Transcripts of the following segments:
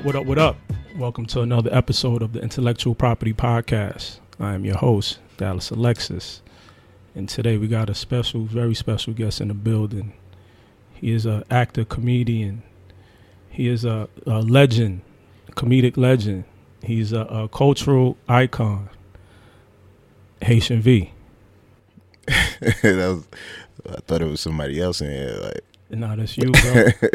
up, what up, what up? Welcome to another episode of the Intellectual Property Podcast. I am your host, Dallas Alexis. And today we got a special, very special guest in the building. He is an actor, comedian. He is a, a legend, comedic legend. He's a, a cultural icon. Haitian V. that was, I thought it was somebody else in here. Like, Nah, that's you, bro.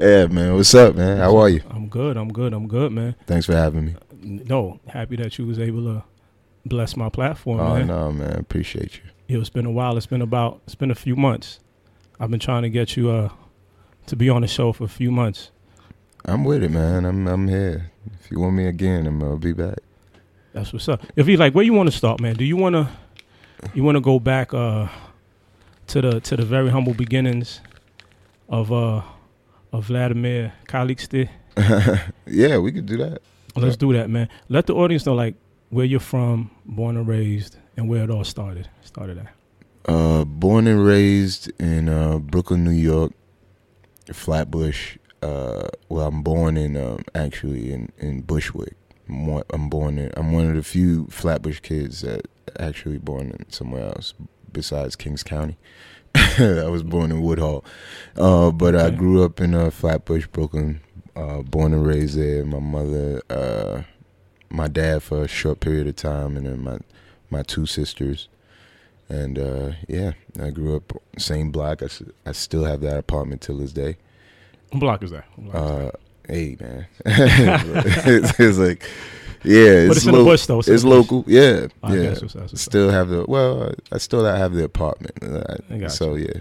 yeah, man. What's up, man? How are you? I'm good. I'm good. I'm good, man. Thanks for having me. No, happy that you was able to bless my platform, oh man. no, man. Appreciate you. It's been a while. It's been about. It's been a few months. I've been trying to get you uh to be on the show for a few months. I'm with it, man. I'm I'm here. If you want me again, I'm gonna be back. That's what's up. If you like, where you want to start, man? Do you want to you want to go back uh to the to the very humble beginnings of uh of Vladimir Calixte? yeah, we could do that. Let's do that, man. Let the audience know like where you're from, born and raised, and where it all started. Started at. Uh, born and raised in uh, Brooklyn, New York, Flatbush. Uh, well, I'm born in um, actually in in Bushwick. I'm I'm born in. I'm one of the few Flatbush kids that actually born in somewhere else besides Kings County. I was born in Woodhull, uh, but I grew up in uh, Flatbush, Brooklyn. Uh, born and raised there. My mother, uh, my dad for a short period of time, and then my my two sisters. And uh, yeah, I grew up same block. I still have that apartment till this day. What block is that? Block is that? Uh, hey man, it's, it's like yeah, but it's, it's in the bush though. It's bush. local, yeah, I yeah. guess that's- that's what's up. Still have the well, I still have the apartment. Uh, I got so yeah,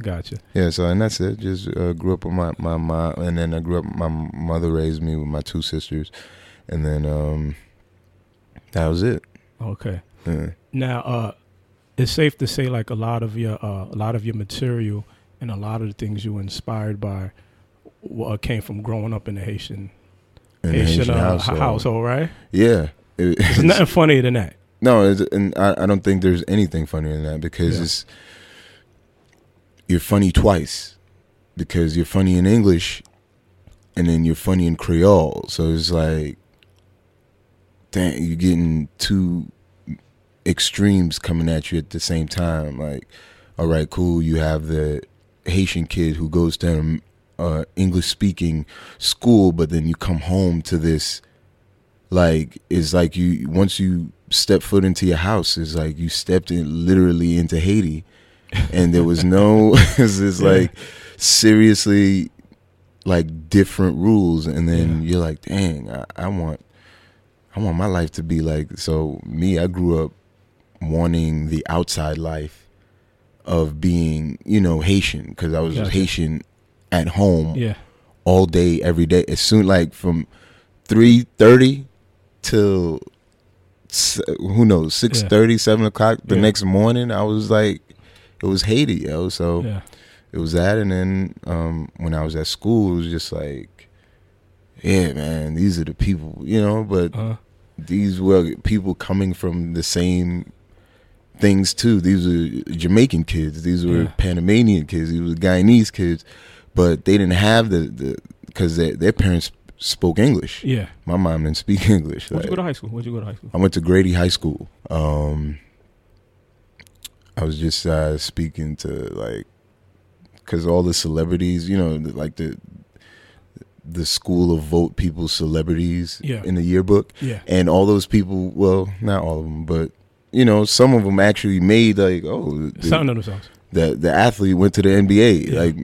Gotcha. yeah. So and that's it. Just uh, grew up with my my mom, and then I grew up. My mother raised me with my two sisters, and then um, that was it. Okay. Yeah. Now, uh, it's safe to say like a lot of your uh, a lot of your material and a lot of the things you were inspired by uh, came from growing up in the Haitian In Haitian, Haitian uh, household. household, right? Yeah. It- There's nothing funnier than that. No, it's, and I, I don't think there's anything funnier than that because Yeah. it's you're funny twice because you're funny in English and then you're funny in Creole. So it's like, dang, you're getting two extremes coming at you at the same time. Like, all right, cool, you have the Haitian kid who goes to uh, English speaking school, but then you come home to this like it's like you once you step foot into your house it's like you stepped in literally into Haiti and there was no it's just Yeah. like seriously like different rules and then Yeah. you're like dang I, I want I want my life to be like so me I grew up wanting the outside life of being you know Haitian because I was Gotcha. Haitian at home Yeah. all day, every day. As soon like from three thirty till who knows six thirty, seven o'clock the Yeah. next morning. I was like, it was Haiti, yo. So Yeah. it was that, and then um, when I was at school, it was just like, yeah, man, these are the people, you know. But Uh, these were people coming from the same things too. These were Jamaican kids. These were Yeah. Panamanian kids. These were Guyanese kids, but they didn't have the the because their their parents spoke English. yeah. My mom didn't speak English. Where'd you go to high school? Where'd you go to high school? I went to Grady High School. Um, I was just uh, speaking to like because all the celebrities, you know, like the the school of vote people celebrities Yeah. in the yearbook Yeah. and all those people well not all of them but you know some of them actually made like oh the, of themselves. the, the athlete went to the nba Yeah. like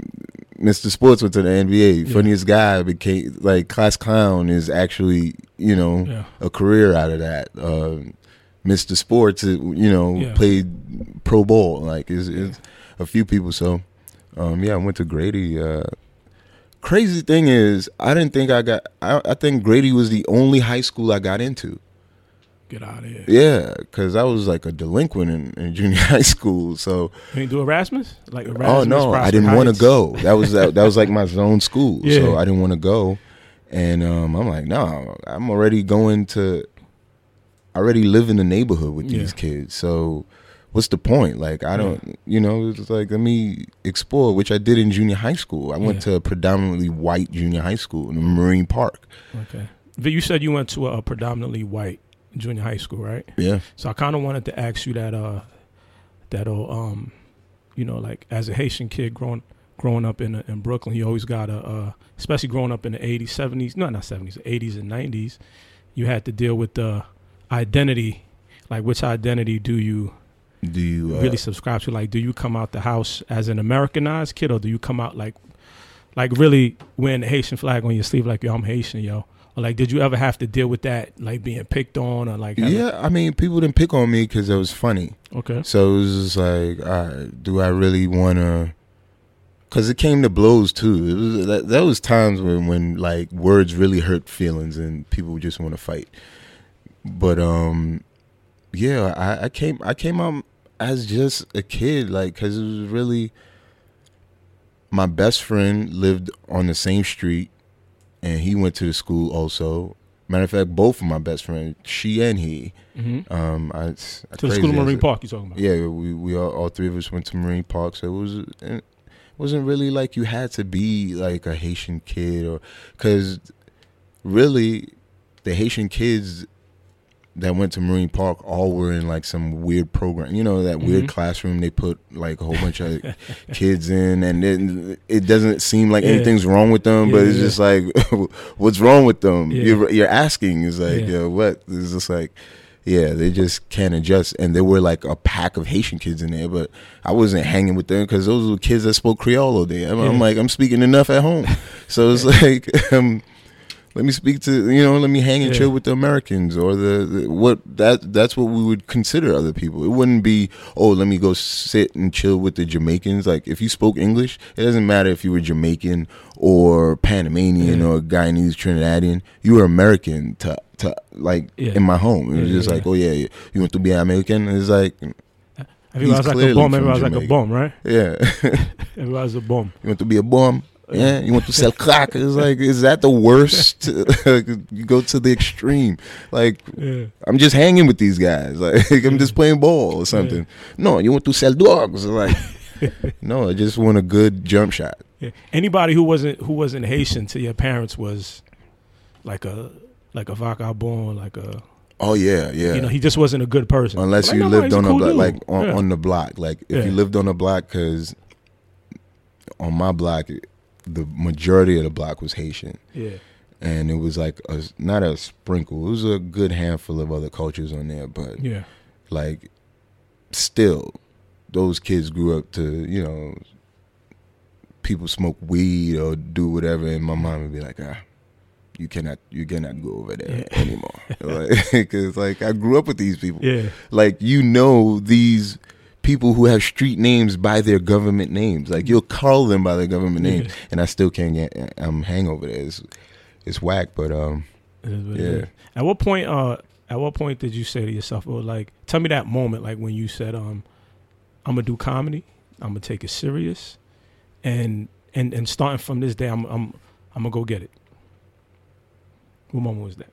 mr sports went to the nba Yeah. funniest guy became like class clown is actually you know Yeah. a career out of that uh, mr sports you know Yeah. played pro ball like it's, it's a few people so um, yeah i went to grady uh, crazy thing is i didn't think i got I, I think grady was the only high school i got into Get out of here. yeah, because I was like a delinquent in, in junior high school. So, You do Erasmus? Like Erasmus? oh no, I didn't want to go. That was that, that was like my zone school. Yeah. So I didn't want to go, and um, I'm like, no, I'm already going to. I already live in the neighborhood with these Yeah. kids, so what's the point? Like I don't, you know, it's like let me explore, which I did in junior high school. I went Yeah. to a predominantly white junior high school in the Marine Park. Okay. But you said you went to a, predominantly white junior high school, right? Yeah, So I kind of wanted to ask you that, uh, that, old, um, you know, like as a Haitian kid growing growing up in in Brooklyn, you always got a, uh, especially growing up in the '80s, '70s, no, not '70s, '80s and '90s, you had to deal with the identity. Like, which identity do you do you uh, really subscribe to? Like, do you come out the house as an Americanized kid, or do you come out like, like really wearing the Haitian flag on your sleeve, like yo, I'm Haitian, yo? Or like, did you ever have to deal with that, like being picked on, or like, having- Yeah, I mean, people didn't pick on me because it was funny. okay, So it was just like, do I really want to? Because it came to blows too. It was that, that was times when when like words really hurt feelings and people just want to fight. But um, yeah, I, I came I came out as just a kid, like because it was really my best friend lived on the same street, and he went to the school also. Matter of fact, both of my best friends, she and he, hmm um, I, it's to the school of Marine Park, you talking about? yeah, we we all, all three of us went to Marine Park, so it was it wasn't really like you had to be like a Haitian kid or because really the Haitian kids that went to Marine Park all were in like some weird program, you know, that weird Mhm. classroom they put like a whole bunch of kids in, and then it doesn't seem like Yeah. anything's wrong with them, but it's yeah. just like, what's wrong with them? Yeah. You're you're asking, is like, Yeah. yeah, what? It's just like. Yeah, they just can't adjust, and there were like a pack of Haitian kids in there, but I wasn't hanging with them because those were kids that spoke Creole all day. I'm, I'm like, I'm speaking enough at home, so it's like, um, let me speak to you know, let me hang and Yeah. chill with the Americans or the, the what that that's what we would consider other people. It wouldn't be oh, let me go sit and chill with the Jamaicans. Like if you spoke English, it doesn't matter if you were Jamaican or Panamanian Yeah. or Guyanese, Trinidadian. You were American to to like Yeah. in my home. It was just like oh yeah, you you want to be American? It's like Everybody's like a bomb. Everybody's like a bomb, right? yeah. Everybody's a bomb. You want to be a bum? Yeah. You want to sell crack? It's like, is that the worst? you go to the extreme. Like, Yeah. I'm just hanging with these guys. Like, I'm just playing ball or something. No, you want to sell dogs? Like, no, I just want a good jump shot. yeah. Anybody who wasn't who wasn't Haitian to your parents was like a like a vagabond, like a Oh yeah, yeah. you know he just wasn't a good person. Unless Like, you no, lived on a cool block, dude. like on, Yeah. on the block. Like if Yeah. you lived on a block, because on my block, the majority of the block was Haitian. yeah, and it was like a not a sprinkle. It was a good handful of other cultures on there, but yeah, like still, those kids grew up to you know people smoke weed or do whatever, and my mom would be like, ah. You cannot, you cannot go over there Yeah. anymore. Because like I grew up with these people. yeah, Like you know these people who have street names by their government names. Like you'll call them by their government names, Yeah. and I still can't get um hang over there. It's, it's whack, but um what yeah. At what point? Uh, at what point did you say to yourself, "Well, like, tell me that moment, like when you said, um, I'm gonna do comedy. I'm gonna take it serious, and and and starting from this day, I'm I'm I'm gonna go get it." What moment was that?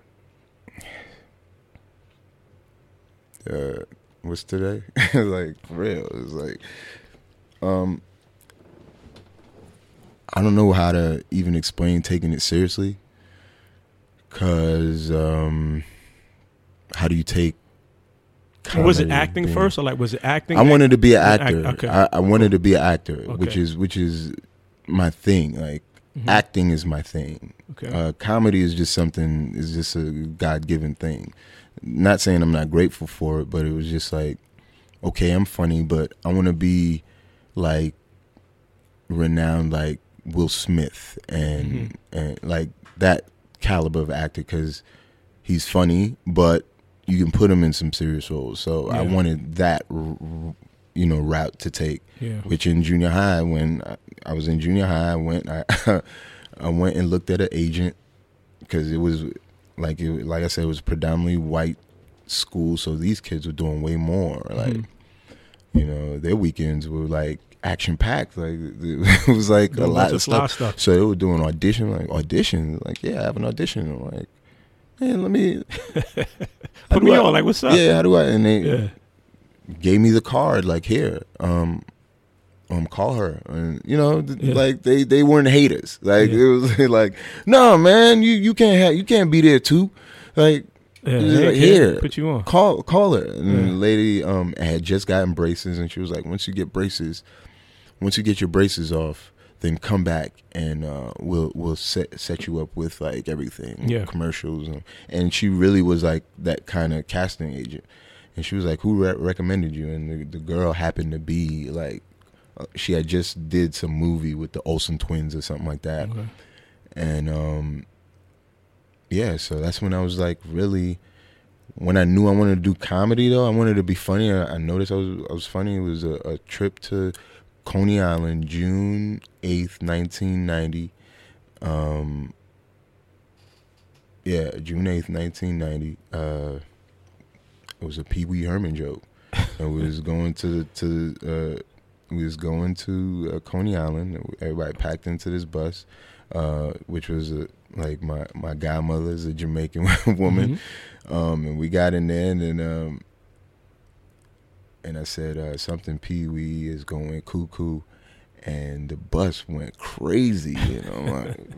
uh what's today? like for real. It's like um I don't know how to even explain taking it seriously. Cause um how do you take was it acting being- first, or like was it acting? I wanted to be an Act- actor. okay. I, I wanted to be an actor, which is which is my thing. Like Mhm. acting is my thing. Okay. Uh, comedy is just something. Is just a God given thing. Not saying I'm not grateful for it, but it was just like, okay, I'm funny, but I want to be like renowned, like Will Smith, and Mhm. and like that caliber of actor because he's funny, but you can put him in some serious roles. So I wanted that, you know, route to take yeah. which in junior high when I, I was in junior high I went I, I went and looked at an agent because it was like it, like I said it was predominantly white school so these kids were doing way more like Mhm. you know their weekends were like action packed like it was like a lot of stuff stuff. so they were doing audition like auditions like yeah I have an audition I'm like man let me Put me I- on. Like, what's up? yeah how do I and they Yeah. gave me the card. Like here, um, um, call her, and you know, th- Yeah. like they they weren't haters. Like Yeah. it was like, no, man, you you can't have you can't be there too. Like Yeah, hey, like, here. put you on. call call her and Yeah. the lady um had just gotten braces and she was like once you get braces once you get your braces off then come back and uh we'll we'll set set you up with like everything Yeah. commercials and, and she really was like that kind of casting agent and she was like who re- recommended you and the, the girl happened to be like she had just did some movie with the Olsen twins or something like that. Okay. and um yeah so that's when i was like really when i knew i wanted to do comedy though i wanted to be funny. I, I noticed i was i was funny. It was a, a trip to coney island june 8th 1990 um yeah june 8th 1990 uh it was a pee-wee herman joke. I was going to to uh we was going to uh, coney island everybody packed into this bus uh, which was a, like my my godmother is a Jamaican woman, Mhm. um, and we got in there and then, um, and I said uh, something Pee Wee is going cuckoo, and the bus went crazy. You know, like,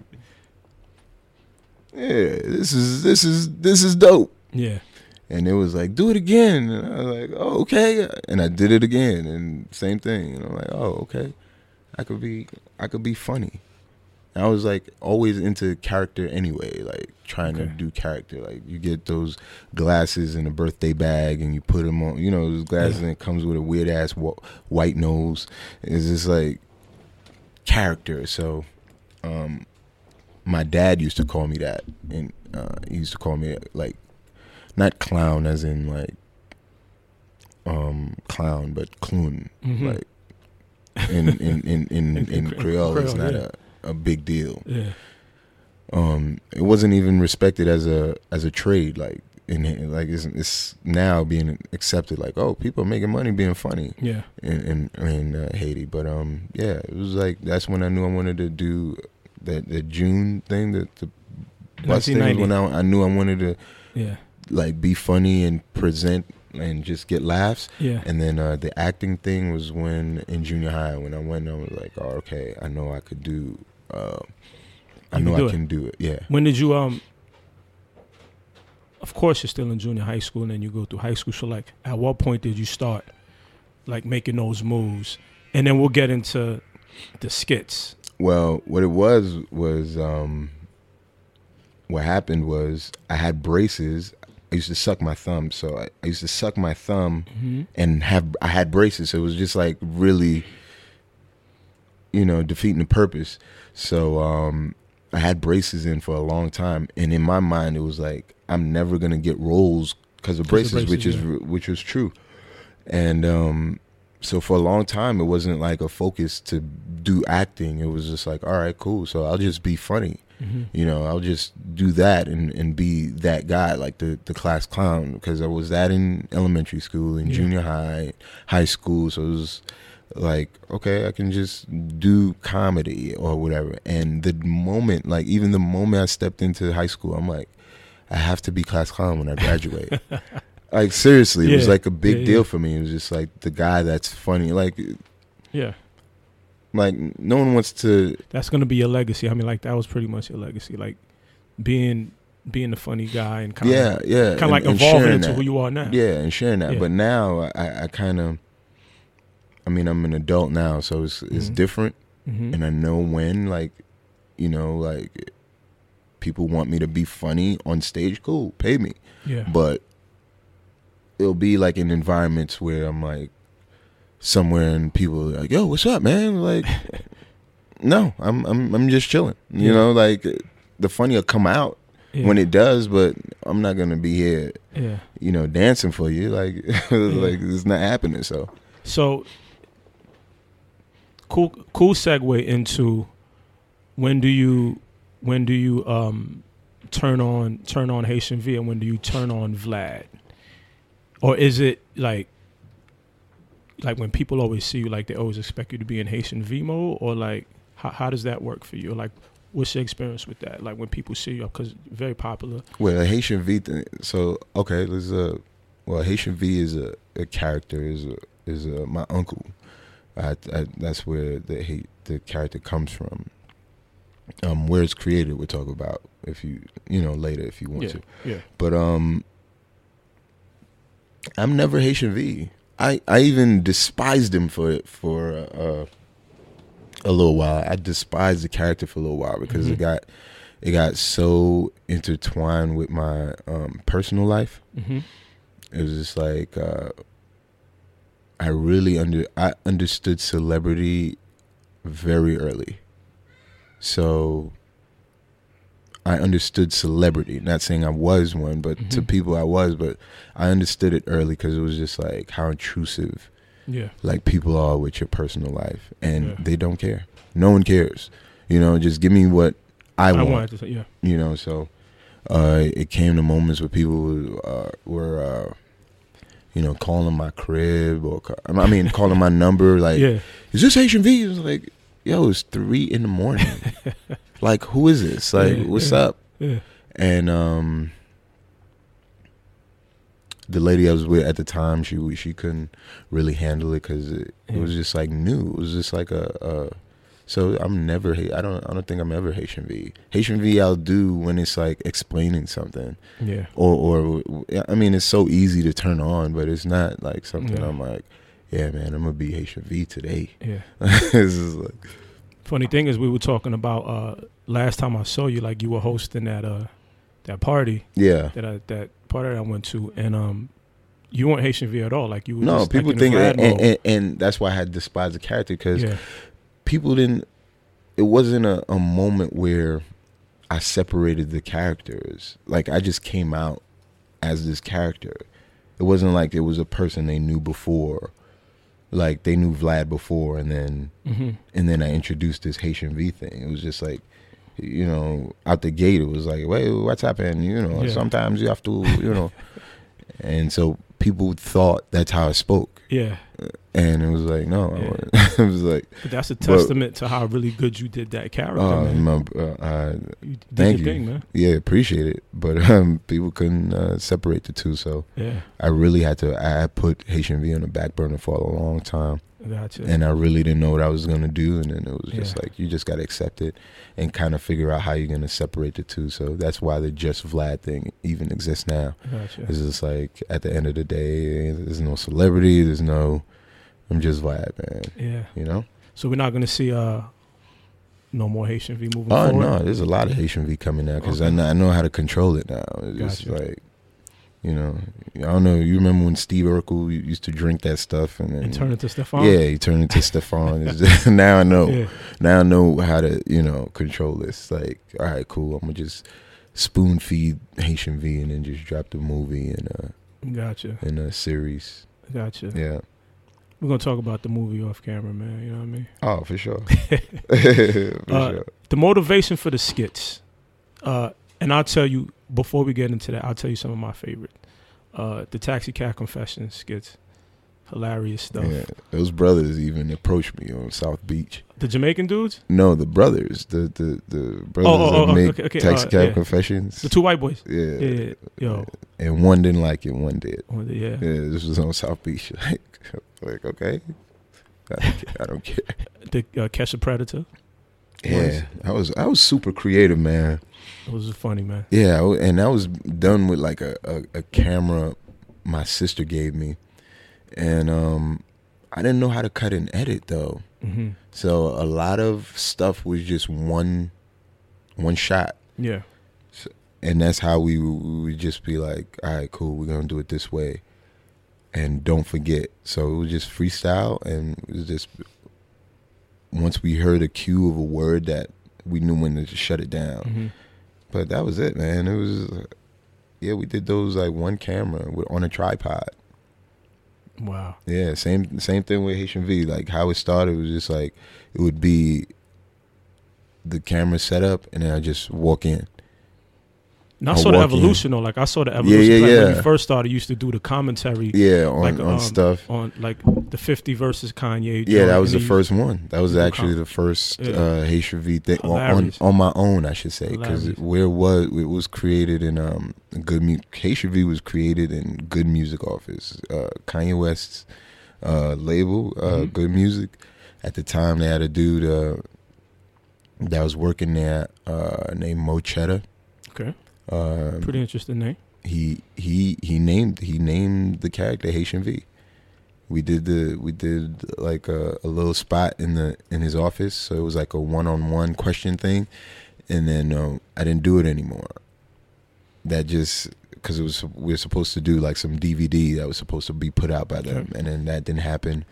yeah, this is this is this is dope. Yeah. And it was like, do it again. And I was like, oh, okay. And I did it again, and same thing. And I'm like, oh, okay. I could be, I could be funny. And I was like always into character anyway, like trying to do character. Like you get those glasses in a birthday bag, and you put them on. You know, those glasses, Yeah. and it comes with a weird ass white nose. It's just like character. So, um, my dad used to call me that, and uh, he used to call me like not clown as in like um clown, but clun. Mhm. Like in in in in, In- in, in Creole, it's not yeah. a, a big deal. Yeah. Um, it wasn't even respected as a as a trade. Like in like it's, it's now being accepted. Like oh, people are making money being funny Yeah. in in, in uh, Haiti. But um, yeah, it was like that's when I knew I wanted to do that the June thing. that the bus thing was when I, I knew I wanted to Yeah. Like be funny and present and just get laughs. Yeah. And then uh, the acting thing was when in junior high when I went, I was like, oh, okay, I know I could do. Uh, I You know can I it. can do it. Yeah. When did you um? Of course, you're still in junior high school, and then you go through high school. So, like, at what point did you start, like, making those moves? And then we'll get into the skits. Well, what it was was um, what happened was I had braces. I used to suck my thumb, so I, I used to suck my thumb Mm-hmm. and have I had braces, so it was just like really, you know, defeating the purpose. So um, I had braces in for a long time, and in my mind, it was like I'm never gonna get roles because of of braces, which is yeah. which was true. And um, so for a long time, it wasn't like a focus to do acting. It was just like, all right, cool. So I'll just be funny. Mm-hmm. You know, I'll just do that and, and be that guy, like the, the class clown, because I was that in elementary school, in Yeah. junior high, high school. So it was like, okay, I can just do comedy or whatever. And the moment, like, even the moment I stepped into high school, I'm like, I have to be class clown when I graduate. like, seriously, it was like a big Yeah, deal yeah. for me. It was just like the guy that's funny. Like, Yeah, like no one wants to that's gonna be your legacy. I mean, like, that was pretty much your legacy, like being being the funny guy and kind of yeah yeah kind of like evolving into that. who you are now. Yeah, and sharing that. Yeah. But now I, I kind of, I mean, I'm an adult now, so it's it's Mhm. different, Mm-hmm. and I know when, like, you know, like people want me to be funny on stage. Cool, pay me. Yeah. But it'll be like in environments where I'm like somewhere and people are like, "Yo, what's up, man?" Like, no, I'm I'm I'm just chilling. You Yeah. know, like the funny will come out yeah. when it does, but I'm not gonna be here yeah. you know, dancing for you. Like, like it's not happening. So, So cool cool segue into when do you when do you um turn on turn on Haitian V and when do you turn on Vlad? Or is it like like when people always see you like they always expect you to be in Haitian V mode or like how how does that work for you? Like what's your experience with that? Like when people see you cuz very popular. well, a Haitian V. Thing, so, okay, there's a well, Haitian V is a a character is is uh, my uncle. I, I, that's where the hate the character comes from. Um, where it's created, we'll talk about if you you know later if you want Yeah, to. yeah. But um, I'm never Haitian V. I I even despised him for for uh, a little while. I despised the character for a little while because it Mhm. got it got so intertwined with my um, personal life. Mm-hmm. It was just like uh, I really under I understood celebrity very early. So I understood celebrity. Not saying I was one, but to Mhm. people I was. But I understood it early because it was just like how intrusive Yeah. like people are with your personal life, and Yeah. they don't care. No one cares. You know, just give me what I, I, want wanted to say, yeah. you know so uh it came to moments where people uh, were uh you know calling my crib or i mean calling my number like yeah. is this haitian v it was like yo it's three in the morning like who is this like Yeah, what's yeah. up Yeah. and um the lady I was with at the time, she she couldn't really handle it because it, it was just like new. It was just like a, a so I'm never I don't I don't think I'm ever Haitian V. Haitian V I'll do when it's like explaining something Yeah. or or I mean it's so easy to turn on, but it's not like something Yeah. I'm like, yeah man, I'm gonna be Haitian V today. Yeah. it's just like Funny thing is, we were talking about uh, last time I saw you. Like you were hosting that uh, that party yeah. that I, that party that I went to, and um, you weren't Haitian V at all. Like you were No, just, people a think, and, and, and that's why I had despised the character because yeah. people didn't it wasn't a, a moment where i separated the characters like i just came out as this character it wasn't like it was a person they knew before like they knew vlad before and then hmm and then i introduced this haitian v thing. It was just like you know out the gate it was like wait what's happening? You know Yeah. sometimes you have to you know. And so people thought that's how i spoke Yeah. and it was like no I Yeah. it was like But that's a But- testament to how really good you did that character, uh, man. my, uh, I, You did thank your you. thing, man. Yeah, appreciate it. But um, people couldn't uh, separate the two, so Yeah. I really had to. I put Haitian V on the back burner for a long time, Gotcha. and I really didn't know what I was gonna do. And then it was just Yeah. like you just gotta accept it and kind of figure out how you're gonna separate the two. So that's why the Just Vlad thing even exists now. gotcha. It's just like at the end of the day, there's no celebrity. There's no. I'm just Vlad, man. Yeah. You know. So we're not gonna see uh no more Haitian V moving Oh forward. no, there's a lot of Haitian V coming now because I, Okay. know, I know how to control it now. It's just Gotcha. like, you know, I don't know. You remember when Steve Urkel used to drink that stuff and then And turn it to Stefan. yeah, he turned into Stefan. Now I know. Yeah. Now I know how to you know control this. Like, all right, cool. I'm gonna just spoon feed Haitian V and then just drop the movie and a Gotcha. in a series. Gotcha. Yeah. We're gonna talk about the movie off camera, man. You know what I mean? Oh, for sure. for Uh, sure. The motivation for the skits, uh, and I'll tell you before we get into that. I'll tell you some of my favorite. Uh, the Taxi Cab Confessions skits, hilarious stuff. Yeah, those brothers even approached me on South Beach. The Jamaican dudes, No, the brothers, the the the brothers oh, oh, that make okay, okay, Taxi uh, Cab yeah. Confessions. the two white boys. yeah. Yeah, yo, and one didn't like it, one did. oh, yeah. Yeah, this was on South Beach. Like, like okay, I don't care. I don't care. The uh, Catch a Predator. Yeah, I was I was super creative, man. It was funny, man. Yeah, and that was done with like a, a, a camera my sister gave me, and um, I didn't know how to cut and edit though. hmm So a lot of stuff was just one one shot. Yeah, and that's how we, we would just be like, all right, cool, we're gonna do it this way, and don't forget. So it was just freestyle, and it was just once we heard a cue of a word that we knew when to shut it down. hmm But that was it, man. It was, yeah, we did those like one camera on a tripod. wow. Yeah, same same thing with Haitian V. Like how it started was just like it would be the camera set up, and then I just walk in, And I I saw the walk in. evolution though. Like I saw the evolution. yeah, like When you first started, you used to do the commentary Yeah, on Like, on um, stuff. on like the Fifty versus Kanye. Yeah, that was the first one. That was actually the first Yeah. uh, Haitian V thing on, on my own, I should say, because where was it was created in um good mu- Haitian V was created in Good Music Office, uh, Kanye West's uh, label, uh, Mhm. Good Music. At the time, they had a dude uh, that was working there uh, named Mo Cheddar. Okay, Um, pretty interesting name. he he he named he named the character Haitian V. We did the we did like a, a little spot in the in his office, so it was like a one on one question thing, and then um, I didn't do it anymore. That just because it was we were supposed to do like some DVD that was supposed to be put out by them, Okay. and then that didn't happen.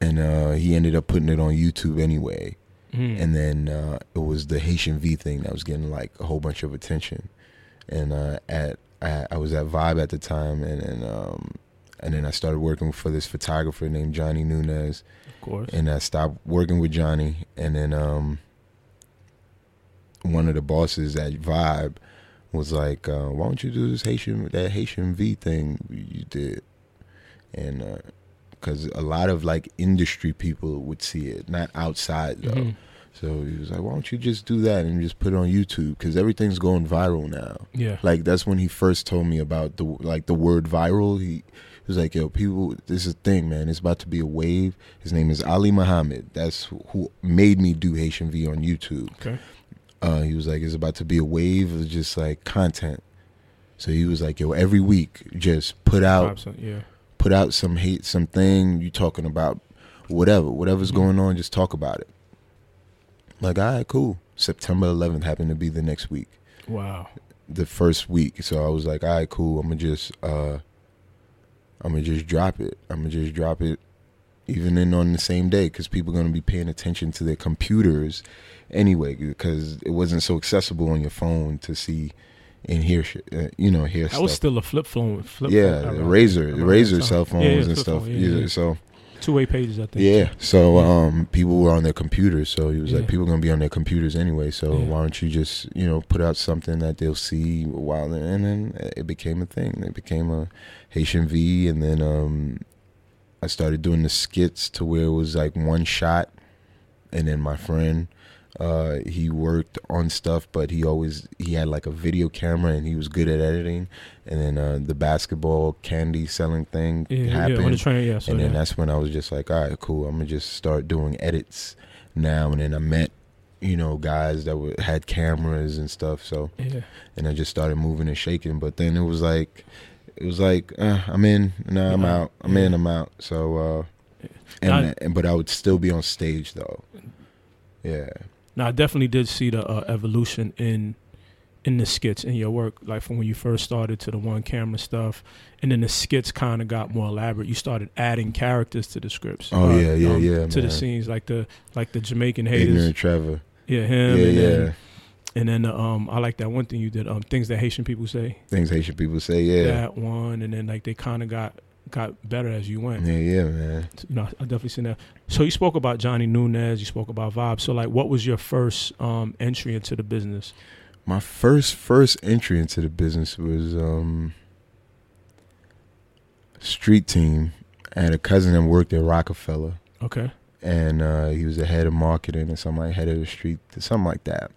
And uh, he ended up putting it on YouTube anyway Mm. and then uh, it was the Haitian V thing that was getting like a whole bunch of attention. And uh, at I, I was at Vibe at the time, and and um, and then I started working for this photographer named Johnny Nunez, of course. and I stopped working with Johnny, and then um, one of the bosses at Vibe was like, uh, "Why don't you do this Haitian that Haitian V thing you did?" And because a lot of like industry people would see it, not outside though. Mhm. So he was like, "Why don't you just do that and just put it on YouTube? Because everything's going viral now." Yeah. Like that's when he first told me about the like the word viral. He, he was like, "Yo, people, this is a thing, man. It's about to be a wave." His name is Ali Muhammad. That's who made me do Haitian V on YouTube. Okay. Uh, he was like, "It's about to be a wave of just like content." So he was like, "Yo, every week, just put out 5%, yeah. Put out some hate, something you talking about, whatever, whatever's Mhm. going on, just talk about it. Like, all right, cool. September 11th happened to be the next week, Wow. the first week. So I was like, all right, cool. I'm gonna just, uh, I'm gonna just drop it. I'm gonna just drop it, even in on the same day, because people are gonna be paying attention to their computers anyway, because it wasn't so accessible on your phone to see and hear shit, uh, you know, hear That stuff. was still a flip phone. Flip yeah, phone razor, that razor cell phones Yeah, yeah, and stuff. phone, yeah, Yeah. So Two way pages, I think. yeah, so um, people were on their computers. So he was like, people are gonna be on their computers anyway. So why don't you just you know put out something that they'll see while they're and then it became a thing. It became a Haitian V, and then um, I started doing the skits to where it was like one shot, and then my friend. Uh, he worked on stuff, but he always he had like a video camera and he was good at editing. And then uh, the basketball candy selling thing Yeah, happened yeah, train, yeah. So and then yeah. that's when I was just like, all right, cool. I'm gonna just start doing edits now. And then I met, you know, guys that were, had cameras and stuff. So yeah. and I just started moving and shaking. But then it was like, it was like, uh, I'm in, no, I'm out. I'm in, I'm out. So, uh, and, and but I would still be on stage though. Yeah, Now, I definitely did see the uh, evolution in in the skits in your work, like from when you first started to the one camera stuff, and then the skits kind of got more elaborate. You started adding characters to the scripts. Oh, yeah, yeah, yeah, To the scenes, like the like the Jamaican haters. ignorant Trevor. Yeah, him. yeah, and yeah. Then, and then um, I like that one thing you did. Um, things that Haitian people say. Things Haitian people say. Yeah, That one, and then like they kind of got got better as you went. yeah, yeah, man. you know, I definitely seen that. So you spoke about Johnny Nunez, you spoke about Vibe. So like, what was your first um, entry into the business? My first first entry into the business was um street team. I had a cousin that worked at Roc-A-Fella Okay, and uh, he was the head of marketing or something like head of the street something like that.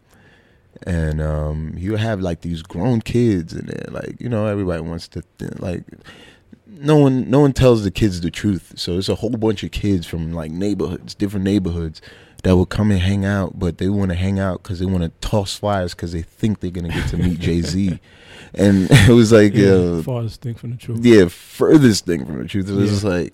And um, would have like these grown kids in there, like you know, everybody wants to like. No one, no one tells the kids the truth. So it's a whole bunch of kids from like neighborhoods, different neighborhoods, that will come and hang out, but they want to hang out because they want to toss flyers because they think they're gonna get to meet Jay Z. And it was like, yeah, yeah, farthest thing from the truth. yeah, furthest thing from the truth. It was Yeah. just like,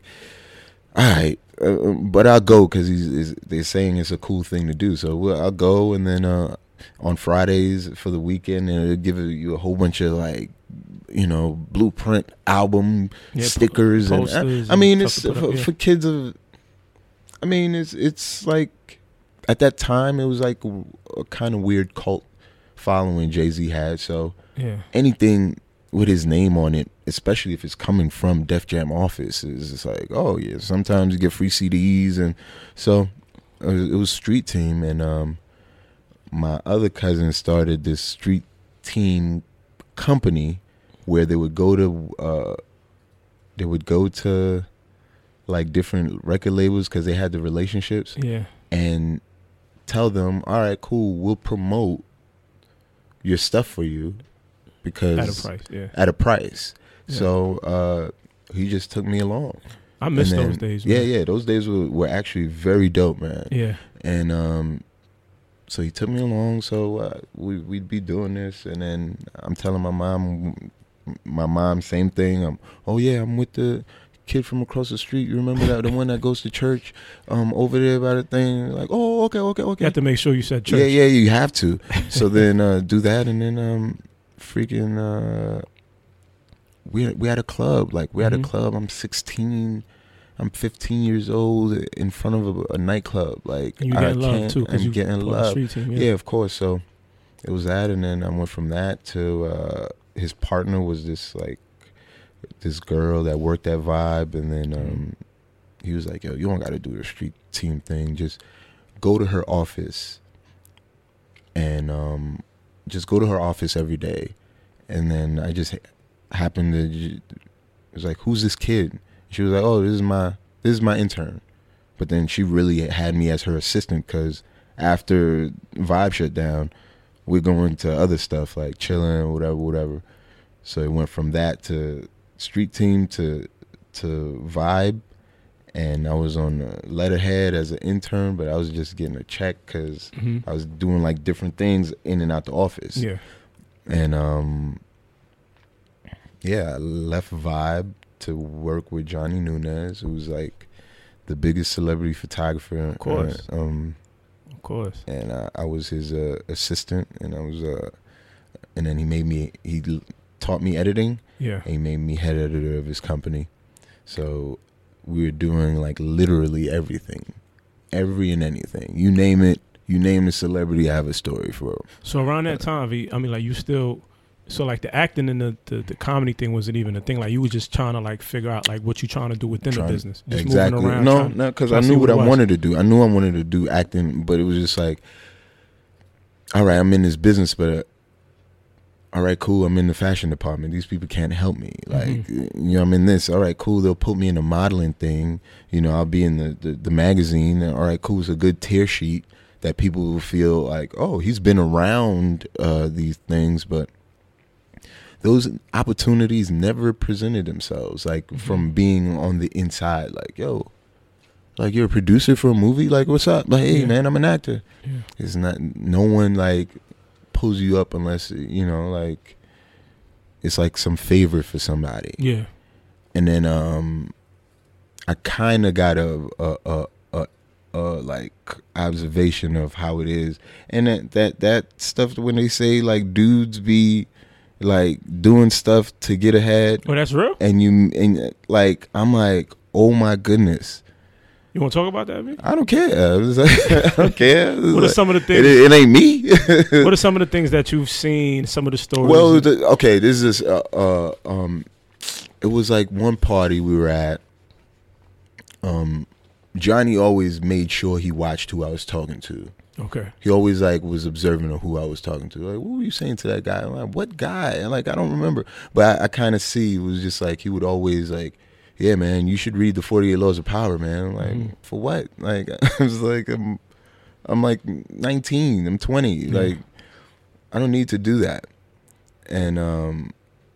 all right, uh, um, but I'll go because he's, is they're saying it's a cool thing to do. So we'll, I'll go, and then uh, on Fridays for the weekend, and it'll give you a whole bunch of like, you know, blueprint album Yeah, po- stickers, and I, I mean, and it's for, up, yeah. for kids of. I mean, it's it's like at that time it was like a, a kind of weird cult following Jay Z had. So yeah, anything with his name on it, especially if it's coming from Def Jam office, is it's like, oh yeah. Sometimes you get free CDs, and so it was, it was Street Team, and um, my other cousin started this street team company where they would go to uh, they would go to like different record labels because they had the relationships Yeah. and tell them, all right, cool, we'll promote your stuff for you because At a price. Yeah. at a price. Yeah. So uh, he just took me along. I miss then- those days. Yeah, yeah, those days were, were actually very dope, man. Yeah. And um, so he took me along. So uh, we we'd be doing this, and then I'm telling my mom, my mom, same thing. I'm, oh yeah, I'm with the kid from across the street. You remember that the one that goes to church, um, over there by the thing. Like, oh, okay, okay, okay. You have to make sure you said church. Yeah, yeah, you have to. So then uh, do that, and then um, freaking uh, we we had a club. Like we had Mhm. a club. I'm 16. I'm 15 years old in front of a, a nightclub. Like And you I getting love too I'm you getting love. Team. Yeah. Yeah. of course. So it was that, and then I went from that to uh, his partner was this like this girl that worked at Vibe, and then um, he was like, "Yo, you don't got to do the street team thing. Just go to her office, and um, just go to her office every day." And then I just happened to it was like, "Who's this kid?" She was like, "Oh, this is my this is my intern." But then she really had me as her assistant because after Vibe shut down, we're going to other stuff like chilling, whatever, whatever. So it went from that to street team to to Vibe, and I was on letterhead as an intern, but I was just getting a check because hmm I was doing like different things in and out the office. Yeah. And um yeah, I left Vibe to work with Johnny Nunez, who's like the biggest celebrity photographer. Of course. um, Of course. and uh, I was his uh, assistant, and I was, uh, and then he made me. He taught me editing, Yeah. and he made me head editor of his company. So we were doing like literally everything, every and anything. You name it, you name the celebrity, I have a story for. So around that time, V, I mean, like you still, so like the acting and the, the, the comedy thing wasn't even a thing. Like you were just trying to like figure out like what you trying to do within Trying- the business. Just exactly. moving around. no, no, because I trying to see knew what I what it was. wanted to do. I knew I wanted to do acting, but it was just like, all right, I'm in this business, but uh, all right, cool, I'm in the fashion department. These people can't help me. Like, Mm-hmm. you know, I'm in this. All right, cool. They'll put me in a modeling thing. You know, I'll be in the the, the magazine. All right, cool. It's a good tear sheet that people will feel like, oh, he's been around uh, these things, but those opportunities never presented themselves like Mhm. from being on the inside like yo like you're a producer for a movie like what's up like hey Yeah. man i'm an actor Yeah. it's not no one like pulls you up unless you know like it's like some favor for somebody Yeah. and then um i kind of got a a, a a a like observation of how it is and that that that stuff when they say like dudes be like doing stuff to get ahead Oh, that's real. and you and like i'm like oh my goodness You want to talk about that, I don't care like, i don't care What are some of the it, things? it ain't me what are some of the things that you've seen? Some of the stories. Well, the, okay, this is uh, uh um, it was like one party we were at. Um, Johnny always made sure he watched who I was talking to. Okay. He always like was observing of who I was talking to. Like, what were you saying to that guy? I'm like, what guy? And like, I don't remember, but I, I kind of see it was just like he would always like, yeah, man, you should read the Forty Eight Laws of Power, man. I'm like, Mhm. for what? Like, I was like, I'm, I'm like 19. I'm 20. Yeah. Like, I don't need to do that. And um,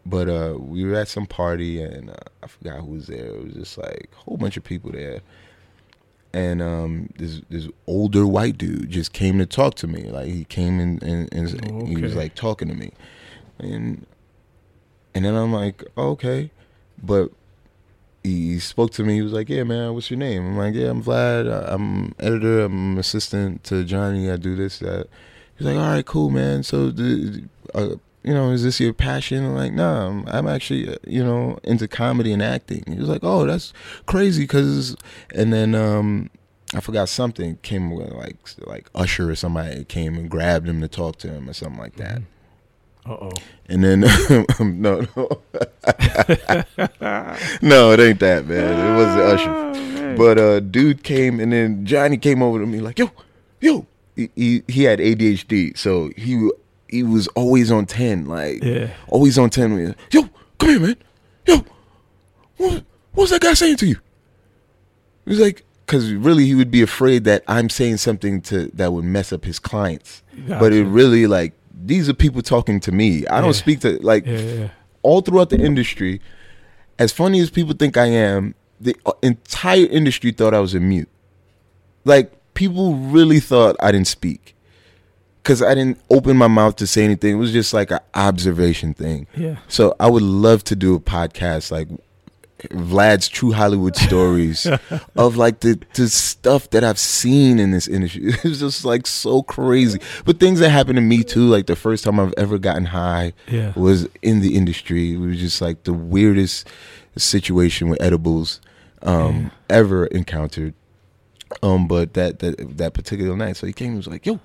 but uh, we were at some party, and uh, I forgot who was there. It was just like a whole bunch of people there and um, this this older white dude just came to talk to me. Like he came in and, and Oh, he was like talking to me, and and then I'm like, oh, okay, but he spoke to me. He was like, yeah, man, what's your name? I'm like, yeah, I'm Vlad. I'm editor. I'm assistant to Johnny. I do this that. He's like, all right, cool, man. So the. Uh, you know, is this your passion? I'm like, nah, I'm, I'm actually, uh, you know, into comedy and acting. He was like, oh, that's crazy, cause, and then um, I forgot something came with like like Usher or somebody came and grabbed him to talk to him or something like that. Uh oh. And then no, no, no, it ain't that man. It wasn't Usher. But uh, dude came and then Johnny came over to me like, yo, yo. He, he he had ADHD, so he he was always on ten, like Yeah. always on ten. with, Yo, come here, man. Yo, what what's that guy saying to you? He was like, because really he would be afraid that I'm saying something to that would mess up his clients. But it really like these are people talking to me. I don't speak to like Yeah, yeah. all throughout the industry. As funny as people think I am, the uh, entire industry thought I was a mute. Like people really thought I didn't speak because I didn't open my mouth to say anything. It was just like an observation thing. Yeah. So I would love to do a podcast like Vlad's True Hollywood Stories of like the, the stuff that I've seen in this industry. It's just like so crazy. But things that happened to me too, like the first time I've ever gotten high Yeah. was in the industry. It was just like the weirdest situation with edibles um, ever encountered. Um, but that, that that particular night, so he came and was like, "Yo,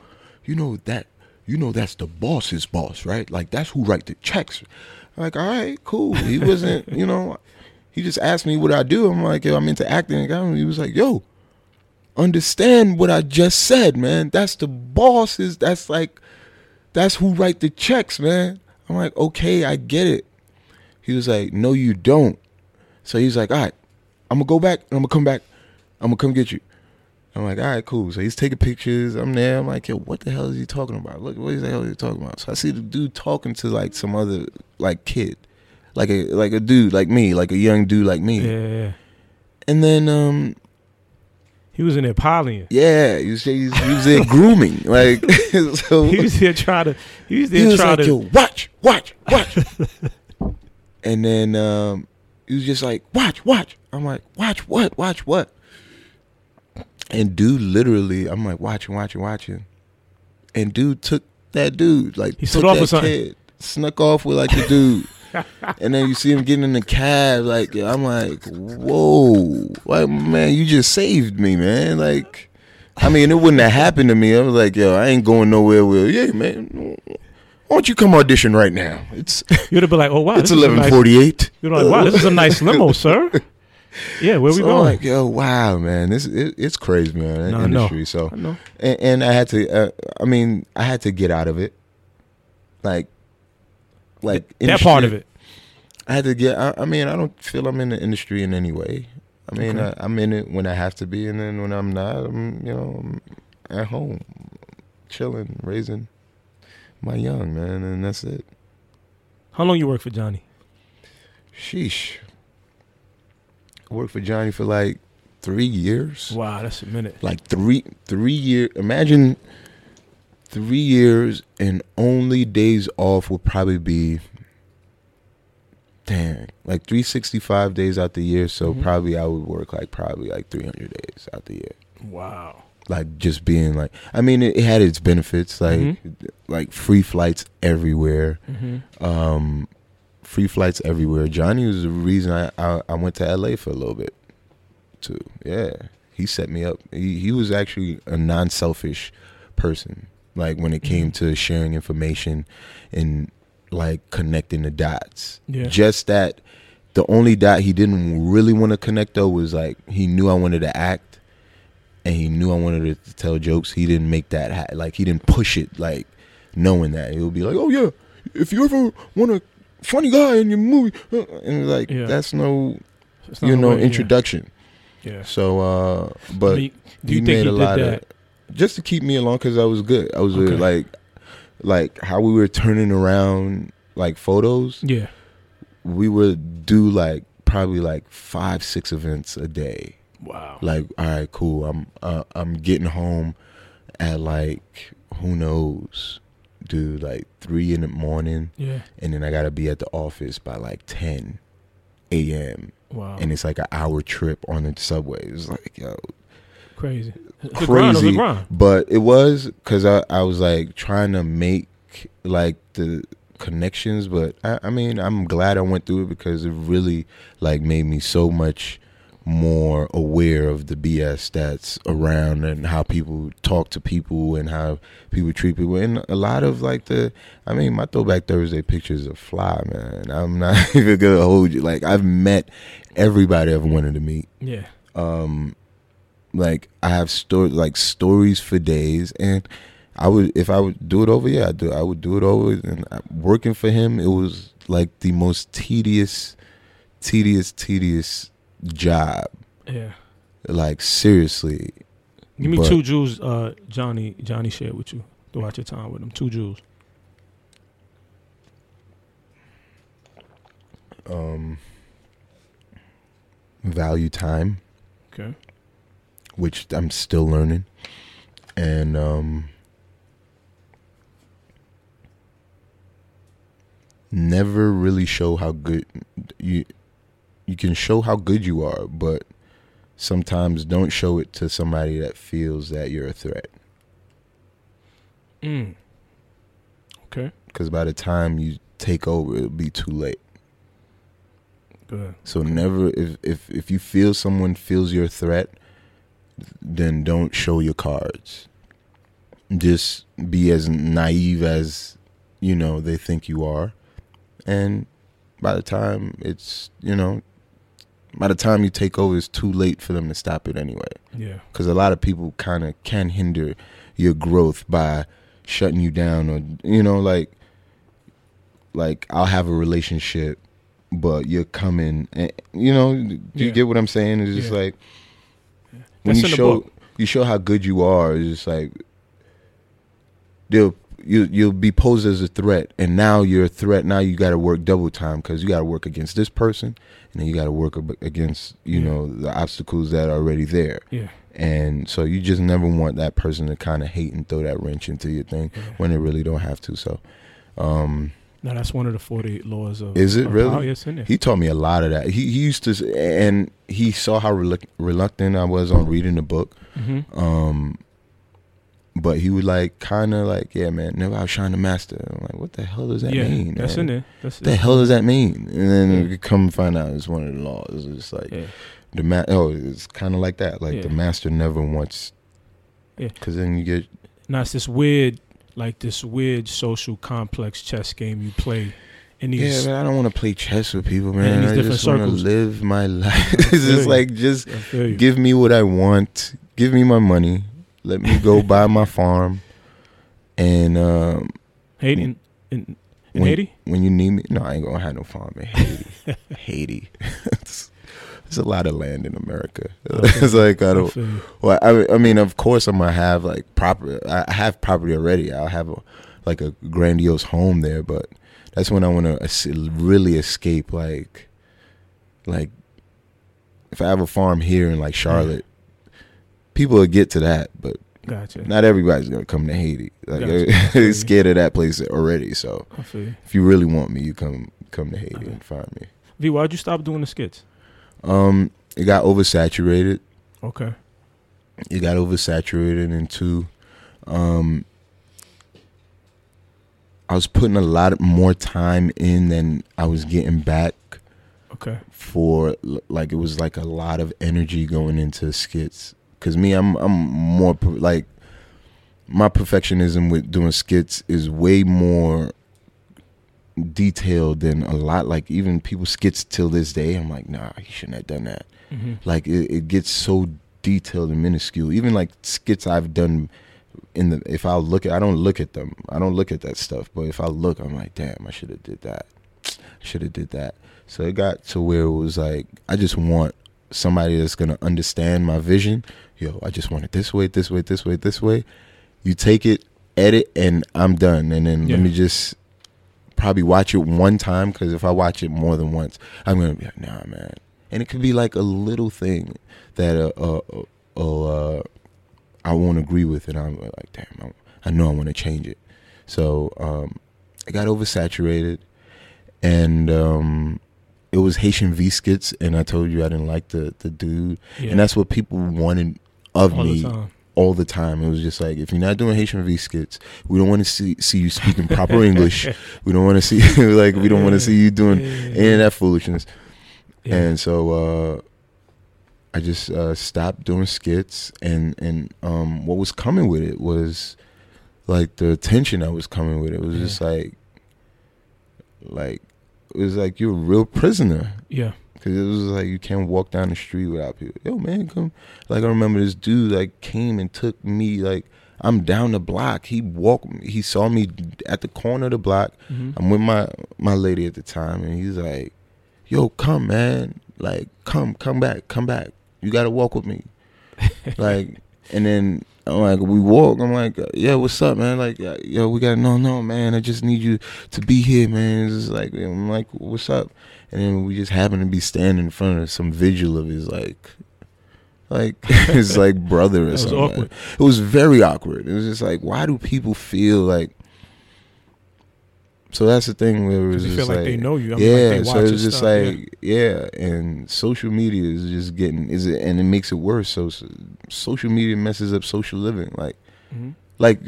you know that, you know that's the boss's boss, right? Like that's who write the checks." I'm like, all right, cool. He wasn't, you know, he just asked me what I do. I'm like, yo, I'm into acting. And he was like, yo, understand what I just said, man. That's the bosses. That's like, that's who write the checks, man. I'm like, okay, I get it. He was like, no, you don't. So he's like, all right, I'm gonna go back. I'm gonna come back. I'm gonna come get you. I'm like, all right, cool. So he's taking pictures. I'm there. I'm like, yo, what the hell is he talking about? Look, what the hell is he talking about? So I see the dude talking to like some other like kid, like a like a dude like me, like a young dude like me. Yeah, yeah. And then um He was in there piling yeah, he was he was, he was there grooming like so. He was there trying to. He was he there was trying like, to. yo, watch, watch, watch. and then um, he was just like, watch, watch. I'm like, watch what? Watch what? And dude, literally, I'm like, watching, watching, watching. And dude took that dude, like, He took snuck off that with something. kid, snuck off with like the dude. and then you see him getting in the cab, like, I'm like, whoa, like, man, you just saved me, man. Like, I mean, it wouldn't have happened to me. I was like, yo, I ain't going nowhere. With yeah, man. Why don't you come audition right now? It's You'd have been like, "Oh wow, it's this is a eleven nice- You're like, "Wow, this is a nice limo, sir." Yeah, where we so going? Like, yo, wow, man, this it, it's crazy, man. No, I know. industry. So, I and, and I had to. Uh, I mean, I had to get out of it. Like, like that part of it. I had to get. I, I mean, I don't feel I'm in the industry in any way. I mean, Okay. I, I'm in it when I have to be, and then when I'm not, I'm you know I'm at home, chilling, raising my young man, and that's it. How long you work for Johnny? Sheesh. I worked for Johnny for like three years. Wow, that's a minute. Like three three years. Imagine three years and only days off would probably be dang like 365 days out the year so Mhm. probably i would work like probably like 300 days out the year Wow. like just being like i mean it, it had its benefits like Mhm. like free flights everywhere Mm-hmm. um, free flights everywhere. Johnny was the reason I, I I went to LA for a little bit too. Yeah, he set me up. He he was actually a non-selfish person. Like when it came mm-hmm. to sharing information and like connecting the dots. Yeah. Just that the only dot he didn't really want to connect though was like he knew I wanted to act and he knew I wanted to tell jokes. He didn't make that ha- like he didn't push it like knowing that. He would be like, "Oh yeah, if you ever want a funny guy in your movie," uh," and like Yeah. that's no you know way, introduction. Yeah. So, uh, but do you think made he a did lot that? of just to keep me along because I was good. I was Okay. like, like how we were turning around like photos. Yeah. We would do like probably like five, six events a day. Wow. Like, all right, cool. I'm uh, I'm getting home at like who knows, dude, like three in the morning, Yeah. and then I gotta be at the office by like ten a.m. Wow. and it's like an hour trip on the subway. It's like yo, crazy. The grind of crazy. grind. But it was because I, I was like trying to make like the connections. But I, I mean, I'm glad I went through it because it really like made me so much more aware of the BS that's around and how people talk to people and how people treat people. And a lot of like the, I mean, my Throwback Thursday pictures are fly, man. I'm not even gonna hold you. Like I've met everybody I've wanted to meet Yeah. um like I have stories like stories for days and I would if I would do it over. Yeah, I do. I would do it over. And working for him, it was like the most tedious, tedious, tedious job. Yeah. Like seriously, Give me But- two jewels. Uh, Johnny Johnny shared with you throughout your time with him. Two jewels. um, value time, Okay. which I'm still learning, and um, never really show how good you you can show how good you are, but sometimes don't show it to somebody that feels that you're a threat. Mm. Okay. Because by the time you take over, it'll be too late. Good. So never if if if you feel someone feels your threat, then don't show your cards. Just be as naive as you know they think you are. And by the time it's, you know, by the time you take over it's too late for them to stop it anyway. Yeah. Cuz a lot of people kind of can hinder your growth by shutting you down or you know like like I'll have a relationship but you're coming and you know do you Yeah. get what I'm saying it's just Yeah. like when That's you show you show how good you are it's just like they'll you you'll be posed as a threat and now you're a threat now you got to work double time cuz you got to work against this person and then you got to work against you Yeah. know the obstacles that are already there Yeah. and so you just never want that person to kind of hate and throw that wrench into your thing yeah. when they really don't have to. So, um, Now that's one of the forty-eight laws of. Is it of really? power. Yes, in there. he taught me a lot of that. He, he used to, and he saw how reluctant I was on reading the book. mm-hmm. Um, but he would like kind of like, yeah, man, never outshine the master. I'm like, what the hell does that yeah, mean? that's man? in there. That's What the hell does that mean? And then Yeah. you come find out it's one of the laws. It's just like Yeah. the ma- Oh, it's kind of like that. Like the master never wants. Yeah. Because then you get Now it's this weird, like this weird social complex chess game you play in these. Yeah, man, I don't want to play chess with people, in man. these I different just want to live my life. It's just like just I give me what I want. Give me my money. Let me go buy my farm. And um, Haiti in, in, in when, Haiti. when you need me, no, I ain't gonna have no farm in Haiti. Haiti. It's- There's a lot of land in America. Okay. it's like I don't. Well, I, I mean, of course, I'm gonna have like proper. I I have property already. I'll have a like a grandiose home there, but that's when I want to really escape. Like, like if I have a farm here in like Charlotte, people will get to that, but Gotcha. not everybody's gonna come to Haiti. Like, Gotcha. they're scared of that place already. So you. if you really want me, you come come to Haiti Okay. and find me. V, why'd you stop doing the skits? Um, it got oversaturated. Okay. it got oversaturated and two um I was putting a lot more time in than I was getting back Okay. for like it was like a lot of energy going into skits cuz me I'm I'm more like my perfectionism with doing skits is way more detailed than a lot like even people skits till this day I'm like nah he shouldn't have done that. Hmm like it, it gets so detailed and minuscule. Even like skits i've done in the if i look at i don't look at them. I don't look at that stuff but if i look i'm like damn i should have did that. I should have did that. So it got to where it was like i just want somebody that's gonna understand my vision yo i just want it this way this way this way this way you take it edit and i'm done and then Yeah. let me just probably watch it one time because if i watch it more than once i'm gonna be like nah man and it could be like a little thing that uh, uh, uh, uh I won't agree with, and I'm like, damn, I, I know I want to change it. So um, it got oversaturated, and um, it was Haitian V skits, and I told you I didn't like the the dude, Yeah. and that's what people wanted of all me the all the time. It was just like, if you're not doing Haitian V skits, we don't want to see see you speaking proper English. We don't want to see like we don't want to see you doing any of that foolishness. Yeah. And so uh, I just uh, stopped doing skits, and and um, what was coming with it was like the attention that was coming with it. It was Yeah. just like, like it was like you're a real prisoner yeah. Because it was like you can't walk down the street without people. Yo, man, come! Like I remember this dude like came and took me like I'm down the block. He walked. He saw me at the corner of the block. Mhm. I'm with my my lady at the time, and he's like, "Yo, come, man! Like, come, come back, come back. You gotta walk with me." like, and then I'm like, we walk. I'm like, yeah, what's up, man? Like, yo, we got no, no, man. I just need you to be here, man. It's just like, I'm like, what's up? And then we just happen to be standing in front of some vigil of his like. Like his like brother or something. awkward. It was very awkward. It was just like, why do people feel like? So that's the thing where it was just feel like, they know you. I mean, yeah, like they so it's just stuff, like yeah. and social media is just getting is it, and it makes it worse. So, so social media messes up social living. Like Mhm. like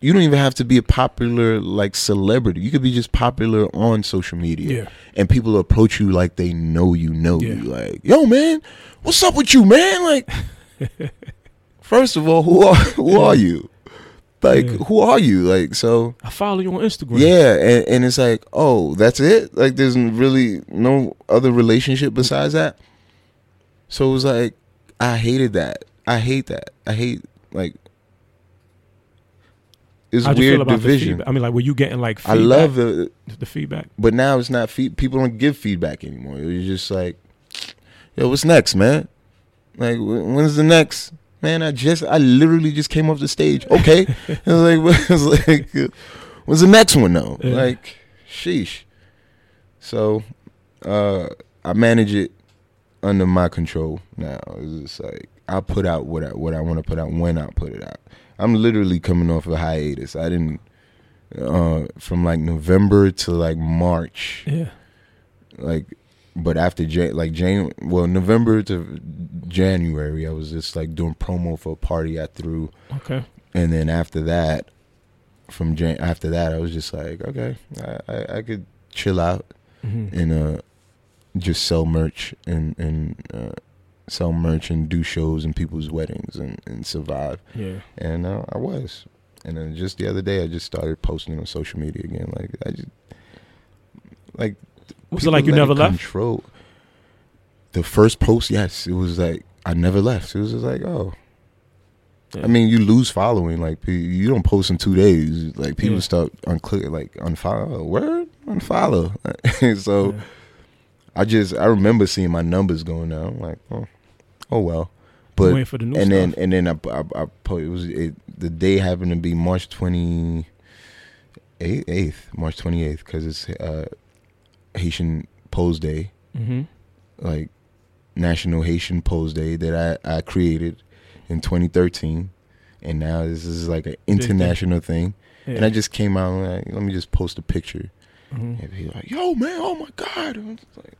you don't even have to be a popular like celebrity. You could be just popular on social media, Yeah. and people approach you like they know you know Yeah. you. Like yo, man, what's up with you, man? Like, first of all, who are who are you? Like, Yeah. who are you? Like, so I follow you on Instagram. yeah, and, and it's like, oh, that's it. Like, there's really no other relationship besides that. So it was like, I hated that. I hate that. I hate like. It's How'd weird division. feedback? I mean, like, were you getting like I love the, the feedback. but now it's not feed. People don't give feedback anymore. It's just like, yo, what's next, man? Like, when's the next? Man, I just, I literally just came off the stage. Okay, it was like, was like, uh, the next one though? Yeah. Like, sheesh. So, uh, I manage it under my control now. It's just like I put out what I what I want to put out when I put it out. I'm literally coming off a hiatus. I didn't uh from like November to like March Yeah. like but after Jan like Jan well November to January I was just like doing promo for a party I threw. Okay. and then after that from Jan after that I was just like okay I I, I could chill out hmm and uh just sell merch and and uh sell merch and do shows in people's weddings and and survive. Yeah. and uh, I was. And then just the other day I just started posting on social media again. Like I just like Was it like you never left? Control. The first post, yes, it was like I never left. It was just like, oh, Yeah. I mean, you lose following. Like you don't post in two days. Like people Yeah. start unclick, like unfollow. Word unfollow. so Yeah. I just I remember seeing my numbers going down. I'm like, oh, oh well. But the new and then and then I I, I it was it, the day happened to be March twenty eighth, March twenty eighth, because it's uh, Haitian Pose Day, hmm like National Haitian Pose Day that I I created in twenty thirteen, and now this is like an international thing. Yeah. And I just came out and like, let me just post a picture, Mhm. and be like, yo man, oh my god, and I'm just like,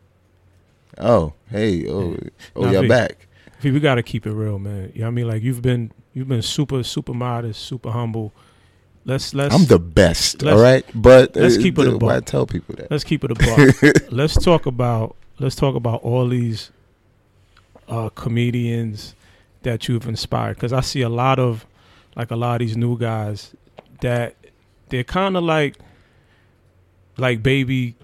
oh hey, oh oh Nah, y'all back. We gotta keep it real, man. You know what I mean? Like you've been you've been super, super modest, super humble. Let's let's I'm the best, all right. But let's uh, keep it why I tell people that? let's keep it a let's talk about let's talk about all these uh comedians that you've inspired because I see a lot of like a lot of these new guys that they're kind of like like baby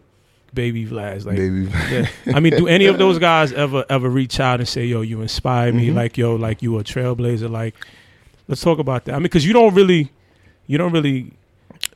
baby Vlads like Baby, yeah. I mean, do any of those guys ever ever reach out and say, "Yo, you inspire me"? Mhm. Like, yo, like you a trailblazer. Like, let's talk about that. I mean, because you don't really, you don't really,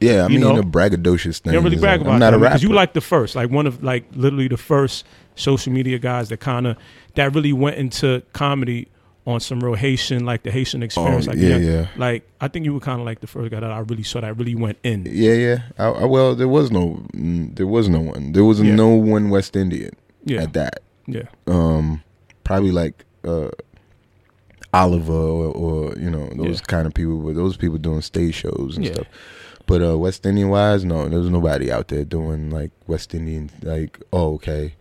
yeah. I mean, know, the braggadocious thing. you don't really is, brag like, about I'm not that a rapper. because you like the first, like one of like literally the first social media guys that kind of that really went into comedy on some real Haitian, like the Haitian Oh, experience. like, yeah, yeah, yeah, like I think you were kind of like the first guy that I really saw that really went in. yeah, yeah. I, I, well, there was no, mm, there was no one. There was Yeah. no one West Indian Yeah, at that. yeah, Um, probably like uh, Oliver or, or you know those Yeah. kind of people. But those people doing stage shows and Yeah. stuff. But uh, West Indian wise, no, there was nobody out there doing like West Indian. Like, oh, okay,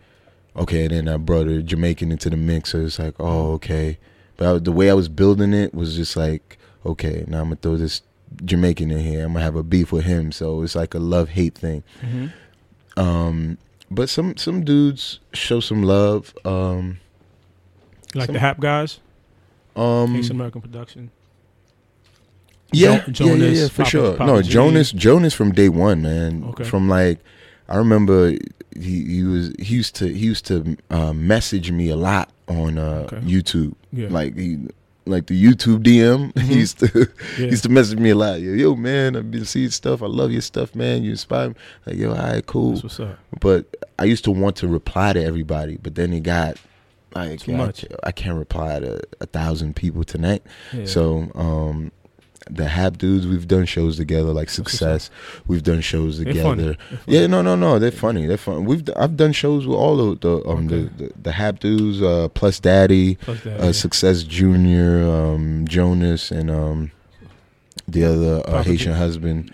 okay. And then I brought a Jamaican into the mix, so it's like, oh, okay. But I, the way I was building it was just like, okay, now I'm gonna throw this Jamaican in here. I'm gonna have a beef with him, so it's like a love hate thing. hmm Um, but some some dudes show some love. Um, like Some- the Hap guys, um, Haitian American production. Yeah, Jo- yeah, yeah, yeah, for Papa- sure. Papa no, G. Jonas, Jonas from day one, man. Okay. From like, I remember he he was he used to he used to uh, message me a lot on uh, Okay. YouTube. Yeah, Like he like the YouTube DM. Mhm. he used to Yeah. he used to message me a lot. Yo, yo, man, I've been seeing stuff. I love your stuff, man. You inspire me. Like, yo, all right, cool. That's what's up. But I used to want to reply to everybody, but then it got like I I, can't reply to a thousand people tonight. Yeah. So um the Hap dudes, we've done shows together, like. Success. We've done shows together. funny. They're funny. Yeah, no, no, no. They're funny. They're fun. We've I've done shows with all of the um Okay. the, the the Hap dudes, uh, plus Daddy, Plus that, uh. Success Junior, um, Jonas, and um the other uh, Haitian G. husband,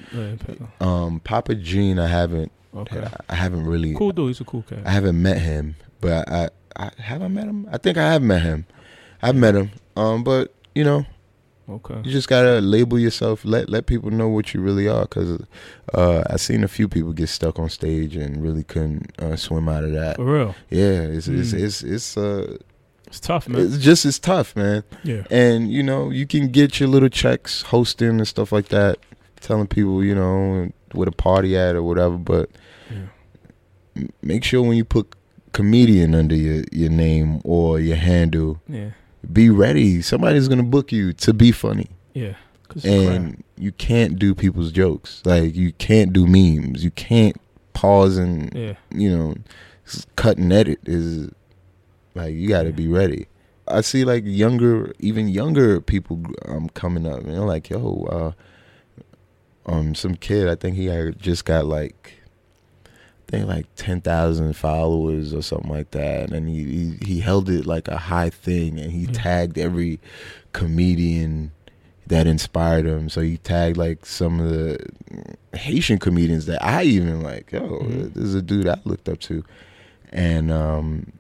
um, Papa Gene. I haven't, Okay. I haven't really, Cool dude. He's a cool cat. I haven't met him, but I, I have I met him. I think I have met him. I've met him. Um, but you know, Okay. you just gotta label yourself. Let let people know what you really are. Cause uh, I seen a few people get stuck on stage and really couldn't uh, swim out of that. For real. Yeah, it's it's Mm. it's it's uh, It's tough, man. it's just it's tough, man. yeah. And you know, you can get your little checks hosting and stuff like that, telling people you know where the party at or whatever. But Yeah. make sure when you put comedian under your your name or your handle, Yeah. be ready. Somebody's gonna book you to be funny. Yeah. 'Cause it's a craft. and you can't do people's jokes. Like you can't do memes. You can't pause and yeah. you know cut and edit. Is like you got to be ready. I see like younger, even younger people um coming up. You know, like yo, uh, um, some kid. I think he just got like. Think like ten thousand followers or something like that, and he, he he held it like a high thing, and he Yeah. tagged every comedian that inspired him. So he tagged like some of the Haitian comedians that I even like. Yo, Mhm. this is a dude I looked up to, and um,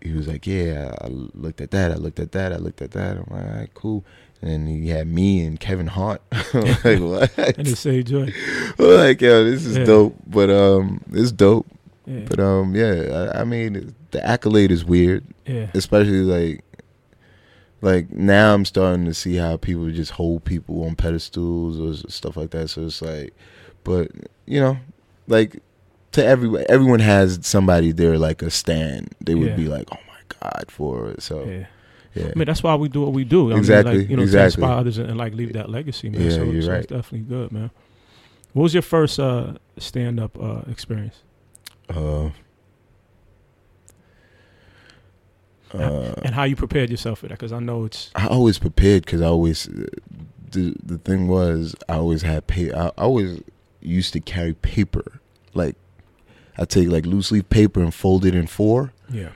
he was like, "Yeah, I looked at that. I looked at that. I looked at that." I'm like, "All right, cool." And he had me and Kevin Hart. Like what? And they say joy. Like, yo, this is Yeah. dope. But um, it's dope. Yeah. But um, yeah, I, I mean, the accolade is weird yeah. especially like like now I'm starting to see how people just hold people on pedestals or stuff like that. So it's like, but you know, like to everyone, everyone has somebody there like a stand. They would Yeah. be like, oh my god, for it. So Yeah. Yeah, I mean, that's why we do what we do. I mean, Exactly, like, you know, exactly. inspire others and, and, like leave that legacy, man. Yeah, so, you're so right. it's definitely good, man. What was your first uh, stand up uh, experience? uh, uh, and how you prepared yourself for that? Because I know it's I always prepared because I always the the thing was I always had pay. I, I always used to carry paper. Like I take like loose leaf paper and fold it in four, yeah,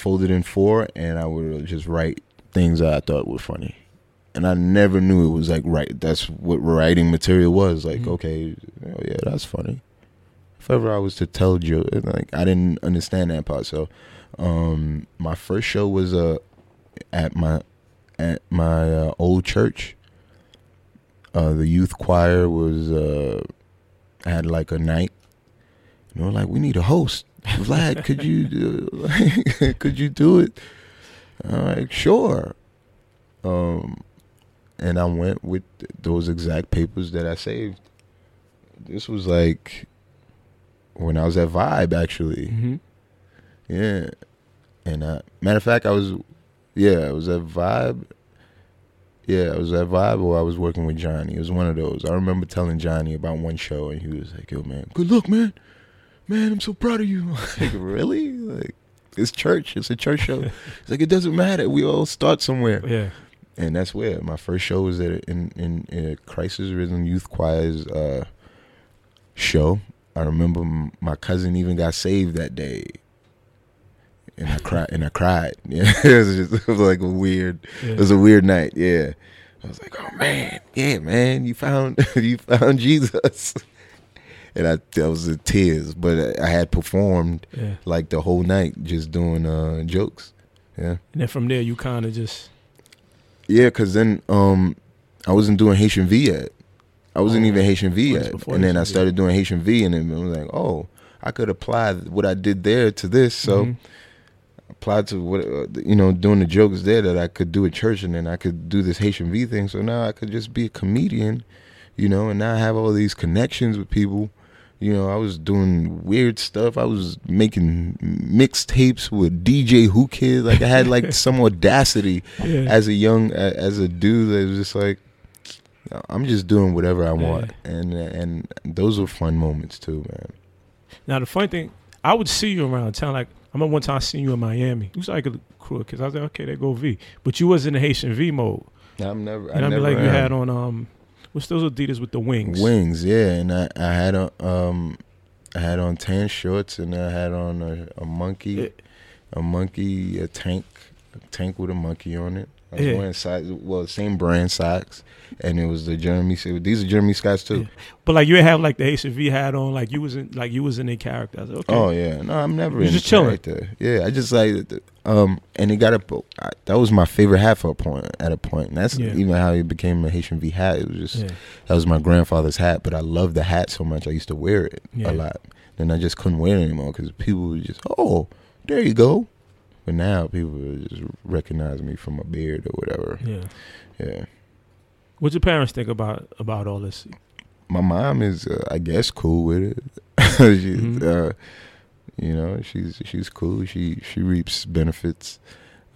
fold it in four, and I would just write things that I thought were funny. And I never knew it was like right. That's what writing material was. Like Mhm. okay, oh yeah, that's funny. If ever I was to tell you, like I didn't understand that part. So, um, my first show was uh at my at my uh, old church. Uh, the youth choir was uh had like a night. and You know, like we need a host. Vlad, could you do, could you do it? I'm like, sure. Um, and I went with those exact papers that I saved. This was like when I was at Vibe, actually. hmm Yeah. And uh, matter of fact, I was, yeah, I was at Vibe. Yeah, I was at Vibe or I was working with Johnny. It was one of those. I remember telling Johnny about one show, and he was like, "Yo, man, good luck, man. Man, I'm so proud of you." like, really? Like, it's church. It's a church show. It's like it doesn't matter. We all start somewhere, yeah, and that's where my first show was at in in, in Crisis Rhythm Youth Choir's uh, show. I remember m- my cousin even got saved that day, and I cried. And I cried. Yeah, it was just it was like a weird. yeah. It was a weird night. Yeah, I was like, oh man, yeah, man, you found you found Jesus. And I, I was in tears, but I had performed yeah. like the whole night, just doing uh, jokes. Yeah. And then from there, you kind of just Yeah, cause then um, I wasn't doing Haitian V yet. I wasn't Oh. even Haitian V yet, and then I started doing Haitian V, and then I was like, oh, I could apply what I did there to this. So Mhm. applied to what uh, you know, doing the jokes there that I could do at church, and then I could do this Haitian V thing. So now I could just be a comedian, you know, and now I have all these connections with people, You know, I was doing weird stuff. I was making mixtapes with DJ Whoo Kid. Like I had like some audacity Yeah. as a young as a dude that was just like I'm just doing whatever I want. And and those were fun moments too, man. Now the funny thing, I would see you around town. Like I remember one time I seen you in Miami. You was like a crew because I was like, okay, they go V. But you was in the Haitian V mode. I'm never And I, I mean, never like you had on um, what's those Adidas with the wings? Wings, yeah, and I, I had on um I had on tan shorts and I had on a, a monkey, a monkey, a tank, a tank with a monkey on it. I was Yeah. wearing socks, well, same brand socks, and it was the Jeremy. These are Jeremy Scotts too. Yeah. But like you have like the Haitian V hat on, like you was in like you was in a character. I was like, okay. Oh yeah, no, I'm never You in just chilling. character. Yeah, I just like um, and it got a I, that was my favorite hat for a point at a point. And that's Yeah. even how it became a Haitian V hat. It was just yeah. that was my grandfather's hat, but I loved the hat so much I used to wear it a lot. Then I just couldn't wear it anymore because people were just, oh, there you go. But now people just recognize me from a beard or whatever. yeah. Yeah, What'd your parents think about about all this? my mom is, uh, I guess, cool with it. she, Mhm. uh, you know, she's she's cool. She she reaps benefits.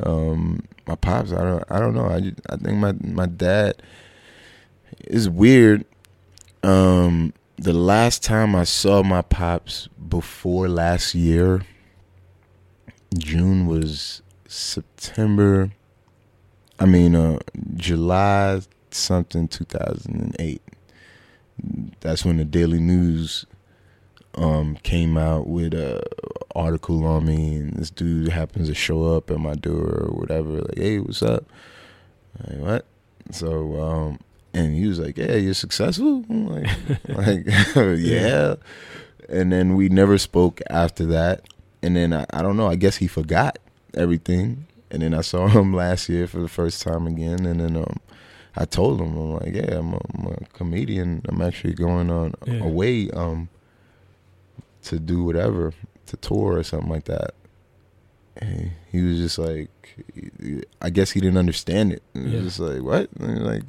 Um, my pops, I don't I don't know. I just, I think my my dad is weird. Um, the last time I saw my pops before last year, June was September. I mean, uh, July something two thousand and eight. That's when the Daily News um came out with a article on me, and this dude happens to show up at my door or whatever. Like, hey, what's up? Like, what? So, um, and he was like, "Yeah, you're successful." I'm like, like, yeah. And then we never spoke after that. And then I, I don't know. I guess he forgot everything. And then I saw him last year for the first time again. And then um, I told him, I'm like, yeah, I'm a, I'm a comedian. I'm actually going on Yeah. away um to do whatever, to tour or something like that. And he was just like, I guess he didn't understand it. Was Yeah. just like, what? Like,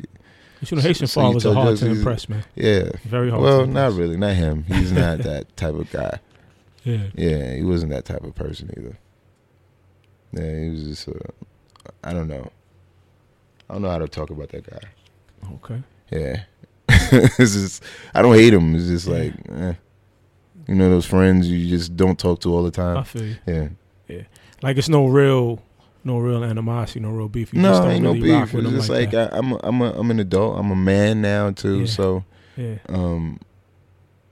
You know, Haitian So fathers are hard to impress, man. yeah. Very hard. To impress. Well, not really, not him. He's not that type of guy. Yeah. Yeah, he wasn't that type of person either. Yeah, he was just, uh, I don't know. I don't know how to talk about that guy. Okay. Yeah. it's just, I don't hate him. It's just Yeah. like, eh. You know, those friends you just don't talk to all the time. I feel you. Yeah. Yeah. Like it's no real, no real animosity, no real beef. You just No, don't ain't really no beef. It's just like, like. I, I'm, a, I'm, a, I'm an adult. I'm a man now too. Yeah. So, yeah, um,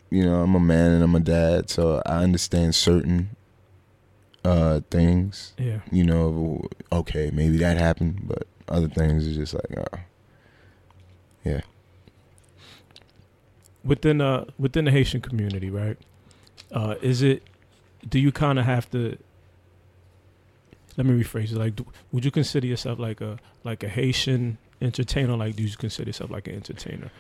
you know, I'm a man and I'm a dad. So I understand certain uh things. yeah. you know, okay, maybe that happened, but other things is just like, uh, yeah. Within uh within the Haitian community, right? Uh, is it? Do you kind of have to? Let me rephrase it. Like, do, would you consider yourself like a like a Haitian entertainer? Like, do you consider yourself like an entertainer?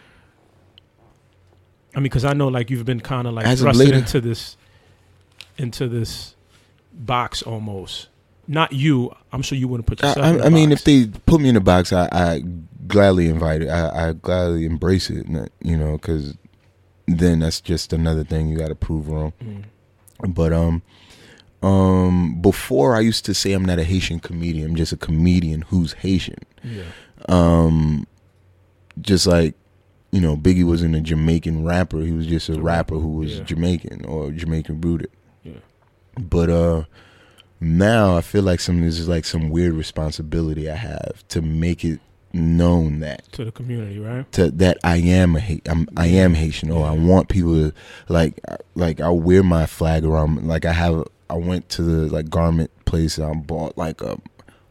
I mean, because I know like you've been kind of like As thrusted into this into this box almost. Not you. I'm sure you wouldn't put I, yourself. in I, I mean, box. if they put me in a box, I, I gladly invite it. I, I gladly embrace it, you know, because then that's just another thing you got to prove wrong. Mm. But um, um, before I used to say I'm not a Haitian comedian. I'm just a comedian who's Haitian. yeah, Um, just like you know, Biggie wasn't a Jamaican rapper. He was just a rapper, who was yeah. Jamaican or Jamaican rooted. Yeah. But uh, now I feel like some this is like some weird responsibility I have to make it known that to the community, right? to that I am a Ha- I'm, I am Haitian or I want people to like like I wear my flag around like I have I went to the like garment place and I bought like a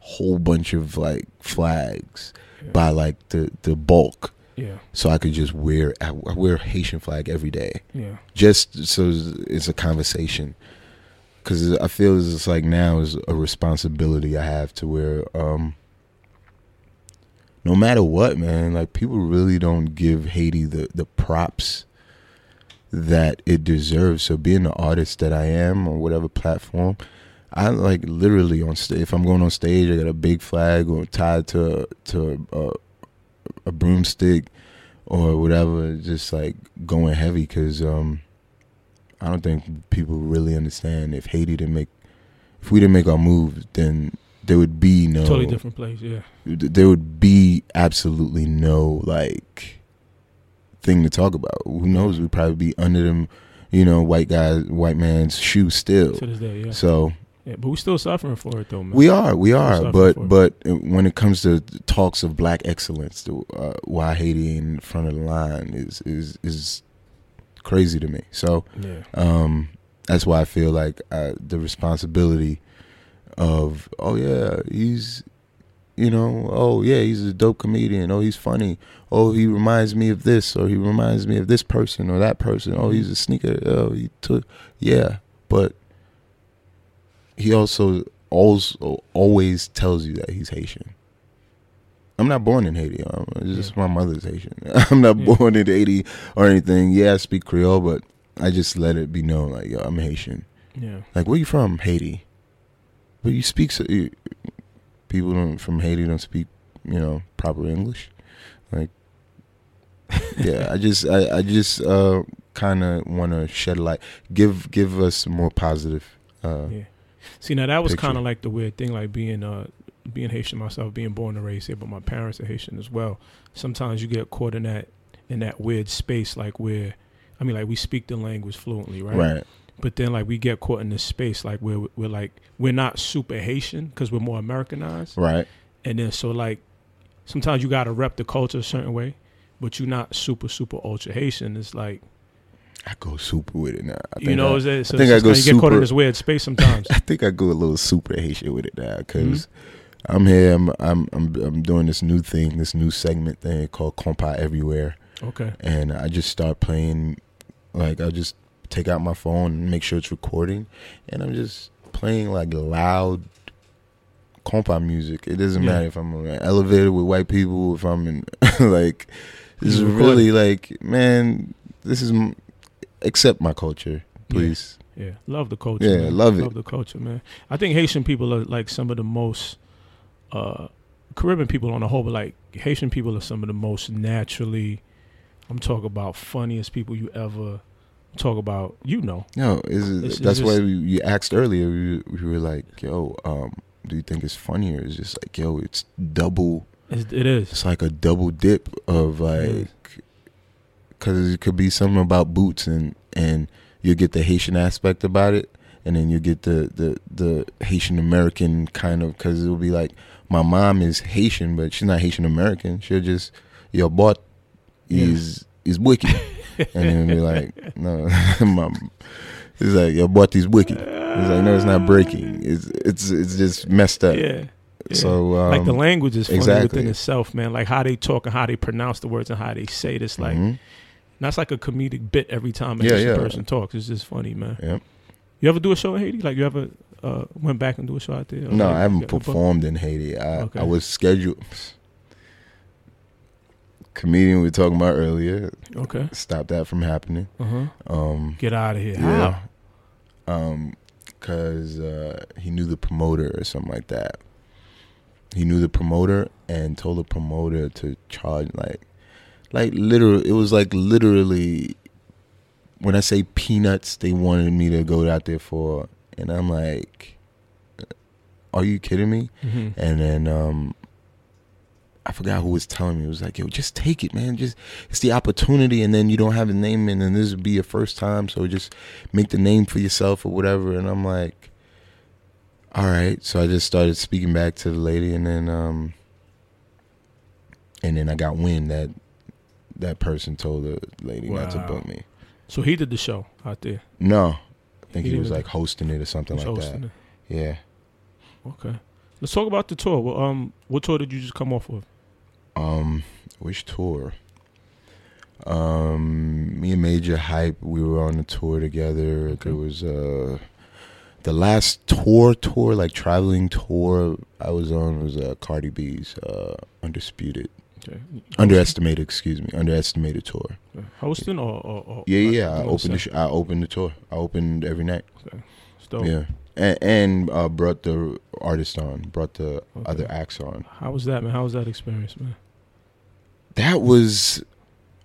whole bunch of like flags Yeah. by like the the bulk. Yeah, so I could just wear I, I wear Haitian flag every day. Yeah, just so it's a conversation because I feel it's like now is a responsibility I have to where um no matter what man like people really don't give Haiti the the props that it deserves. So being the artist that I am on whatever platform I like literally on stage if I'm going on stage I got a big flag or tied to to a, a broomstick or whatever just like going heavy because um I don't think people really understand if Haiti didn't make, if we didn't make our move, then there would be no Totally different place. Yeah. there would be absolutely no like thing to talk about. Who knows? We'd probably be under them, you know, white guys, white man's shoe still. To this day. Yeah. So yeah. But we're still suffering for it though, man. we are, we are, but but when it comes to talks of black excellence, the, uh, why Haiti in front of the line is is is crazy to me. So yeah. um, that's why I feel like uh, the responsibility of oh yeah he's you know oh yeah he's a dope comedian. Oh he's funny. Oh he reminds me of this. Or he reminds me of this person or that person. Oh he's a sneaker. Oh he took yeah. But he also also always tells you that he's Haitian. I'm not born in Haiti. Um, It's just my mother's Haitian. I'm not Yeah. born in Haiti or anything. Yeah, I speak Creole, but I just let it be known like yo, I'm Haitian. Yeah. Like, where you from? Haiti. But you speak. So, you, people don't, from Haiti don't speak, you know, proper English. Like, yeah, I just, I, I just uh, kind of want to shed light, give, give us more positive. Uh, Yeah. See now that was kind of like the weird thing, like being uh being Haitian myself, being born and raised here, but my parents are Haitian as well. Sometimes you get caught in that in that weird space, like where, I mean, like we speak the language fluently, right? right. But then like we get caught in this space, like where we're like we're not super Haitian because we're more Americanized, Right. and then so like sometimes you gotta rep the culture a certain way, but you're not super super ultra Haitian. It's like I go super with it now. I you know, I, is it, so I think I go you get caught in this weird space sometimes. I think I go a little super Haitian with it now because Mm-hmm. I'm here. I'm, I'm I'm I'm doing this new thing, this new segment thing called Compa Everywhere, okay. and I just start playing. Like I just take out my phone and make sure it's recording, and I'm just playing like loud compa music. It doesn't Yeah. matter if I'm an elevator with white people, if I'm in like. This is really like, man. This is accept my culture, please. Yeah, love the culture. Yeah, man. love it. Love the culture, man. I think Haitian people are like some of the most uh, Caribbean people on the whole, but like Haitian people are some of the most naturally. I'm talking about funniest people you ever talk about. You know, No, is It's- it's that's why just- we, you asked earlier. We, we were like, "Yo, um, do you think it's funnier?" It's just like, "Yo, it's double. it's, it is. It's like a double dip of like, because it could be something about boots and and you get the Haitian aspect about it, and then you get the the the Haitian American kind of because it'll be like my mom is Haitian, but she's not Haitian American. She'll just your bought Yeah. is is wicked, and then be like, no, mom. It's like your butt is wicked. It's like no, it's not breaking. It's it's it's just messed up. Yeah. yeah. So um, like the language is funny exactly. within itself, man. Like how they talk and how they pronounce the words and how they say it. It's like mhm. that's like a comedic bit every time a Yeah, yeah. person talks. It's just funny, man. Yep. You ever do a show in Haiti? Like you ever uh, went back and do a show out there? No, I haven't performed in Haiti. I Okay. I was scheduled. Comedian we were talking about earlier. Okay. Stop that from happening. Uh huh. Um, Get out of here. yeah. How? Um, cause uh, he knew the promoter or something like that. He knew the promoter and told the promoter to charge like, like literal. It was like literally. When I say peanuts, they wanted me to go out there for, and I'm like, "Are you kidding me?" hmm And then um I forgot who was telling me. It was like, yo, just take it, man. Just it's the opportunity and then you don't have a name and then this would be your first time, so just make the name for yourself or whatever. And I'm like, All right. So I just started speaking back to the lady and then um and then I got wind that that person told the lady not to book me. So he did the show out there. No. I think He he, was like hosting it or something like that. it. Yeah. Okay. Let's talk about the tour. Well, um, what tour did you just come off of? Um, which tour? Um, me and Majah Hype, we were on a tour together. Okay. There was uh the last tour tour, like traveling tour I was on was uh Cardi B's uh Undisputed. Okay. Underestimated, excuse me, underestimated tour. Okay. Hosting or, or, or Yeah, yeah, I opened the sh- I opened the tour. I opened every night. Dope. Yeah. And, and uh, brought the artist on, brought the Okay. other acts on. How was that, man? How was that experience, man? That was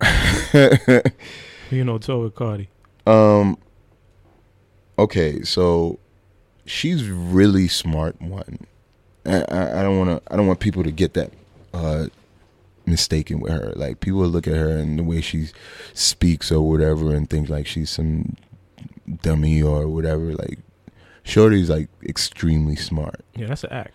You know, tour with Cardi. Um, okay, so she's really smart. One, I, I, I don't want to. I don't want people to get that uh, mistaken with her. Like people look at her and the way she speaks or whatever, and think like she's some dummy or whatever. Like Shorty's like extremely smart. Yeah, that's an act.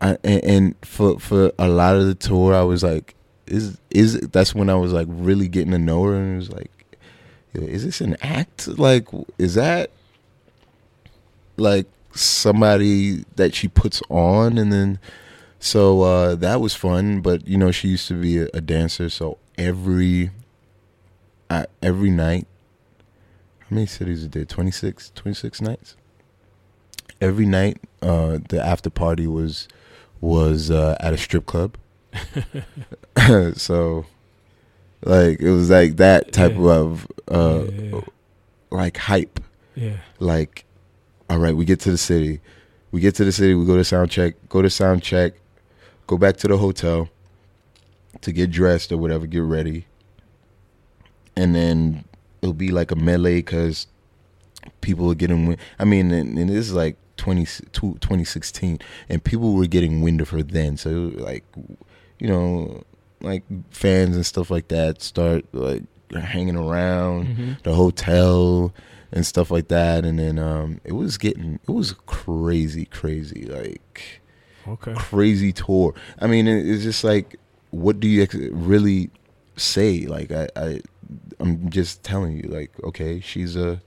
I, and, and for for a lot of the tour, I was like, is is that's when I was like really getting to know her, and it was like, is this an act? Like, is that like somebody that she puts on, and then so uh, that was fun. But you know, she used to be a, a dancer, so every uh, every night, how many cities did 26, 26 nights? Every night, uh, the after party was was uh, at a strip club. so, like, it was like that type Yeah. of uh, yeah, like hype. yeah. Like, all right, we get to the city. We get to the city. We go to sound check. Go to sound check. Go back to the hotel to get dressed or whatever. Get ready. And then it'll be like a melee because people are getting. wind. I mean, and, and this is like 20, 2016, and people were getting wind of her then. So like, you know, like fans and stuff like that start like hanging around hmm the hotel and stuff like that and then um it was getting it was crazy crazy like Okay. crazy tour. I mean it's just like what do you really say? Like i i i'm just telling you like okay she's a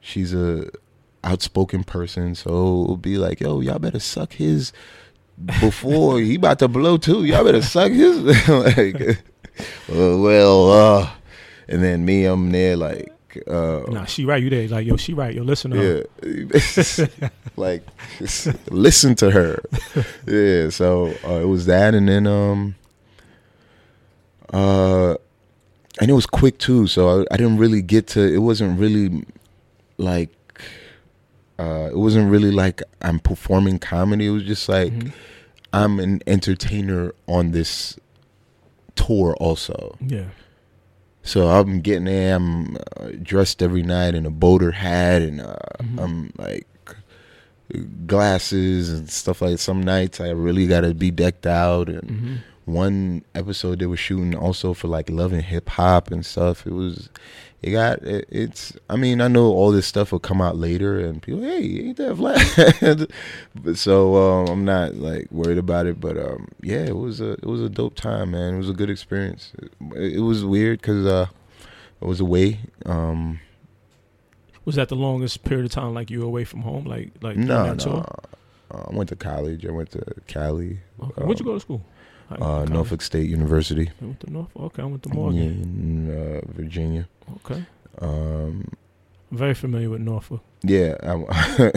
she's a outspoken person so it'll be like yo y'all better suck his before he about to blow too. Y'all better suck his like well uh and then me i'm there like uh Nah, she right. You there? Like, yo, she right. Yo, listen to her. yeah like listen to her yeah so uh, it was that and then um uh and it was quick too so I, I didn't really get to it wasn't really like uh it wasn't really like i'm performing comedy it was just like Mhm. i'm an entertainer on this tour also Yeah. So I'm getting there. I'm uh, dressed every night in a boater hat, and uh, Mhm. I'm like glasses and stuff like. Some nights I really got to be decked out. And hmm one episode they were shooting also for like loving Hip Hop and stuff. It was, it got it, it's. I mean, I know all this stuff will come out later, and people, hey, ain't that flat? but so um, I'm not like worried about it. But um, yeah, it was a it was a dope time, man. It was a good experience. It, it was weird because uh, I was away. Um, Was that the longest period of time like you were away from home? Like, like no, no. Uh, I went to college. I went to Cali, Okay. Where'd you go to school? I went to uh. Norfolk State University, I went to Norfolk. Okay, I went to yeah, in uh, Virginia. Okay. Um, I'm very familiar with Norfolk. Yeah, I,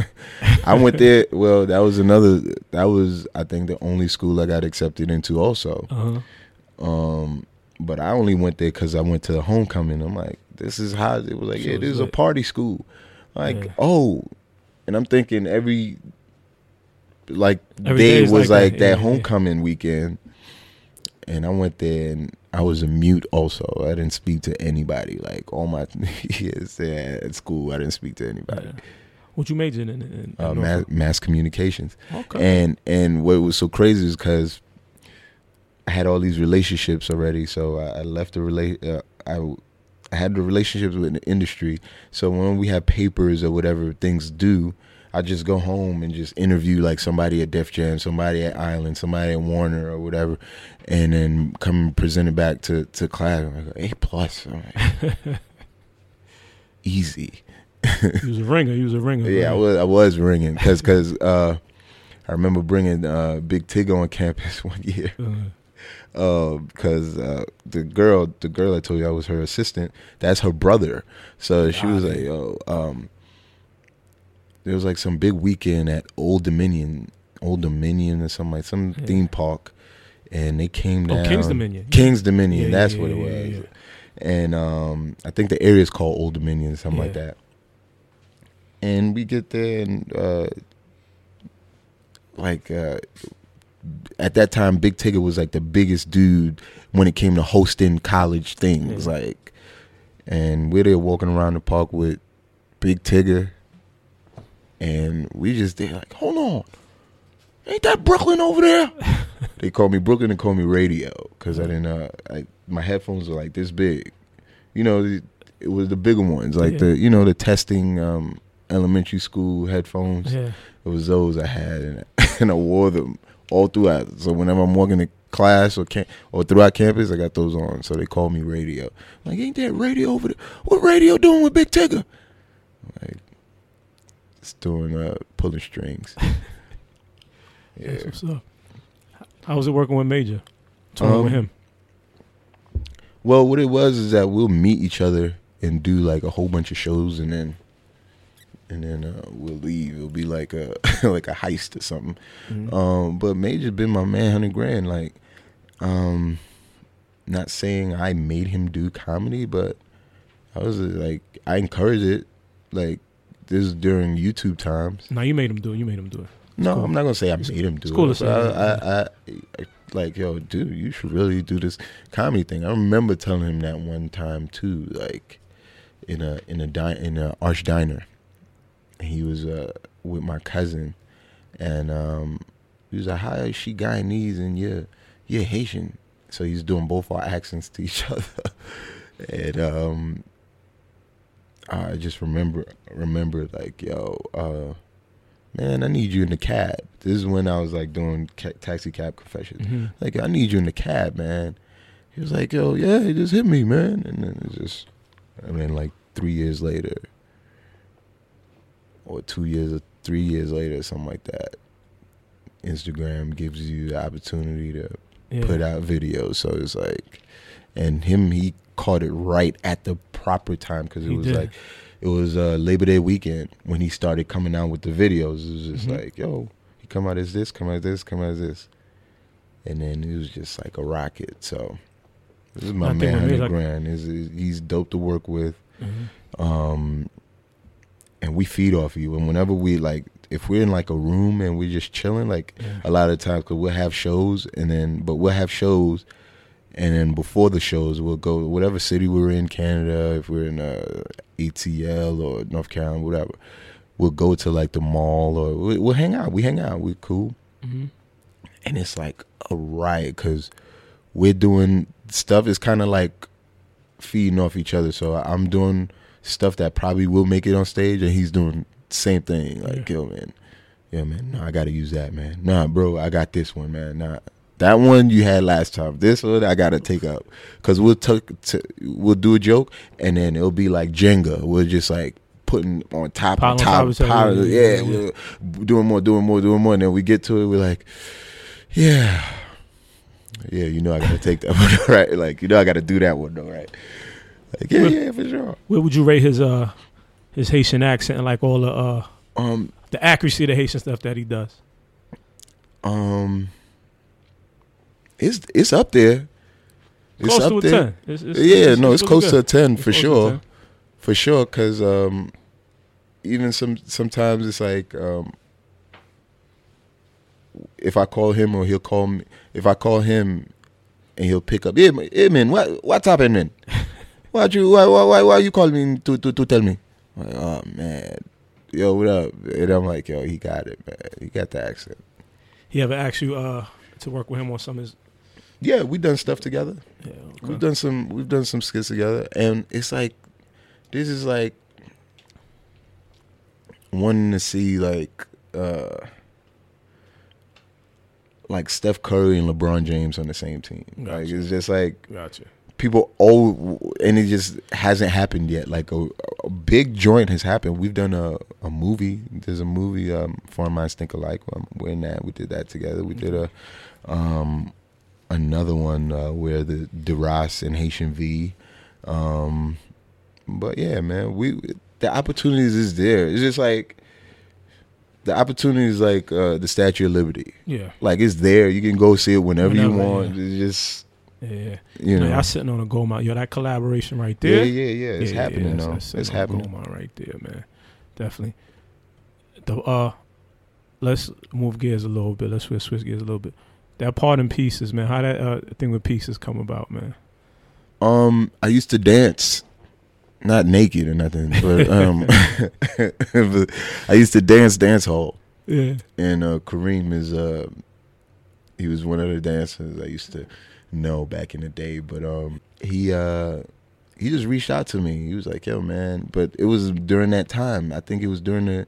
I went there. Well, that was another. That was, I think, the only school I got accepted into. Also, Uh huh. um, but I only went there because I went to the homecoming. I'm like, this is how it was like. So yeah, this is a party school. Like, Yeah. oh, and I'm thinking every like Every day day was like like, that. Yeah, yeah. homecoming weekend, and I went there and I was a mute. Also, I didn't speak to anybody. Like all my years at school, I didn't speak to anybody. Yeah. What you majored in? in, in Uh, mass, mass communications. Okay. And and what was so crazy is because I had all these relationships already, so I, I left the rela- uh, I I had the relationships with the industry. So when we have papers or whatever things do, I just go home and just interview like somebody at Def Jam, somebody at Island, somebody at Warner or whatever, and then come present it back to to class. I'm like A plus, I'm like, easy. he was a ringer. He was a ringer. Yeah, I was I was ringing because because uh, I remember bringing uh, Big Tig on campus one year Uh, because uh, the girl the girl I told you I was her assistant that's her brother so she was Ah, like yo um, there was like some big weekend at Old Dominion Old Dominion or something like some Yeah. theme park and they came down. oh, King's Dominion. King's Dominion Yeah, that's yeah, what it was and um, I think the area is called Old Dominion, something like that. And we get there, and uh, like uh, at that time, Big Tigger was like the biggest dude when it came to hosting college things, like. And we're there walking around the park with Big Tigger, and we just did like, hold on, ain't that Brooklyn over there? they called me Brooklyn and called me Radio because I didn't. Uh, I, my headphones were like this big, you know. It, it was the bigger ones, like Yeah. the you know the testing um, elementary school headphones. Yeah. It was those I had, and, and I wore them all throughout. So whenever I'm walking to class or camp or throughout campus, I got those on. So they call me radio. like, ain't that radio over there? What radio doing with Big Tigger? Like, it's doing uh, pulling strings. yeah. That's what's up. How was it working with Majah? Touring Um, with him. Well, what it was is that we'll meet each other and do like a whole bunch of shows, and then and then uh, we'll leave. It'll be like a like a heist or something. Mhm. Um, but Majah's been my man, hundred grand. Like, um, not saying I made him do comedy, but I was like, I encouraged it. Like, this is during YouTube times. no, you made him do it. You made him do it. No, cool. I'm not gonna say I It's- made him do it's cool it. to say I, I, I, I, like, yo, dude, you should really do this comedy thing. I remember telling him that one time too, like in a in a di- in a arch diner. He was uh, with my cousin, and um, he was like, "How is she Guyanese and you're you're Haitian?" So he's doing both our accents to each other, and um, I just remember remember like, yo. uh man, I need you in the cab. This is when I was like doing ca- taxi cab confessions. Mhm. Like, I need you in the cab, man. He was like, yo, yeah, he just hit me, man. And then it's just, I mean, like three years later, or two years or three years later, something like that, Instagram gives you the opportunity to Yeah. put out videos. So it's like, and him, he caught it right at the proper time because it He was did. like, it was uh, Labor Day weekend when he started coming out with the videos. It was just Mhm. like, yo, he come out as this, come out as this, come out as this, and then it was just like a rocket. So this is my I man, hundred like- grand. Is he's dope to work with, Mhm. um, and we feed off you. And whenever we like, if we're in like a room and we're just chilling, like Yeah. a lot of times, cause we'll have shows, and then but we'll have shows, and then before the shows, we'll go whatever city we're in, Canada, if we're in uh, ATL or North Carolina, whatever. We'll go to like the mall or we- we'll hang out. We hang out. We're cool, Mhm. and it's like a riot because we're doing stuff. It's kind of like feeding off each other. So I'm doing stuff that probably will make it on stage, and he's doing same thing. Like, Yeah. yo, man, yeah, man, no, I got to use that, man. Nah, bro, I got this one, man. Nah, that one you had last time. This one I got to take up because we'll take t- we'll do a joke, and then it'll be like Jenga. We're just like putting on top Pile on on top, top of each other, pile- yeah, yeah, doing more, doing more, doing more, and then we get to it, we're like, yeah. Yeah, you know I gotta take that one, right? Like you know I gotta do that one, though, right? Like yeah, yeah, for sure. Where would you rate his uh his Haitian accent and like all the uh Um, the accuracy of the Haitian stuff that he does? um, it's it's up there. It's Close up to a there. ten. It's, it's, yeah, no, it's, really close to a ten for close to a sure, 10. for sure. Because um, even some sometimes it's like um, if I call him or he'll call me. If I call him and he'll pick up, yeah, hey man, what what's happening? What you why why why why you calling me to to to tell me? I'm like, oh man, yo, what up? And I'm like, yo, he got it, man. He got the accent. He ever asked you uh to work with him on some of his Yeah, we done stuff together. yeah, We've done some we've done some skits together and it's like this is like wanting to see like uh like Steph Curry and LeBron James on the same team. Like it's just like Gotcha. people oh and it just hasn't happened yet. Like a, a big joint has happened. We've done a, a movie. There's a movie, um, Foreign Minds Think Alike. Um, we're in that. We did that together. We did a um, another one uh, where the Duras and Haitian V. Um, but yeah, man, we the opportunities is there. It's just like the opportunity is like uh, the Statue of Liberty. Yeah. Like it's there. You can go see it whenever, you want. yeah. It's just Yeah, you know. Y'all sitting on a gold mine. Yo, that collaboration right there. yeah, yeah. Yeah. It's Yeah, happening yeah, though. that's- that's It's sitting on a happening. Gold mine right there, man. Definitely. The uh, let's move gears a little bit. Let's switch, switch gears a little bit. That part in pieces, man. How that uh thing with pieces come about, man? Um, I used to dance. not naked or nothing, but um, but I used to dance dance hall, Yeah. and uh, Kareem is uh, he was one of the dancers I used to know back in the day. But um, he uh, he just reached out to me. He was like, "Yo, man," but it was during that time. I think it was during the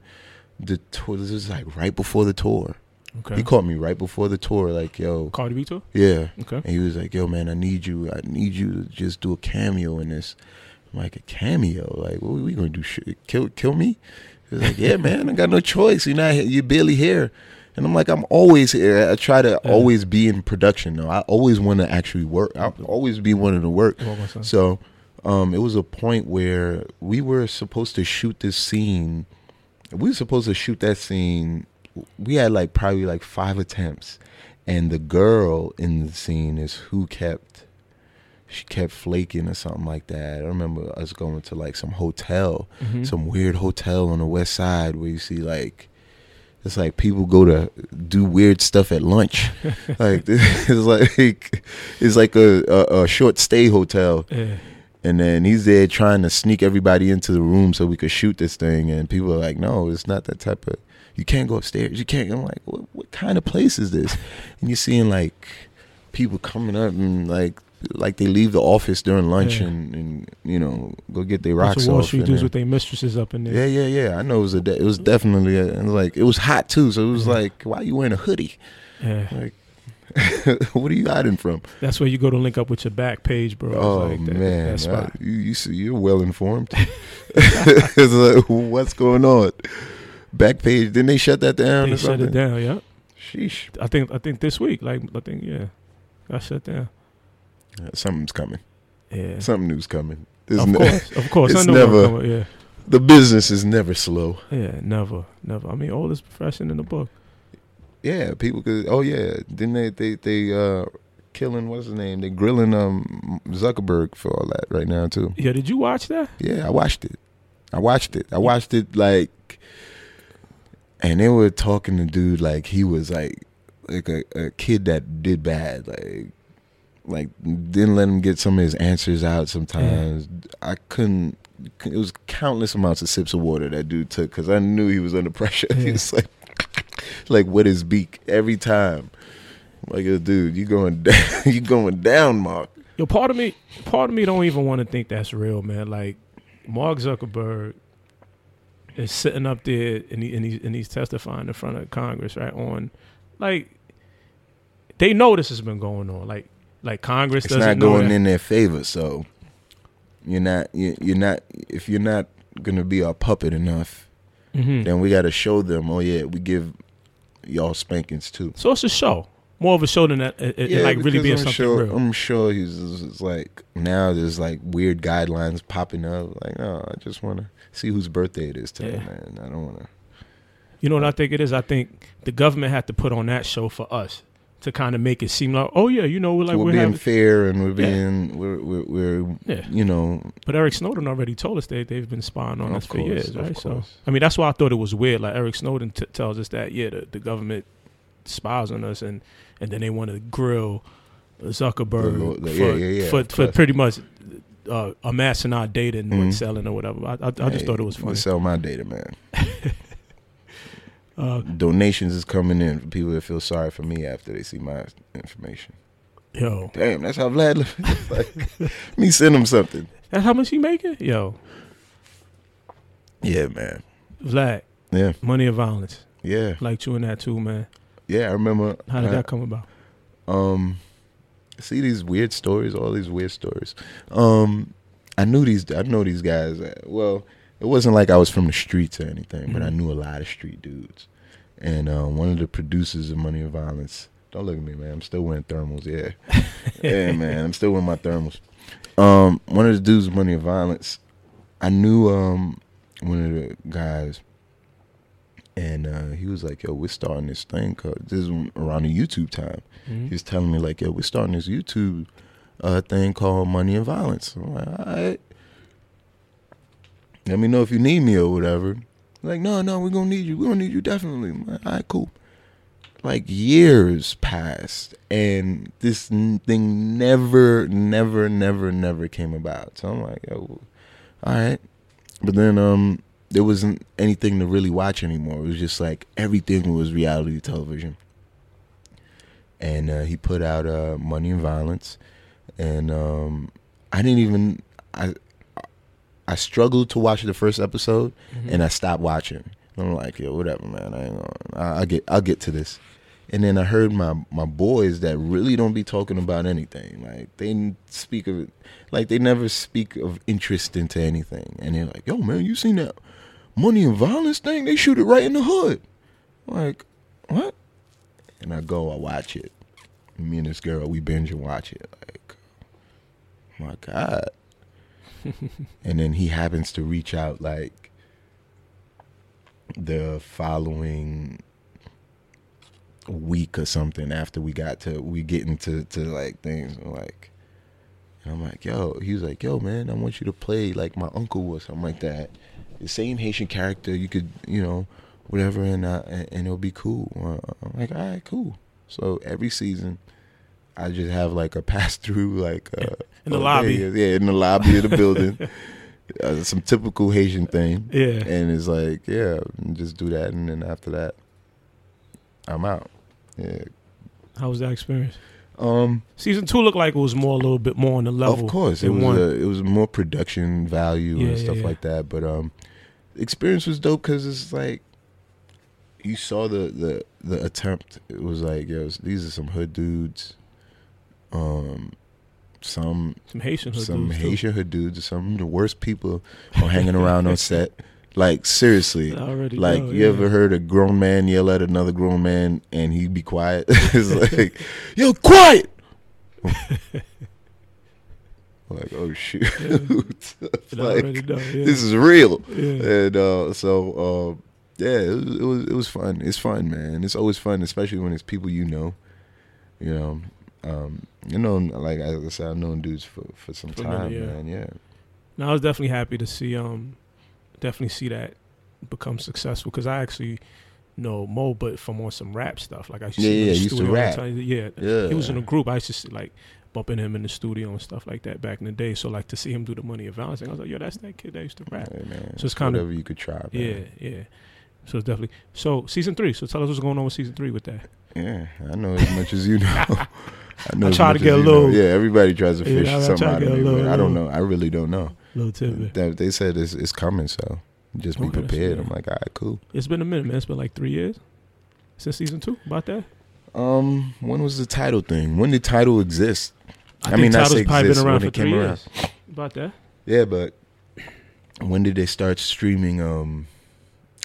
the tour. This was like right before the tour. Okay. He called me right before the tour, like, "Yo, Cardi B tour? yeah." Okay. And he was like, "Yo, man, I need you. I need you to just do a cameo in this." I'm like, "A cameo? Like, what are we gonna do? Shit, kill, kill me?" He was like, "Yeah, man, I got no choice. You're not, you're barely here." And I'm like, "I'm always here. I try to Yeah. always be in production. though. I always want to actually work. I always be wanting to work." What was that? So, um, it was a point where we were supposed to shoot this scene. We were supposed to shoot that scene. We had like probably like five attempts, and the girl in the scene is who kept. She kept flaking or something like that. I remember us going to like some hotel, Mhm. some weird hotel on the west side where you see like it's like people go to do weird stuff at lunch. like it's like it's like a, a, a short stay hotel. Yeah. And then he's there trying to sneak everybody into the room so we could shoot this thing. And people are like, no, it's not that type of. You can't go upstairs. You can't. I'm like, what, what kind of place is this? And you're seeing like people coming up and like like they leave the office during lunch Yeah. and, and you know go get their That's rocks what Wall off. Street dudes with their mistresses up in there. yeah, yeah, yeah. I know it was a. De- it was definitely a, and like it was hot too. So it was Yeah. like, why are you wearing a hoodie? Yeah. Like, what are you hiding from? That's where you go to link up with your Backpage, bro. Oh like that- man, that spot. I- you you see, you're well informed. it's like, what's going on? Backpage? Didn't they shut that down? They shut it down. Yeah. Sheesh, I think I think this week, like I think yeah, got shut down. Uh, something's coming. Yeah. Something new's coming. There's Of course, of course. It's never- going, yeah. the business is never slow. Yeah, never, never. I mean, oldest profession in the book. Yeah, people could. Oh yeah, didn't they? They they uh killing what's his name? They grilling um Zuckerberg for all that right now too. Yeah, did you watch that? Yeah, I watched it. I watched it. I watched it like, and they were talking to dude like he was like like a, a kid that did bad, like like didn't let him get some of his answers out. Sometimes I couldn't. It was countless amounts of sips of water that dude took because I knew he was under pressure. he was like, like with his beak every time. Like, dude, you going down? you going down, Mark? Yo, part of me, part of me don't even want to think that's real, man. Like Mark Zuckerberg is sitting up there and he and, he, and he's testifying in front of Congress, right? On like they know this has been going on. Like like Congress it's doesn't not going in their favor. So you're not you- you're not if you're not gonna be our puppet enough, Mhm. then we got to show them. Oh yeah, we give y'all spankings too. So it's a show, more of a show than that. It, it- it like really being I'm something sure, real. I'm sure he's it's like now there's like weird guidelines popping up. Like oh, I just want to see whose birthday it is today, Yeah. man. I don't want to. You know what I think it is? I think the government had to put on that show for us to kind of make it seem like, oh yeah, you know, we're like we're, we're, being having. fair and we're Yeah. being we're we're, we're Yeah. you know But Eric Snowden already told us they they've been spying on us for years, right? So. I mean, that's why I thought it was weird. Like Eric Snowden t- tells us that yeah, the, the government spies on us, and and then they want to grill Zuckerberg The Lord- the- for, yeah, yeah, yeah, for for pretty much uh, amassing our data and Mhm. selling or whatever. I, I, I just hey, thought it was funny. Sell my data, man. Uh, Donations is coming in for people that feel sorry for me after they see my information. yo, Damn, that's how Vlad like, me send him something. that's how much he making? Yo, Yeah, man. Vlad, Yeah, money and violence. yeah, Like you and that too, man. Yeah. I remember. How did I- that come about? um see these weird stories all these weird stories um i knew these i know these guys uh, well it wasn't like i was from the streets or anything but i Mhm. knew a lot of street dudes and uh, one of the producers of money and violence don't look at me man i'm still wearing thermals yeah yeah man i'm still wearing my thermals um one of the dudes money and violence i knew um one of the guys and uh, he was like, "Yo, we're starting this thing called this is around the YouTube time." Mhm. He was telling me like, "Yo, we're starting this YouTube uh, thing called Money and Violence." I'm like, "All right, let me know if you need me or whatever." Like, no, no, we're gonna need you. We're gonna need you definitely. I'm like, All right, cool. Like years passed, and this n- thing never, never, never, never came about. So I'm like, yo, all right. But then um, there wasn't anything to really watch anymore. It was just like everything was reality television. And uh, he put out uh, Money and Violence, and um, I didn't even I I struggled to watch the first episode, Mhm. and I stopped watching. I'm like, yo, whatever, man. I ain't gonna, I, I'll get I'll get to this. And then I heard my my boys that really don't be talking about anything. Like they speak of like they never speak of interest into anything. And they're like, yo, man, you seen that money and violence thing? They shoot it right in the hood. I'm like, what? And I go, I watch it. Me and this girl, we binge and watch it. Like, my God. and then he happens to reach out like the following week or something after we got to we get into to like things and like and I'm like, yo, he was like, yo, man, I want you to play like my uncle or something like that. The same Haitian character, you could, you know, whatever, and uh, and, it'll be cool. Uh, I'm like, all right, cool. So every season, I just have like a pass through, like uh, In the oh, lobby. yeah, in the lobby of the building, uh, some typical Haitian thing, Yeah. and it's like, yeah, just do that, and then after that, I'm out. Yeah. How was that experience? Um. Season two looked like it was more a little bit more on the level. Of course, it was one. a, it was more production value Yeah, and stuff yeah. like that. But um, experience was dope because it's like you saw the the the attempt. It was like, yo, these are some hood dudes. Um, some some Haitian hood some dudes, too. Haitian hood dudes. Some of the worst people are hanging around on set. Like seriously, like know, you yeah. ever heard a grown man yell at another grown man and he be quiet? it's like, yo, quiet. like, oh shoot. Already like know, yeah. this is real. Yeah. And uh, so uh, yeah, it was, it was it was fun. It's fun, man. It's always fun, especially when it's people you know. You know, um, you know, like I said, I've known dudes for for some For time, minute, yeah. man. Yeah. Now I was definitely happy to see um definitely see that become successful because I actually know Mo, but from on some rap stuff. Like I used to Yeah, see him in yeah, the used to studio rap. Yeah, Yeah. he was in a group. I used to see, like bumping him in the studio and stuff like that back in the day. So like to see him do the money of violence, I was like, yo, that's that kid that used to rap. Man. So it's kinda- whatever you could try. Man. Yeah, yeah. So it's definitely so season three. So tell us what's going on with season three with that. Yeah, I know as much as you know. I know I try to get a you know. little- Yeah, everybody tries to fish I- I something out of me. little- I don't know. I really don't know. Little tidbit. They, they said it's, it's coming, so just be Okay, prepared. I'm like, all right, cool. It's been a minute, man. It's been like three years since season two. About that. Um, when was the Tidal thing? When did Tidal exist? I, think mean, not Tidal's say probably exist been around when for it came three around. years. About that. Yeah, but when did they start streaming? Um,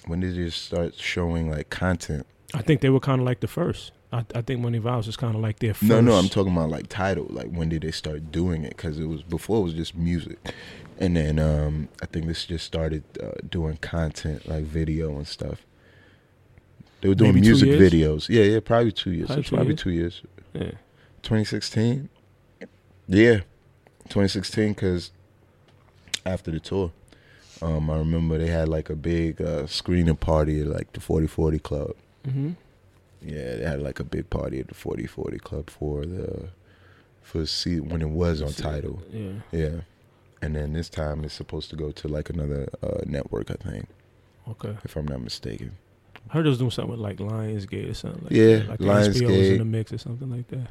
when did they start showing like content? I think they were kind of like the first. I, I think Money Vows was kind of like their first. No, no, I'm talking about like Tidal. Like when did they start doing it? Because it was before it was just music, and then um, I think this just started uh, doing content like video and stuff. They were doing Maybe music videos. Yeah, yeah, probably two years. Probably two probably years? two years. Yeah. 2016. Yeah, 2016. Because after the tour, um, I remember they had like a big uh, screening party at like the 4040 Club. Mm-hmm. Yeah, they had like a big party at the 4040 Club for the for see when it was on Tidal. Yeah. Yeah, and then this time it's supposed to go to like another uh, network, I think, Okay. if I'm not mistaken. I heard it was doing something with like Lionsgate or something. Like Yeah, that. like the HBO was in the mix or something like that.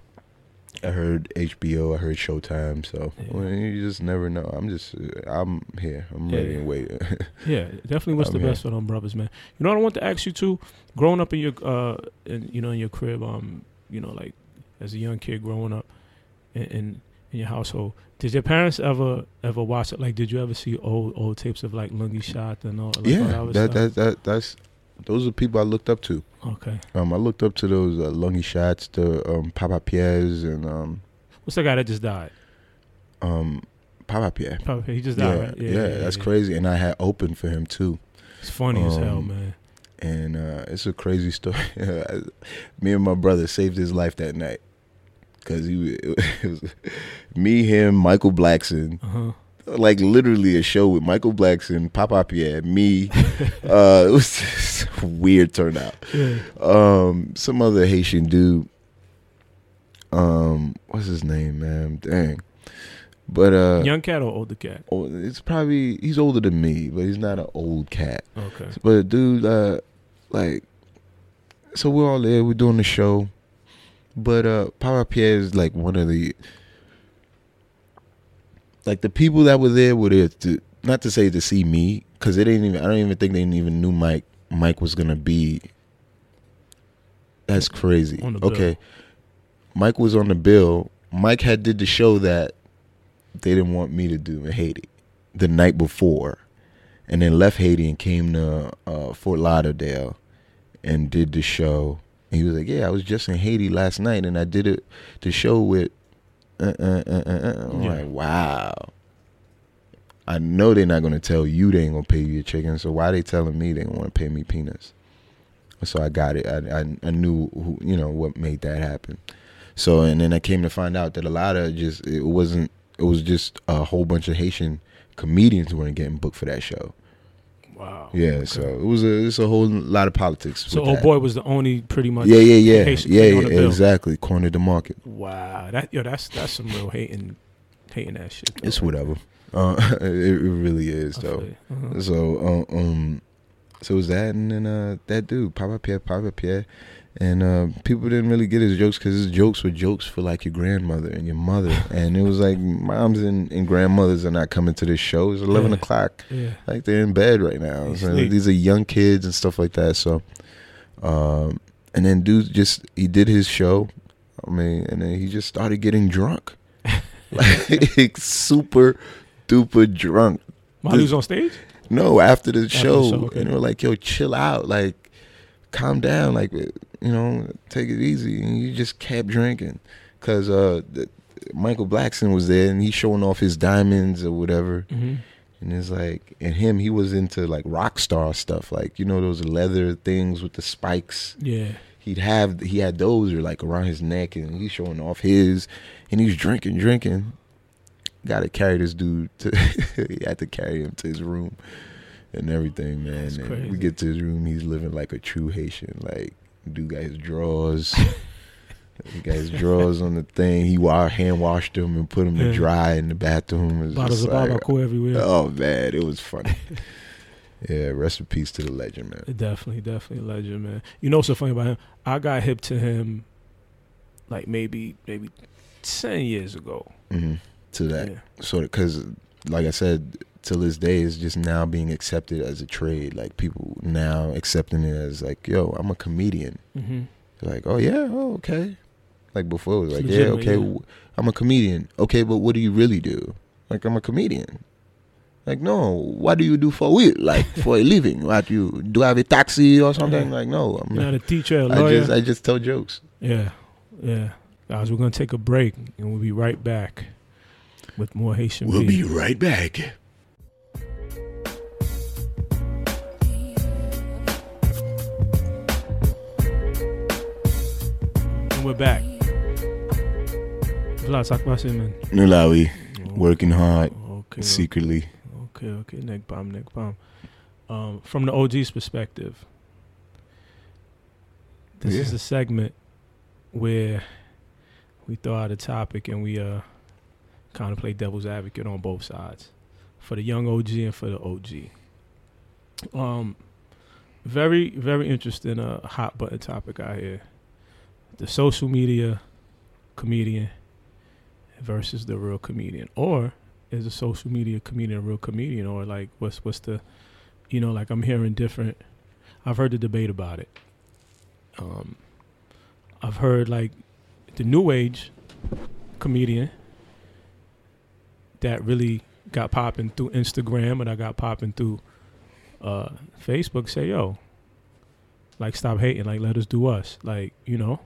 I heard HBO, I heard Showtime, so Yeah. well, you just never know. I'm just, uh, I'm here, I'm ready Yeah. to wait. Yeah, definitely. What's I'm the best for them brothers, man? You know what I want to ask you too. Growing up in your, uh, in, you know, in your crib, um, you know, like as a young kid growing up in in, in your household, did your parents ever ever watch it? Like, did you ever see old old tapes of like Languichatte and all? Like, yeah, other that, stuff? that that that's those are people I looked up to. Okay. Um, I looked up to those uh, Languichattes, the um, Papa Pierre's, and um, What's the guy that just died? um, Papa Pierre. Probably he just Yeah, died, right? yeah, that's crazy. And I had opened for him too. It's funny as hell, Um, man. and uh, it's a crazy story. me and my brother saved his life that night because he it was me, him, Michael Blackson, Uh huh. Like literally a show with Michael Blackson, Papa Pierre, me. uh, it was just a weird turnout. Yeah. Um, some other Haitian dude. Um, what's his name, man? Dang. But uh, Young cat or older cat? oh, it's probably he's older than me, but he's not an old cat. Okay. But dude, uh, like, so we're all there, we're doing the show. But uh, Papa Pierre is like one of the, like the people that were there were there to not to say to see me, because they didn't even. I don't even think they even knew Mike. Mike was gonna be. That's crazy. Bill. Okay, Mike was on the bill. Mike had did the show that they didn't want me to do in Haiti the night before, and then left Haiti and came to uh, Fort Lauderdale and did the show. And he was like, "Yeah, I was just in Haiti last night, and I did it the show with." Uh, uh, uh, uh, uh. I'm Yeah. like, wow. I know they're not gonna tell you they ain't gonna pay you your chicken. So why they telling me they want to pay me peanuts? So I got it. I, I I knew who you know what made that happen. So and then I came to find out that a lot of just it wasn't. It was just a whole bunch of Haitian comedians who weren't getting booked for that show. Wow. Yeah, Okay. so it was a it's a whole lot of politics. So old that. boy was the only pretty much. Yeah, yeah, yeah, yeah, thing on the yeah exactly. Cornered the market. Wow. That yo, that's that's some real hating, hating that shit. though, It's whatever. Uh, it, it really is. I though. Uh-huh. So uh, um, so it was that, and then uh, that dude, Papa Pierre, Papa Pierre, and uh, people didn't really get his jokes because his jokes were jokes for like your grandmother and your mother, and it was like moms and, and grandmothers are not coming to this show. It's eleven Yeah. o'clock, Yeah. like they're in bed right now. So these are young kids and stuff like that. So, um, and then dude just he did his show. I mean, and then he just started getting drunk, like super duper drunk. While he was on stage. No, after the the show, show, okay. and were like, "Yo, chill out, like, calm down, like, you know, take it easy." And you just kept drinking, cause uh, the, Michael Blackson was there, and he's showing off his diamonds or whatever. Mm-hmm. And it's like, and him, he was into like rock star stuff, like you know those leather things with the spikes. Yeah. He'd have, he had those or like around his neck, and he's showing off his, and he's drinking, drinking. Got to carry this dude to, he had to carry him to his room, and everything, man. We get to his room, he's living like a true Haitian. Like, dude got his drawers. He got his drawers on the thing. He hand washed them and put them to dry in the bathroom. It was Bottles of like, Barbancourt everywhere. Oh man, it was funny. yeah, rest in peace to the legend, man. Definitely, definitely a legend, man. You know what's so funny about him? I got hip to him like maybe maybe ten years ago. hmm To that, Yeah. so because, like I said, till this day, is just now being accepted as a trade. Like people now accepting it as like, yo, I'm a comedian. Mm-hmm. Like, oh yeah, oh okay. Like before, it was like, yeah, okay, yeah. w- I'm a comedian. Okay, but what do you really do? Like, I'm a comedian. Like, no, what do you do for it? Like, for a living? What you do? I have a taxi or something? Yeah. Like, no, I'm You're not. not a teacher, a I lawyer. just, I just tell jokes. yeah, yeah. Guys, we're gonna take a break and we'll be right back with more Haitian. We'll beef. be right back. And we're back. Vlad, talk about it, man. Nulawi, working hard Okay. secretly. Okay, okay, neck bomb, neck bomb. Um, from the OG's perspective, this is a segment where we throw out a topic and we uh kind of play devil's advocate on both sides, for the young OG and for the OG. Um, very, very interesting, uh, hot button topic out here. The social media comedian versus the real comedian, or is a social media comedian a real comedian or like what's what's the you know like i'm hearing different i've heard the debate about it. Um i've heard like the new age comedian that really got popping through instagram and i got popping through uh facebook say yo like stop hating like let us do us like you know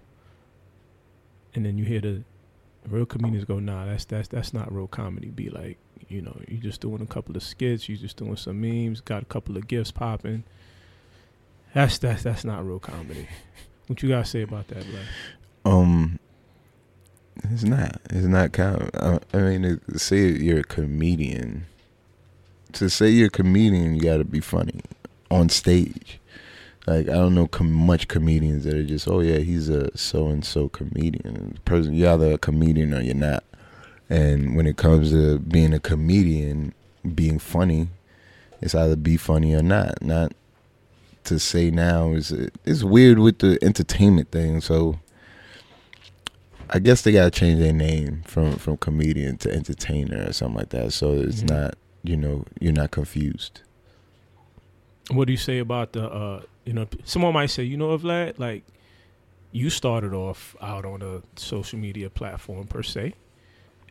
and then you hear the real comedians go, nah, that's that's that's not real comedy. Be like, you know, you just doing a couple of skits, you just doing some memes, got a couple of gifts popping. That's that's that's not real comedy. What you gotta say about that, Black? Um, it's not. It's not kind. Of, I mean, to say you're a comedian. To say you're a comedian, you got to be funny on stage. Like I don't know com- much comedians that are just, oh yeah, he's a so and so comedian. Person, you're either a comedian or you're not. And when it comes to being a comedian, being funny, it's either be funny or not. Not to say now is it's weird with the entertainment thing. So I guess they gotta change their name from from comedian to entertainer or something like that. So it's Mhm. not you know you're not confused. What do you say about the? uh You know, someone might say, you know, Vlad, like you started off out on a social media platform per se,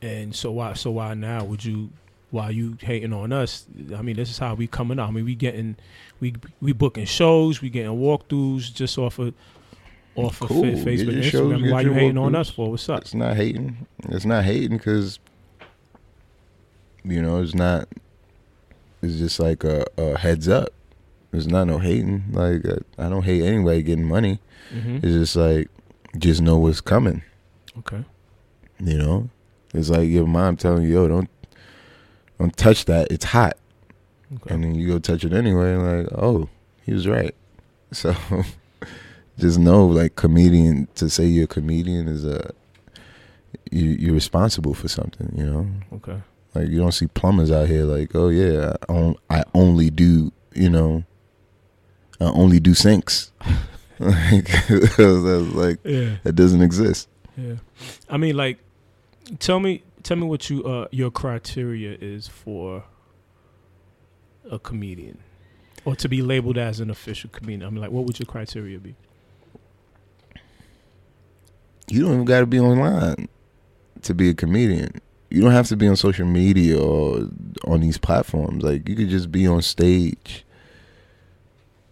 and so why? So why now would you? Why you hating on us? I mean, this is how we coming out. I mean, we getting, we we booking shows, we getting walkthroughs just off of off of Cool. Get Facebook, shows, Instagram. get Why you hating on us for? What's up? It's not hating. It's not hating because you know it's not. It's just like a, a heads up. There's not no hating. Like uh, I don't hate anybody getting money. hmm It's just like just know what's coming. Okay. You know, it's like your mom telling you, "Yo, don't don't touch that. It's hot." Okay. And then you go touch it anyway. Like, oh, he was right. So just know, like, comedian to say you're a comedian is a you you're responsible for something. You know, okay. like you don't see plumbers out here like, oh yeah, I, on, I only do you know, I only do sinks. like, like Yeah. that doesn't exist. Yeah, I mean, like, tell me, tell me what you uh your criteria is for a comedian, or to be labeled as an official comedian. I mean, like, what would your criteria be? you don't even got to be online to be a comedian. You don't have to be on social media or on these platforms. Like you could just be on stage.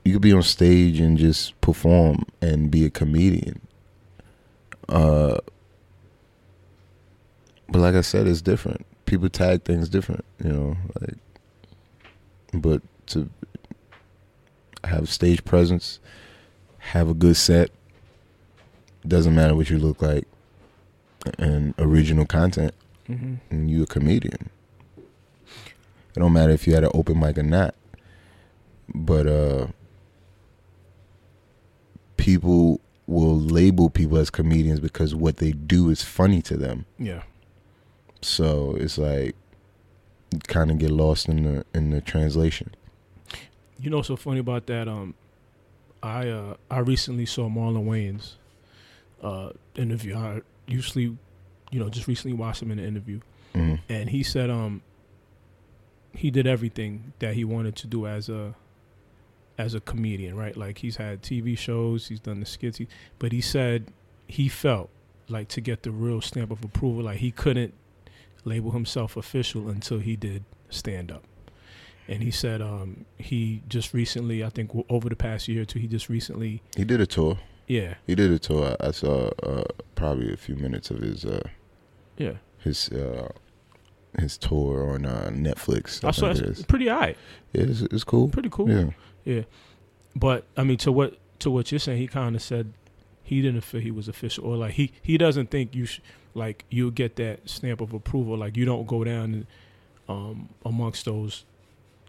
You could be on stage and just perform and be a comedian. Uh, but like I said, it's different. People tag things different, you know. Like, but to have stage presence, have a good set, doesn't matter what you look like and original content Mm-hmm. and you a comedian it don't matter if you had an open mic or not but uh people will label people as comedians because what they do is funny to them Yeah, so it's like kind of get lost in the in the translation you know, what's so funny about that. Um, I uh I recently saw Marlon Wayans uh interview. I usually, you know, just recently watched him in an interview. Mhm. and he said um he did everything that he wanted to do as a as a comedian right? Like he's had tv shows he's done the skits he, but he said he felt like to get the real stamp of approval like he couldn't label himself official until he did stand up and he said um he just recently i think over the past year or two he just recently he did a tour. Yeah. He did a tour. I, I saw uh probably a few minutes of his uh yeah. his uh his tour on uh netflix i saw think it. it's pretty right Yeah, it's, it's cool. Pretty cool. Yeah Yeah, but I mean, to what to what you're saying, he kind of said he didn't feel he was official, or like he he doesn't think you sh- like you'll get that stamp of approval. Like you don't go down and, um, amongst those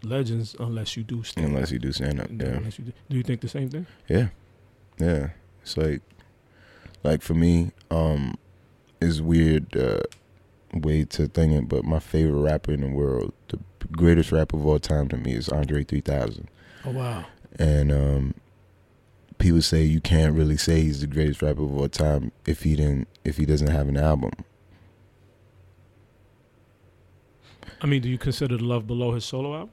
legends unless you do stand. unless you do stand up yeah you do. do you think the same thing? Yeah, yeah. It's like, like for me, um, it's weird uh, way to think it, but my favorite rapper in the world, the greatest rapper of all time to me, is Andre 3000. Oh wow. And um, people say you can't really say he's the greatest rapper of all time if he didn't, if he doesn't have an album. I mean, do you consider the Love Below his solo album?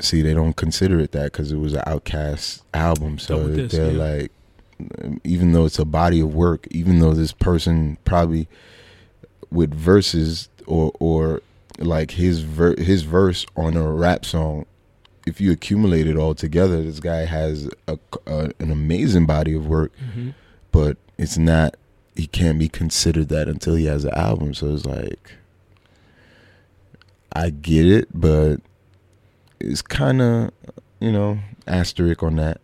See, they don't consider it that because it was an OutKast album. So disc, they're yeah. like, even though it's a body of work, even though this person probably with verses or or like his ver- his verse on a rap song, if you accumulate it all together, this guy has a, an amazing body of work. Mm-hmm. But it's not. He can't be considered that until he has an album. So it's like, I get it, but it's kind of you know asterisk on that.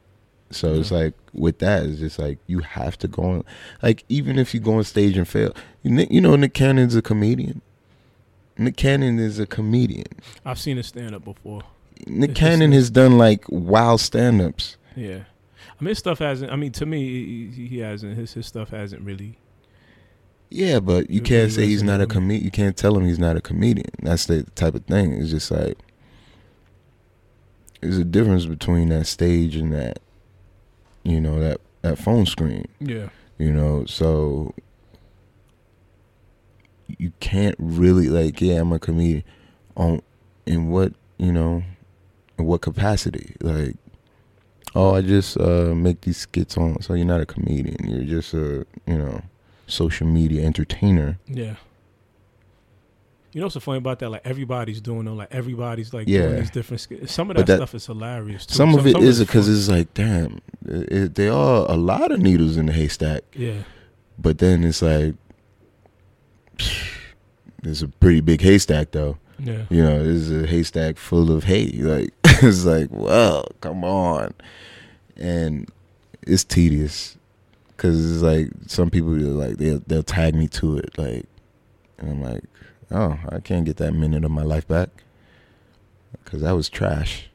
So it's like with that, it's just like you have to go on. Like even if you go on stage and fail, you, you know Nick Cannon's a comedian. Nick Cannon is a comedian. I've seen it stand up before. Nick It's Cannon has done like wild stand-ups. Yeah. I mean, his stuff hasn't. I mean, to me, he, he hasn't. His his stuff hasn't really. Yeah, but you can't say he's not a resonated with me. comedian. You can't tell him he's not a comedian. That's the type of thing. It's just like there's a difference between that stage and that, you know, that that phone screen. Yeah. You know, so you can't really like, yeah, I'm a comedian. On in what you know, in what capacity? Like, oh, I just uh, make these skits on. So you're not a comedian. You're just a you know, social media entertainer. Yeah. You know what's so funny about that? Like everybody's doing them. Like everybody's like Yeah. doing these different. sk- Some of that, that- stuff is hilarious. Too. Some of it is is because it's like, damn, it, it, there are a lot of needles in the haystack. yeah, But then it's like, there's a pretty big haystack though. yeah, You know, there's a haystack full of hay. Like it's like, well, come on, and it's tedious because it's like some people like they'll they'll tag me to it, like, and I'm like, oh, I can't get that minute of my life back because that was trash.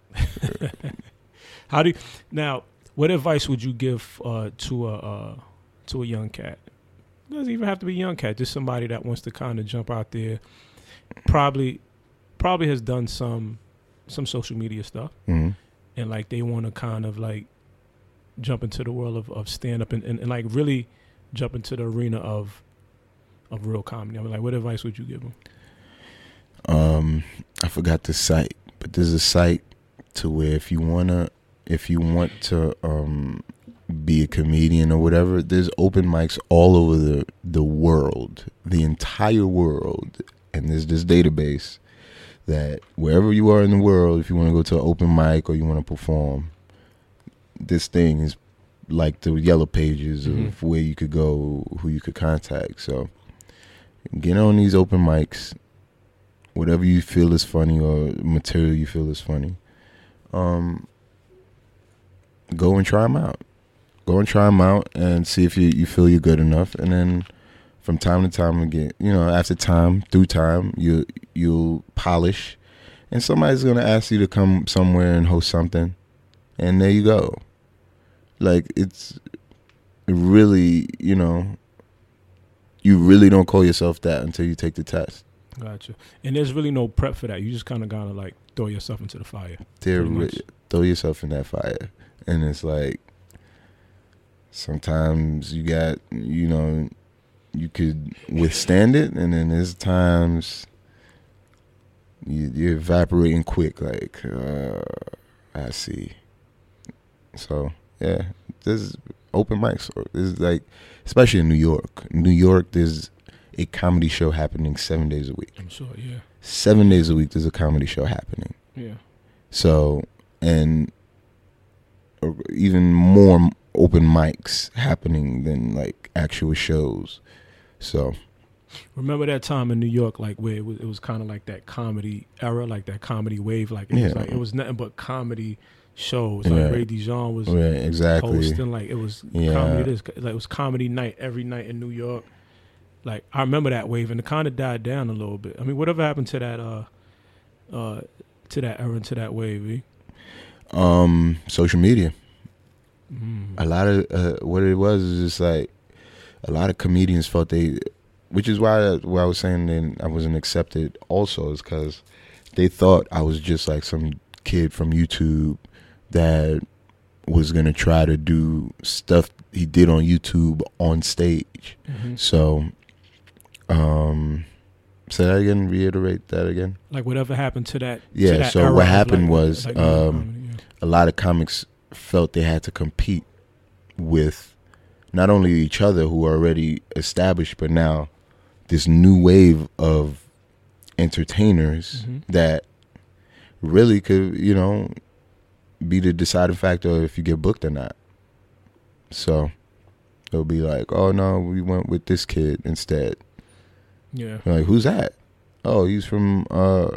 How do you, now? What advice would you give uh, to a uh, to a young cat? It doesn't even have to be a young cat. Just somebody that wants to kind of jump out there. Probably, probably has done some some social media stuff, hmm and like they want to kind of like jump into the world of, of stand up and, and, and like really jump into the arena of of real comedy. I mean, like, what advice would you give them? um I forgot the site, but there's a site to where if you wanna if you want to um be a comedian or whatever, there's open mics all over the the world, the entire world. And there's this database that wherever you are in the world, if you want to go to an open mic or you want to perform, this thing is like the yellow pages Mhm. of where you could go, who you could contact. So get on these open mics, whatever you feel is funny or material you feel is funny. Um, go and try them out. Go and try them out and see if you, you feel you're good enough. And then from time to time again, you know, after time, through time, you you'll polish, and somebody's gonna ask you to come somewhere and host something, and there you go. Like it's really, you know, you really don't call yourself that until you take the test. Gotcha. And there's really no prep for that. You just kind of gotta like throw yourself into the fire. They're re- throw yourself in that fire, and it's like sometimes you got you know you could withstand it, and then there's times you, you're evaporating quick. Like uh, I see. So yeah, there's open mics. There's like especially in New York. New York, there's a comedy show happening seven days a week. I'm sure. Yeah. Seven days a week, there's a comedy show happening. Yeah. So, and or even more open mics happening than like actual shows. So, Remember that time in New York, like where it was, it was kind of like that comedy era, like that comedy wave. Like it was like it was nothing but comedy shows. Yeah. Like Ray Dijon was yeah, exactly. hosting. Like it was Yeah. comedy. This like it was comedy night every night in New York. Like I remember that wave, and it kind of died down a little bit. I mean, whatever happened to that, uh, uh, to that era, and to that wave? eh? Um, social media. Mm. A lot of uh, what it was is just like a lot of comedians felt they, which is why why I was saying then I wasn't accepted. Also, is because they thought I was just like some kid from YouTube that was gonna try to do stuff he did on YouTube on stage. Mhm. So, um, say that again. Reiterate that again. Like whatever happened to that? to Yeah, that so what happened like- was, like um, yeah. a lot of comics felt they had to compete with not only each other who are already established, but now this new wave of entertainers Mhm. that really could, you know, be the deciding factor if you get booked or not. So it'll be like, oh no, we went with this kid instead. yeah. Like, who's that? Oh, he's from uh,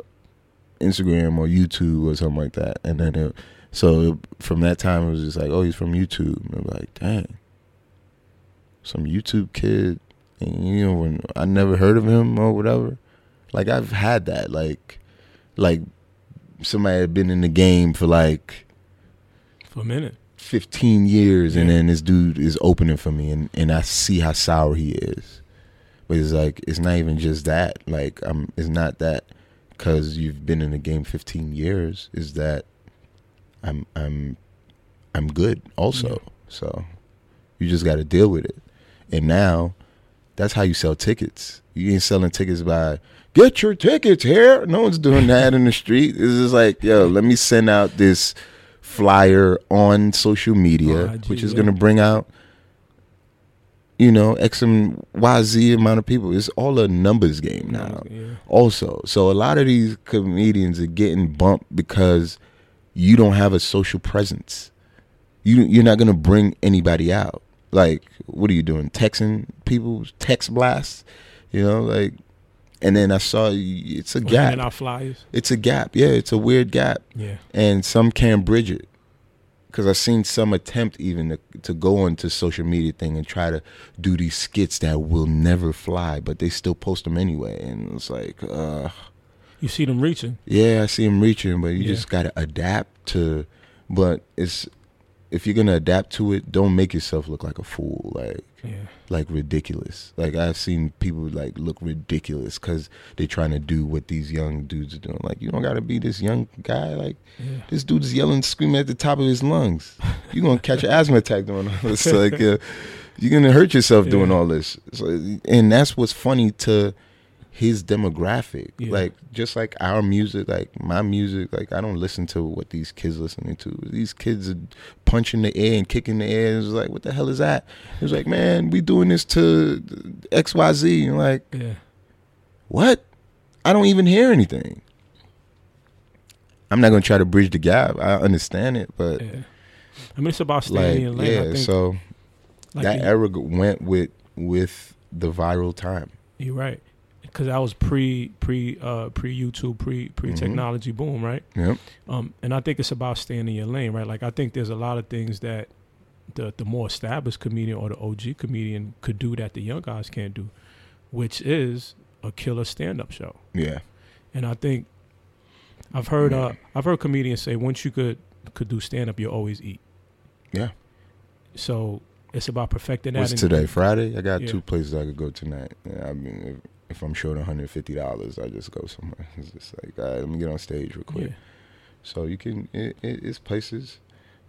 Instagram or YouTube or something like that. And then, it, so from that time, it was just like, oh, he's from YouTube. And I'm like, dang, some YouTube kid. And, you know, when I never heard of him or whatever. Like I've had that. Like, like somebody had been in the game for like For a minute. 15 15 years, and then this dude is opening for me, and and I see how sour he is. But it's like it's not even just that. Like I'm, it's not that because you've been in the game 15 years. Is that I'm I'm I'm good also. Yeah. So you just got to deal with it. And now that's how you sell tickets. You ain't selling tickets by get your tickets here. No one's doing that in the street. It's just like, yo, let me send out this flyer on social media, On IG, which is yeah. going to bring out, you know, X and Y Z amount of people. It's all a numbers game now Yeah. also. So a lot of these comedians are getting bumped because you don't have a social presence. You you're not gonna bring anybody out. Like, what are you doing? Texting people, text blasts, you know, like. And then I saw it's a gap. handing out flyers. It's a gap. Yeah, it's a weird gap, Yeah. and some can't bridge it. Because I've seen some attempt even to, to go onto social media thing and try to do these skits that will never fly, but they still post them anyway. And it's like, uh, You see them reaching. yeah, I see them reaching, but you Yeah. just gotta adapt to. But it's if you're gonna adapt to it, don't make yourself look like a fool, like Yeah. like ridiculous. Like I've seen people like look ridiculous because they're trying to do what these young dudes are doing. Like you don't gotta be this young guy. Like Yeah. this dude's yelling, screaming at the top of his lungs. You're gonna catch an asthma attack doing all this. Like uh, you're gonna hurt yourself doing Yeah. all this. So, and that's what's funny to his demographic. Yeah. Like just like our music, like my music, like I don't listen to what these kids listening to. These kids are punching the air and kicking the air. It's like, what the hell is that? It was like, man, we doing this to X Y Z. And like, Yeah. what? I don't even hear anything. I'm not gonna try to bridge the gap. I understand it, but Yeah. I mean, it's about staying like, lane. I yeah. So like that you- era went with with the viral time. You're right. Because that was pre pre uh pre YouTube pre pre technology boom, right? Yep. Um, and I think it's about staying in your lane, right? Like I think there's a lot of things that the the more established comedian or the OG comedian could do that the young guys can't do, which is a killer stand up show. Yeah. And I think I've heard uh I've heard comedians say once you could could do stand up, you'll always eat. Yeah. So it's about perfecting that. What's today? Friday. I got Yeah. two places I could go tonight. Yeah, I mean, if, I'm short 150 dollars, I just go somewhere. It's just like, all right, let me get on stage real quick. Yeah. So you can, it, it, it's places,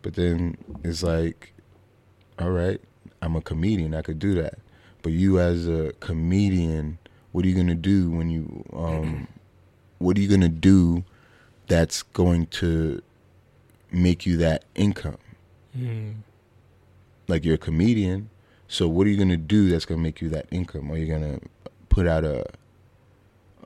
but then it's like, all right, I'm a comedian. I could do that. But you as a comedian, what are you gonna do when you, um, what are you gonna do that's going to make you that income? Mm. like you're a comedian so what are you gonna do that's gonna make you that income are you gonna put out a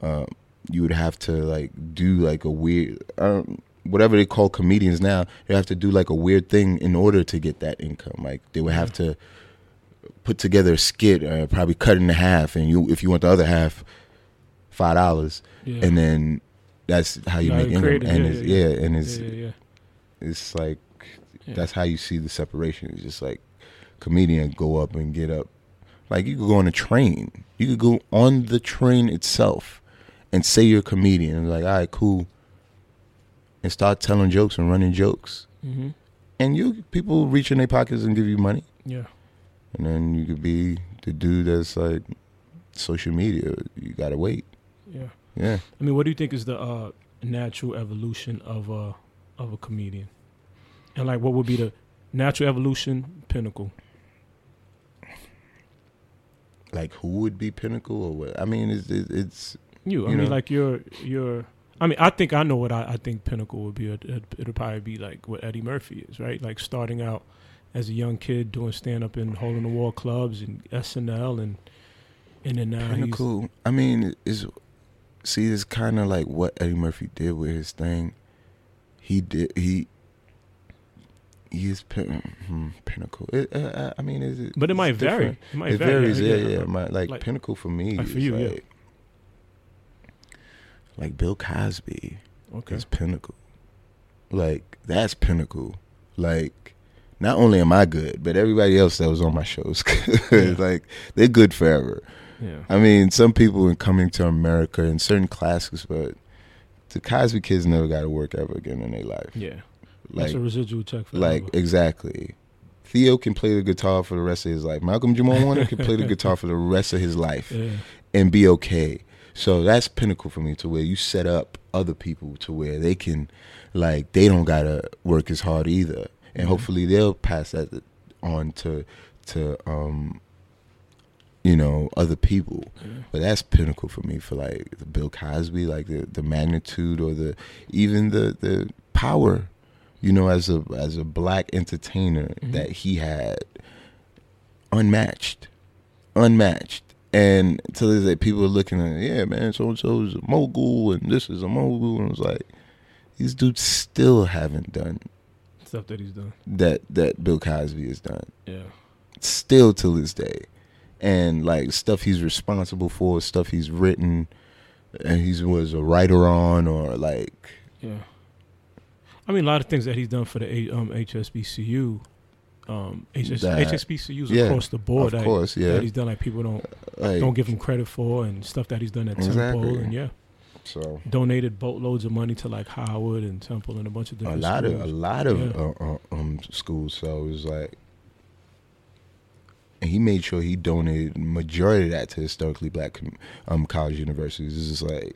uh, you would have to like do like a weird um, whatever they call comedians now they have to do like a weird thing in order to get that income like they would have to put together a skit uh, probably cut it in half and you if you want the other half five dollars Yeah. and then that's how you How make income and yeah, it's, yeah, yeah, and it's yeah, it's like that's how you see the separation. It's just like comedian go up and get up. Like you could go on a train. You could go on the train itself and say you're a comedian. And like, all right, cool. And start telling jokes and running jokes. Mhm. And you people reach in their pockets and give you money. Yeah. And then you could be the dude that's like social media. You gotta wait. Yeah. Yeah. I mean, what do you think is the uh, natural evolution of a of a comedian? And like, what would be the natural evolution pinnacle? Like who would be pinnacle or what? I mean, it's it's, it's You. I You mean, know? like you're you're. I mean, I think I know what I, I think pinnacle would be. It, it, it'll probably be like what Eddie Murphy is, right? Like starting out as a young kid doing stand up in hole in the wall clubs and SNL and and then now he's pinnacle. I mean, is see, it's kind of like what Eddie Murphy did with his thing. He did he. He is pin, hmm, pinnacle. It, uh, I mean, is it? But it might vary. It might It vary. varies, yeah, yeah. My, like, Like- pinnacle for me, like for is you, yeah. like, like Bill Cosby Okay. is pinnacle. Like that's pinnacle. Like not only am I good, but everybody else that was on my shows. Yeah. like they're good forever. Yeah. I mean, some people in coming to America in certain classics, but the Cosby kids never got to work ever again in their life. Yeah. Like, That's a residual check for like exactly. Theo can play the guitar for the rest of his life. Malcolm Jamal Warner can play the guitar for the rest of his life Yeah. and be okay. So that's pinnacle for me to where you set up other people to where they can, like, they don't gotta work as hard either, and Mhm. hopefully they'll pass that on to to um, you know, other people. Yeah. But that's pinnacle for me for like the Bill Cosby, like the the magnitude or the even the the power, you know, as a as a black entertainer Mhm. that he had, unmatched, unmatched. And to this day, people are looking at, yeah, man, so and so is a mogul, and this is a mogul, and it's like these dudes still haven't done Stuff that he's done. that that Bill Cosby has done Yeah. still to this day. And like stuff he's responsible for, stuff he's written and he was a writer on or like Yeah. I mean, a lot of things that he's done for the um, HSBCU, um, HS- That- HSBCUs yeah, across the board. of that, course, yeah. that he's done like people don't like don't give him credit for, and stuff that he's done at Exactly. Temple, and yeah, so donated boatloads of money to like Howard and Temple and a bunch of different. a lot of a schools. lot of Yeah. uh, uh, um schools so it was like and he made sure he donated majority of that to historically black um college universities. It's just like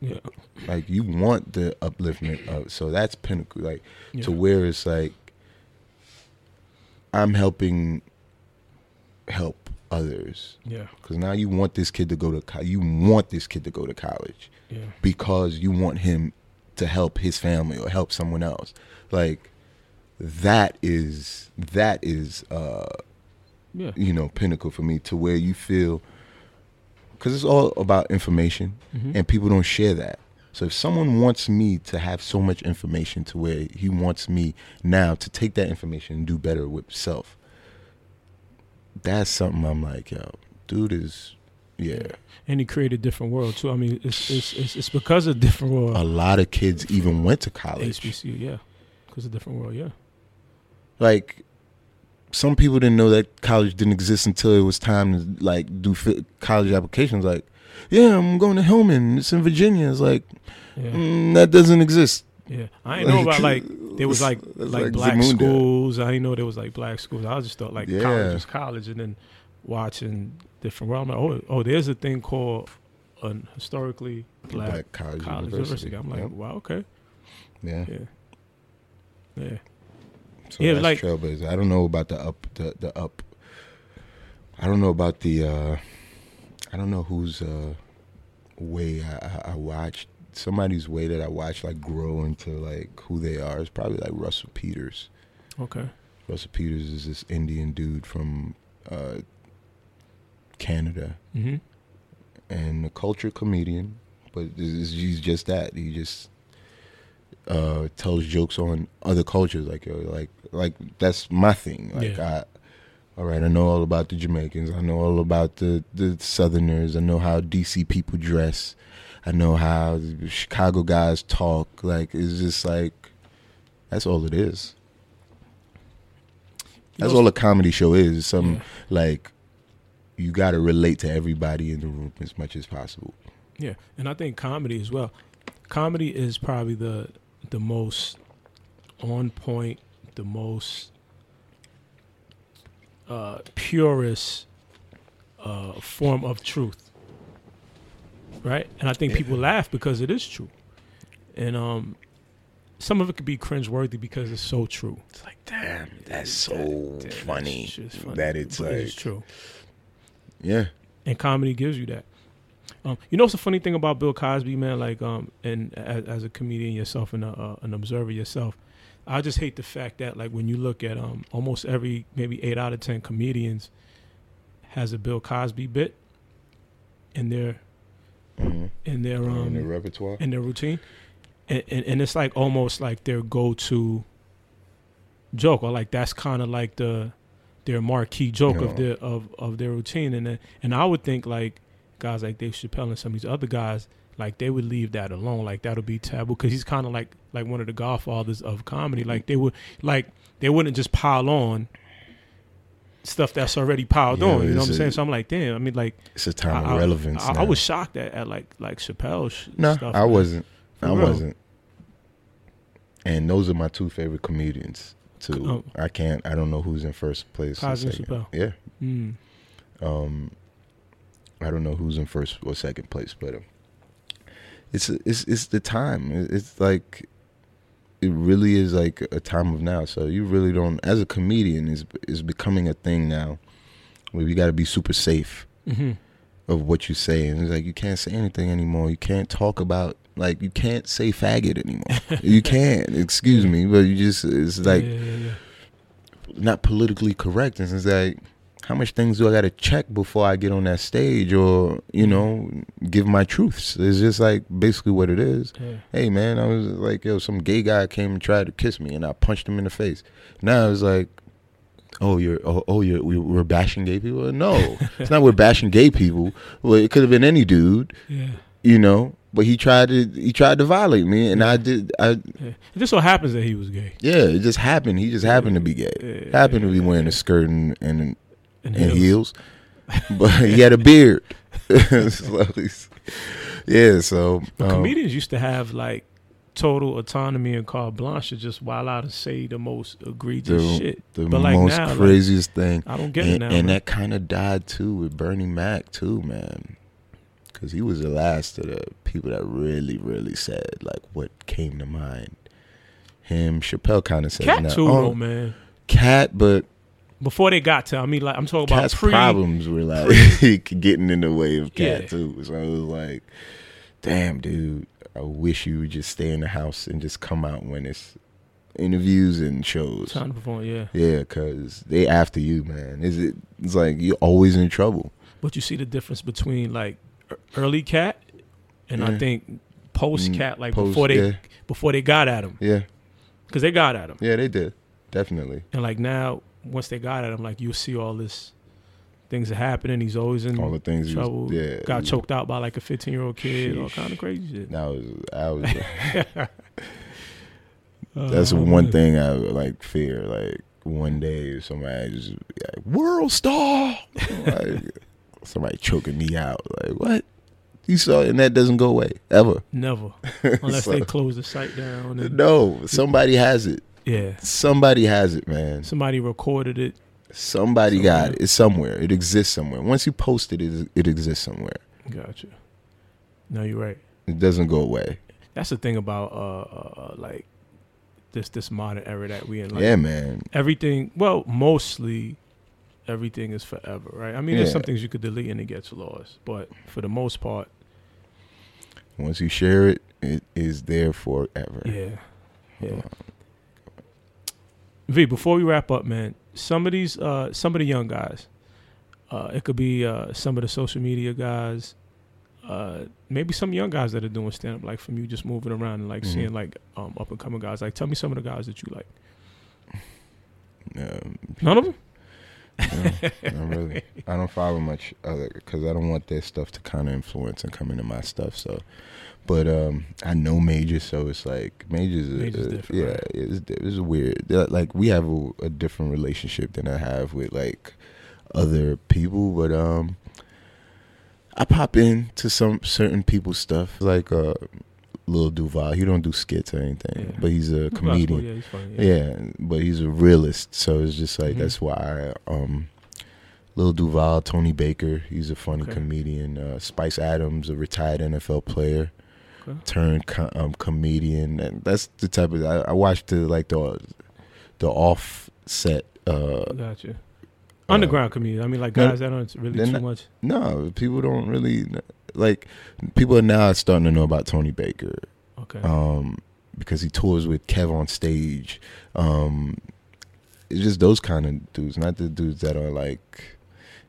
yeah, like you want the upliftment of so that's pinnacle like yeah. to where it's like I'm helping help others. Yeah, because now you want this kid to go to co- you want this kid to go to college yeah, because you want him to help his family or help someone else. Like that is that is uh yeah, you know pinnacle for me to where you feel because it's all about information Mhm. and people don't share that. So if someone wants me to have so much information to where he wants me now to take that information and do better with self, that's something I'm like, yo, dude is, yeah. and he created different world too. I mean, it's it's it's, it's because of different world. A lot of kids even went to college. HBCU, yeah, because of different world, yeah, Like, some people didn't know that college didn't exist until it was time to like do college applications. Like, yeah, I'm going to Hillman. It's in Virginia. It's like yeah, mm, that doesn't exist. yeah. I didn't know about like there was like That's like, black Zamunda. schools. I didn't know there was like black schools. I just thought like Yeah. college was college, and then watching different world. I'm like, oh, oh, there's a thing called an historically black, Black college, college university. university. I'm like, Yep. wow, okay, yeah. yeah, yeah, So Yeah, that's like- Trailblazer. I don't know about the up the, the up. I don't know about the. uh I don't know whose uh way I, I, I watched. Somebody's way that I watched like grow into like who they are. It's probably like Russell Peters. okay, Russell Peters is this Indian dude from uh Canada mm-hmm. and a culture comedian, but he's just that. He just uh, tells jokes on other cultures. Like, yo, like, like that's my thing. Like, Yeah. I, all right, I know all about the Jamaicans. I know all about the the Southerners. I know how DC people dress. I know how Chicago guys talk. Like, it's just like that's all it is. That's all a comedy show is. Some Yeah. like you got to relate to everybody in the room as much as possible. Yeah, and I think comedy as well. Comedy is probably the the most on point, the most uh, purest uh, form of truth, right? And I think people laugh because it is true, and um, some of it could be cringeworthy because it's so true. It's like, damn, that's so that- that funny shit's funny, that it's but it's like- true. Yeah. and comedy gives you that. Um, you know, it's a funny thing about Bill Cosby, man. Like, um, and as, as a comedian yourself and a, uh, an observer yourself, I just hate the fact that, like, when you look at um, almost every maybe eight out of ten comedians has a Bill Cosby bit in their Mm-hmm. in their um in the repertoire. in their routine, and, and, and it's like almost like their go-to joke, or like that's kind of like the their marquee joke Yeah. of their of, of their routine, and and I would think like guys like Dave Chappelle and some of these other guys, like they would leave that alone, like that'll be taboo because he's kind of like like one of the godfathers of comedy, like they would like they wouldn't just pile on stuff that's already piled Yeah, on. You know what I'm a- saying? So I'm like, damn. I mean, like it's a time I, of relevance. I, I now. was shocked at, at like like Chappelle. Sh- no, stuff, I wasn't. For I real. wasn't. And those are my two favorite comedians. too. Oh. I can't I don't know who's in first place. or Cosby. Chappelle. Yeah. Mm. Um, I don't know who's in first or second place, but um, it's it's it's the time. It's like it really is like a time of now. So you really don't, as a comedian, is is becoming a thing now, where you got to be super safe hmm of what you say, and it's like you can't say anything anymore. You can't talk about like you can't say faggot anymore. you can't. Excuse me, but you just it's like yeah, yeah, yeah. not politically correct. And it's like, how much things do I got to check before I get on that stage or, you know, give my truths? It's just like basically what it is. Yeah. Hey, man, I was like, yo, some gay guy came and tried to kiss me and I punched him in the face. Now it's like, oh, you're, oh, oh you're, we- we're bashing gay people? No, it's not we're bashing gay people. Well, it could have been any dude, yeah. you know, but he tried to, he tried to violate me and I did, I, Yeah. It just so happens that he was gay. yeah, it just happened. He just happened to be gay. Yeah, Happened to be wearing a skirt and, and And and heels. but he had a beard. So yeah, so um, comedians used to have like total autonomy and carte blanche to just wild out and say the most egregious the, shit. the But like most now, like, craziest thing, I don't get it and, now. and man. that kind of died too with Bernie Mac too, man, because he was the last of the people that really, really said like what came to mind. Him, Chappelle kind of said Katt now, too, oh, man. Katt, but Before they got to, I mean, like I'm talking about pre. problems were like getting in the way of Katt Yeah. too. So it was like, damn, dude, I wish you would just stay in the house and just come out when it's interviews and shows. Time to perform, yeah. Yeah, cause they after you, man. Is it? It's like you're always in trouble. But you see the difference between like early Katt and I think post Mm, Katt, like Post- before they yeah, before they got at him, yeah, because they got at him, yeah, they did definitely and like now once they got at him, like you'll see all this things are happening. He's always in all the things. he was- trouble. yeah, got he- choked out by like a 15 year old kid, all kind of crazy shit. That was I was. That's Uh, one thing I like fear. Like one day somebody just be like world star, like, somebody choking me out. Like what? You saw, and that doesn't go away ever. Never, unless So- they close the site down. And, no, somebody has it. Yeah, Somebody has it, man. somebody recorded it. Somebody got it. It's somewhere. It exists somewhere. Once you post it, it, it exists somewhere. Gotcha. No, you're right. It doesn't go away. That's the thing about uh, uh like this this modern era that we in. Like, yeah, man. everything well mostly everything is forever right i mean there's some things you could delete and it gets lost but for the most part Once you share it, it is there forever. yeah yeah v before we wrap up man some of these uh some of the young guys uh it could be uh some of the social media guys uh maybe some young guys that are doing stand up like from you just moving around and like Mhm. seeing like um up and coming guys. Like tell me some of the guys that you like. Um, none of them no, really. I don't follow much other because I don't want their stuff to kind of influence and come into my stuff. So, but um, I know Majah, so it's like Majah's, Majah's a- different, yeah, right? it's, it's weird. Like we have a, a different relationship than I have with like other people, but um, I pop in to some certain people's stuff, like uh, Lil Duval. He don't do skits or anything, Yeah. but he's a Well, comedian. yeah he's funny Yeah, but he's a realist, so it's just like Mhm. that's why. I, um, Lil Duval, Tony Baker, he's a funny Okay. comedian. Uh, Spice Adams, a retired NFL player, Okay. turned co- um, comedian, and that's the type of. I, I watched the like the the offset. Uh, Gotcha. Underground comedian. I mean, like guys that aren't really too not- much. no, people don't really like. People are now starting to know about Tony Baker. Okay. um, because he tours with Kev on stage. Um, it's just those kind of dudes, not the dudes that are like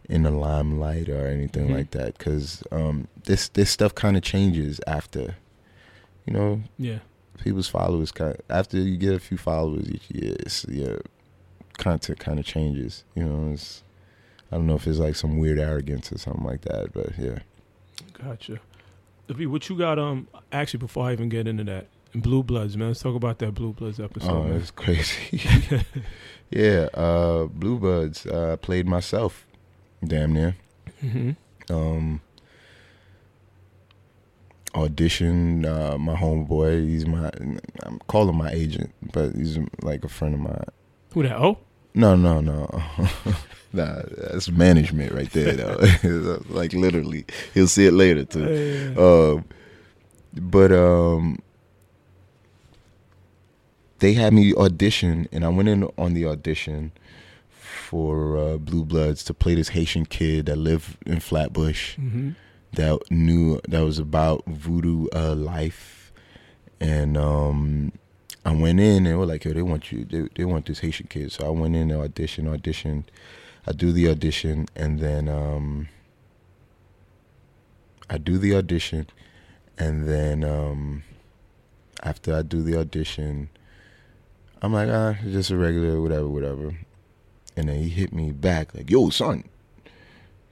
in the limelight or anything Mhm. like that. Because um, this this stuff kind of changes after, you know, yeah. people's followers. Kind after you get a few followers each year, it's, your content kind of changes. You know, it's I don't know if it's like some weird arrogance or something like that, but yeah. Gotcha. What you got? Um, actually, before I even get into that, Blue Bloods, man. Let's talk about that Blue Bloods episode. oh, man. it's crazy. Yeah, uh, Blue Bloods. Uh, played myself, damn near. hmm Um, auditioned uh, my homeboy. He's my. I'm calling my agent, but he's like a friend of mine. Who that? Oh, No, no, no. nah, that's management right there, though. like literally, he'll see it later too. yeah. Um, but um, they had me audition, and I went in on the audition for uh, Blue Bloods to play this Haitian kid that lived in Flatbush hmm that knew that was about voodoo uh, life, and um, I went in and they were like, "Yo, they want you. They, they want this Haitian kid." So I went in and audition, auditioned. I do the audition, and then um, I do the audition, and then um, after I do the audition, I'm like, ah, just a regular, whatever, whatever. And then he hit me back like, "Yo, son."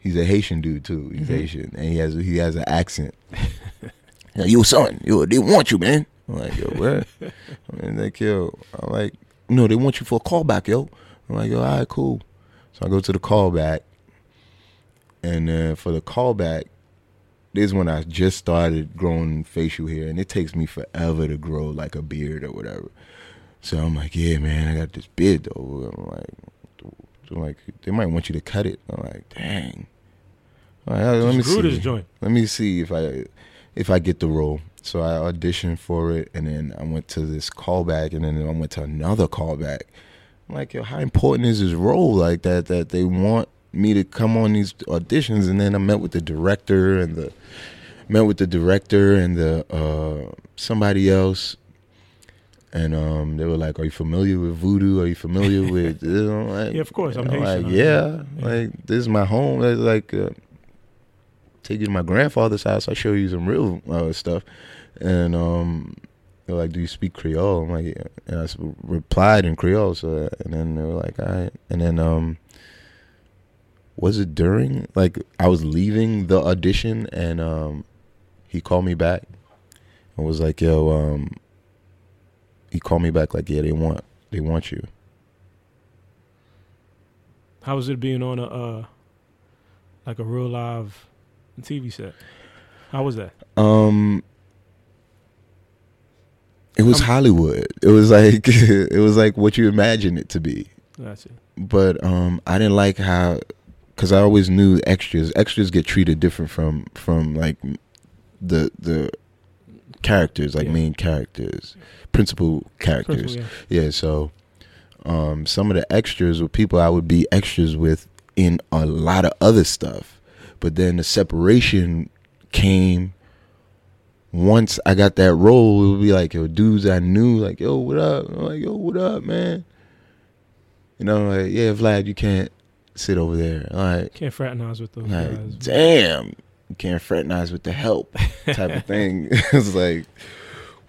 He's a Haitian dude too. He's Mhm. Haitian, and he has he has an accent. like, yo, son, yo, they want you, man. I'm like, yo, what? I mean, like, yo, I'm like, no, they want you for a callback, yo. I'm like, yo, all right, cool. So I go to the callback, and then for the callback, this is when I just started growing facial hair, and it takes me forever to grow like a beard or whatever. So I'm like, yeah, man, I got this beard though. I'm like, I'm like, they might want you to cut it. I'm like, dang. All right, let me see. this joint. Let me see if I if I get the role. So I auditioned for it, and then I went to this callback, and then I went to another callback. I'm like, yo, how important is this role like that? That they want me to come on these auditions, and then I met with the director and the met with the director and the uh, somebody else, and um, they were like, "Are you familiar with voodoo? Are you familiar with?" You know, like, Yeah, of course, I'm I'm Haitian, Like, yeah, yeah. like this is my home. It's like uh, take you to my grandfather's house. I show you some real uh, stuff, and um, they're like, "Do you speak Creole?" I'm like, yeah. and I replied in Creole. So, and then they were like, "All right," and then um. Was it during like I was leaving the audition and um he called me back and was like, "Yo, um he called me back like, "Yeah, they want they want you." How was it being on a uh, like a real live TV set? How was that? Um, it was Um, Hollywood. It was like it was like what you imagine it to be. That's it. But um, I didn't like how because I always knew extras. Extras get treated different from from like the the characters, like Yeah. main characters, principal characters. Principal, yeah. Yeah, so um, some of the extras were people I would be extras with in a lot of other stuff. But then the separation came once I got that role. It would be like, yo, dudes I knew, like, yo, what up? I'm like, yo, what up, man? You know, like, yeah, Vlad, you can't sit over there. Like, Can't fraternize with those like guys. damn, you can't fraternize with the help type of thing. it's like,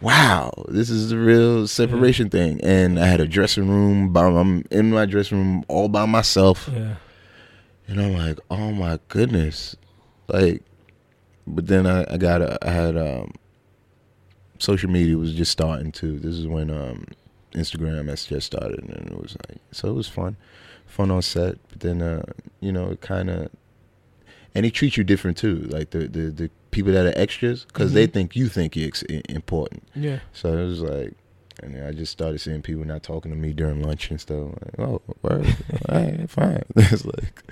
wow, this is the real separation thing. And I had a dressing room. By, I'm in my dressing room all by myself, Yeah. And I'm like, oh my goodness, like. But then I, I got a, I had um, social media was just starting too. This is when um, Instagram has just started, and it was like so it was fun, fun on set. But then uh, you know it kind of, and they treat you different too. Like the the, the people that are extras because they Mhm. think you think you're important. Yeah. So it was like, and I just started seeing people not talking to me during lunch and stuff. Like, oh, word, all right, fine. it's like,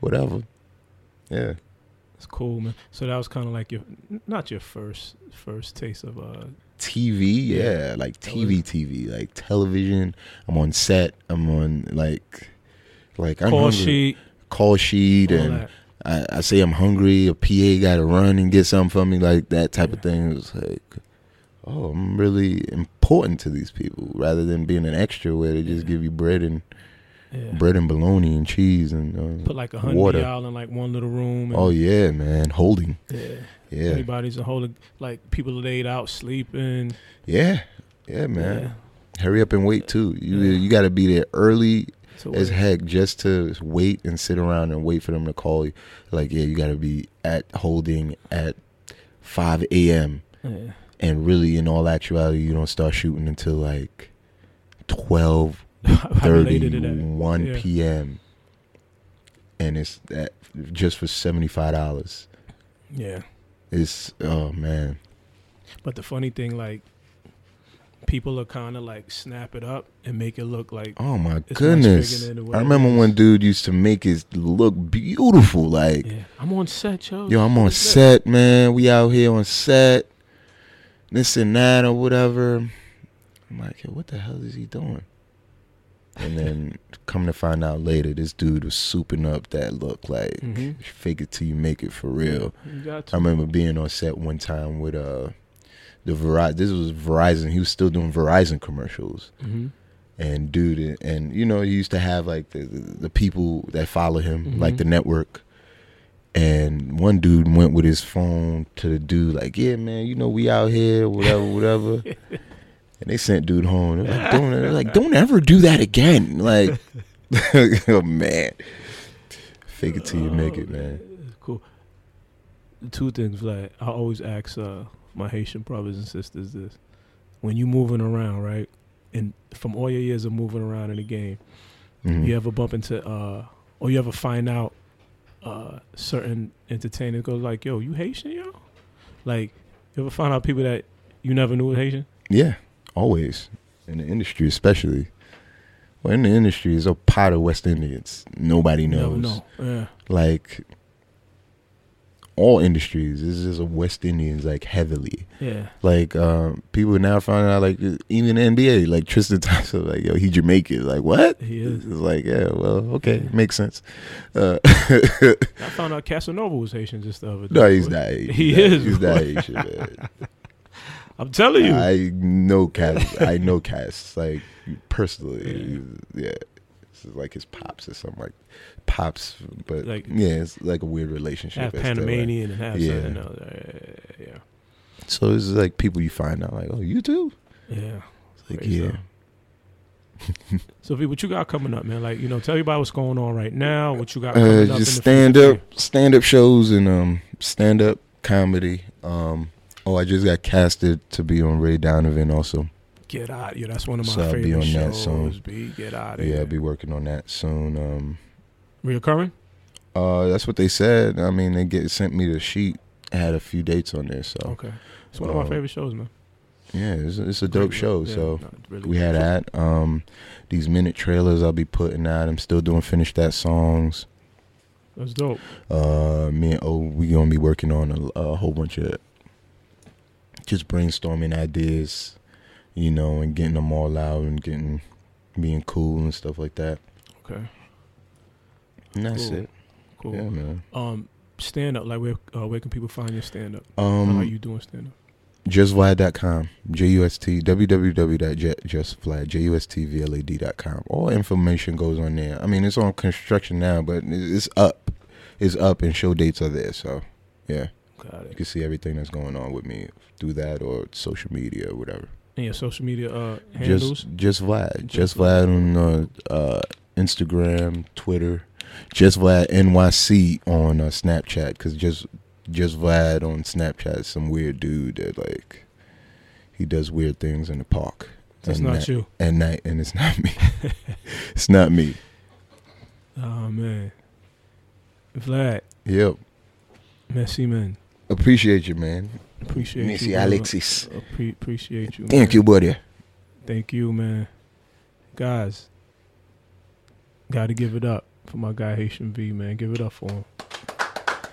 whatever. Yeah. It's cool, man. So that was kind of like your, not your first first taste of uh. TV, yeah, Yeah. like TV, TV, like television. I'm on set. I'm on like, like I'm Call hungry. sheet, call sheet, all and. I, I say I'm hungry. A PA got to run and get something for me, like that type of thing. It was like, oh, I'm really important to these people, rather than being an extra where they just give you bread and Yeah. bread and bologna and cheese and uh, Put like a hundred y'all in like one little room. And, Oh yeah, man, holding. yeah. Yeah, Everybody's a whole like people laid out sleeping. yeah, yeah, man. Yeah. Hurry up and wait too. You Yeah. you got to be there early as heck just to wait and sit around and wait for them to call you. Like, yeah, you got to be at holding at 5 a.m. Yeah. And really, in all actuality, you don't start shooting until like 12, I related to 30, 1 Yeah. p.m. And it's that just for $75. Yeah. It's, oh man. But the funny thing, like, people are kind of like snap it up and make it look like Oh my goodness! bigger than what I remember one dude used to make it look beautiful. Like, yeah, I'm on set, yo. yo, I'm on set, man. We out here on set. This and that or whatever. I'm like, yo, what the hell is he doing? And then come to find out later, this dude was souping up that look. Like, Mhm. fake it till you make it for real. I remember being on set one time with uh the Verizon. This was Verizon. He was still doing Verizon commercials. hmm And dude, and you know, he used to have like the the, the people that follow him, Mhm. like the network. And one dude went with his phone to the dude, like, "Yeah, man, you know we out here, whatever, whatever." and they sent dude home. They're like, "Don't, they're like, don't ever do that again." Like, oh man, fake it till you make it, man. Cool. Two things, like I always ask uh, my Haitian brothers and sisters this: when you moving around, right, and from all your years of moving around in the game, Mhm. you ever bump into, uh, or you ever find out uh, certain entertainers go like, "Yo, you Haitian, yo?" Like, you ever find out people that you never knew was Haitian? Yeah, always in the industry, especially. Well, in the industry, is a pot of West Indians. Nobody knows. Never know. Yeah. Like all industries, this is a West Indians like heavily. Yeah. Like um, people now finding out, like even NBA, like Tristan Thompson, like yo, he Jamaican. Like what? He is. It's like yeah, well, okay, Yeah. makes sense. Uh, I found out Casanova was Haitian just the other day. no, he's not. He not- is, He's not Haitian, man. I'm telling you. I know Cass. I know Cass like personally. Yeah, this is like his pops or something like pops, but Like- yeah, it's like a weird relationship. half to, like- Panamanian and half Yeah. else. Yeah, so it's like people you find out like, oh, you too. yeah. It's like Crazy yeah. So, V, what you got coming up, man? Like, you know, tell everybody what's going on right now. What you got uh, coming up? just in stand up, stand up shows and um stand up comedy. Um, oh, I just got casted to be on Ray Donovan also. Get out, yeah. That's one of my So I'll be favorite on that shows. soon. B, get out Yeah. I'll be working on that soon. Um, Reoccurring? uh, that's what they said. I mean, they get sent me the sheet. It had a few dates on there, so. Okay. It's one of my Uh, favorite shows, man. Yeah, it's, it's a dope Great, show. yeah, so no, really we had that. Um, these minute trailers I'll be putting out. I'm still doing finish that songs. That's dope. Uh, me and O, we gonna be working on a, a whole bunch of just brainstorming ideas, you know, and getting them all out and getting being cool and stuff like that. Okay. And that's Cool. it. Cool. Yeah, man. Um, stand up. Like, where uh, where can people find your stand up? Um, How you doing stand up? justvlad.com j-u-s-t www.justvlad j-u-s-t-v-l-a-d.com all information goes on there i mean it's on construction now but it's up it's up and show dates are there so yeah Got you can see everything that's going on with me through that or social media or whatever And your social media uh, handles? just just vlad Just vlad on uh, uh, instagram twitter. Just vlad nyc on uh, snapchat because just just vlad on snapchat is some weird dude that like he does weird things in the park. That's at not night- you. at night and it's not me. It's not me. Oh, man. Vlad, yep. Merci, man. appreciate you man Appreciate Missy you. brother. alexis Appre- appreciate you. thank man. you buddy Thank you, man. Guys, got to give it up for my guy Haitian V, man. Give it up for him.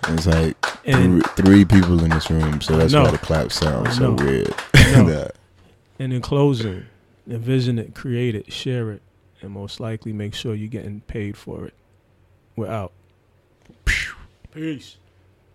it's like And three, three people in this room so that's why the clap sounds so weird. That- and in closing, envision it, create it, share it, and most likely make sure you're getting paid for it. We're out. Peace.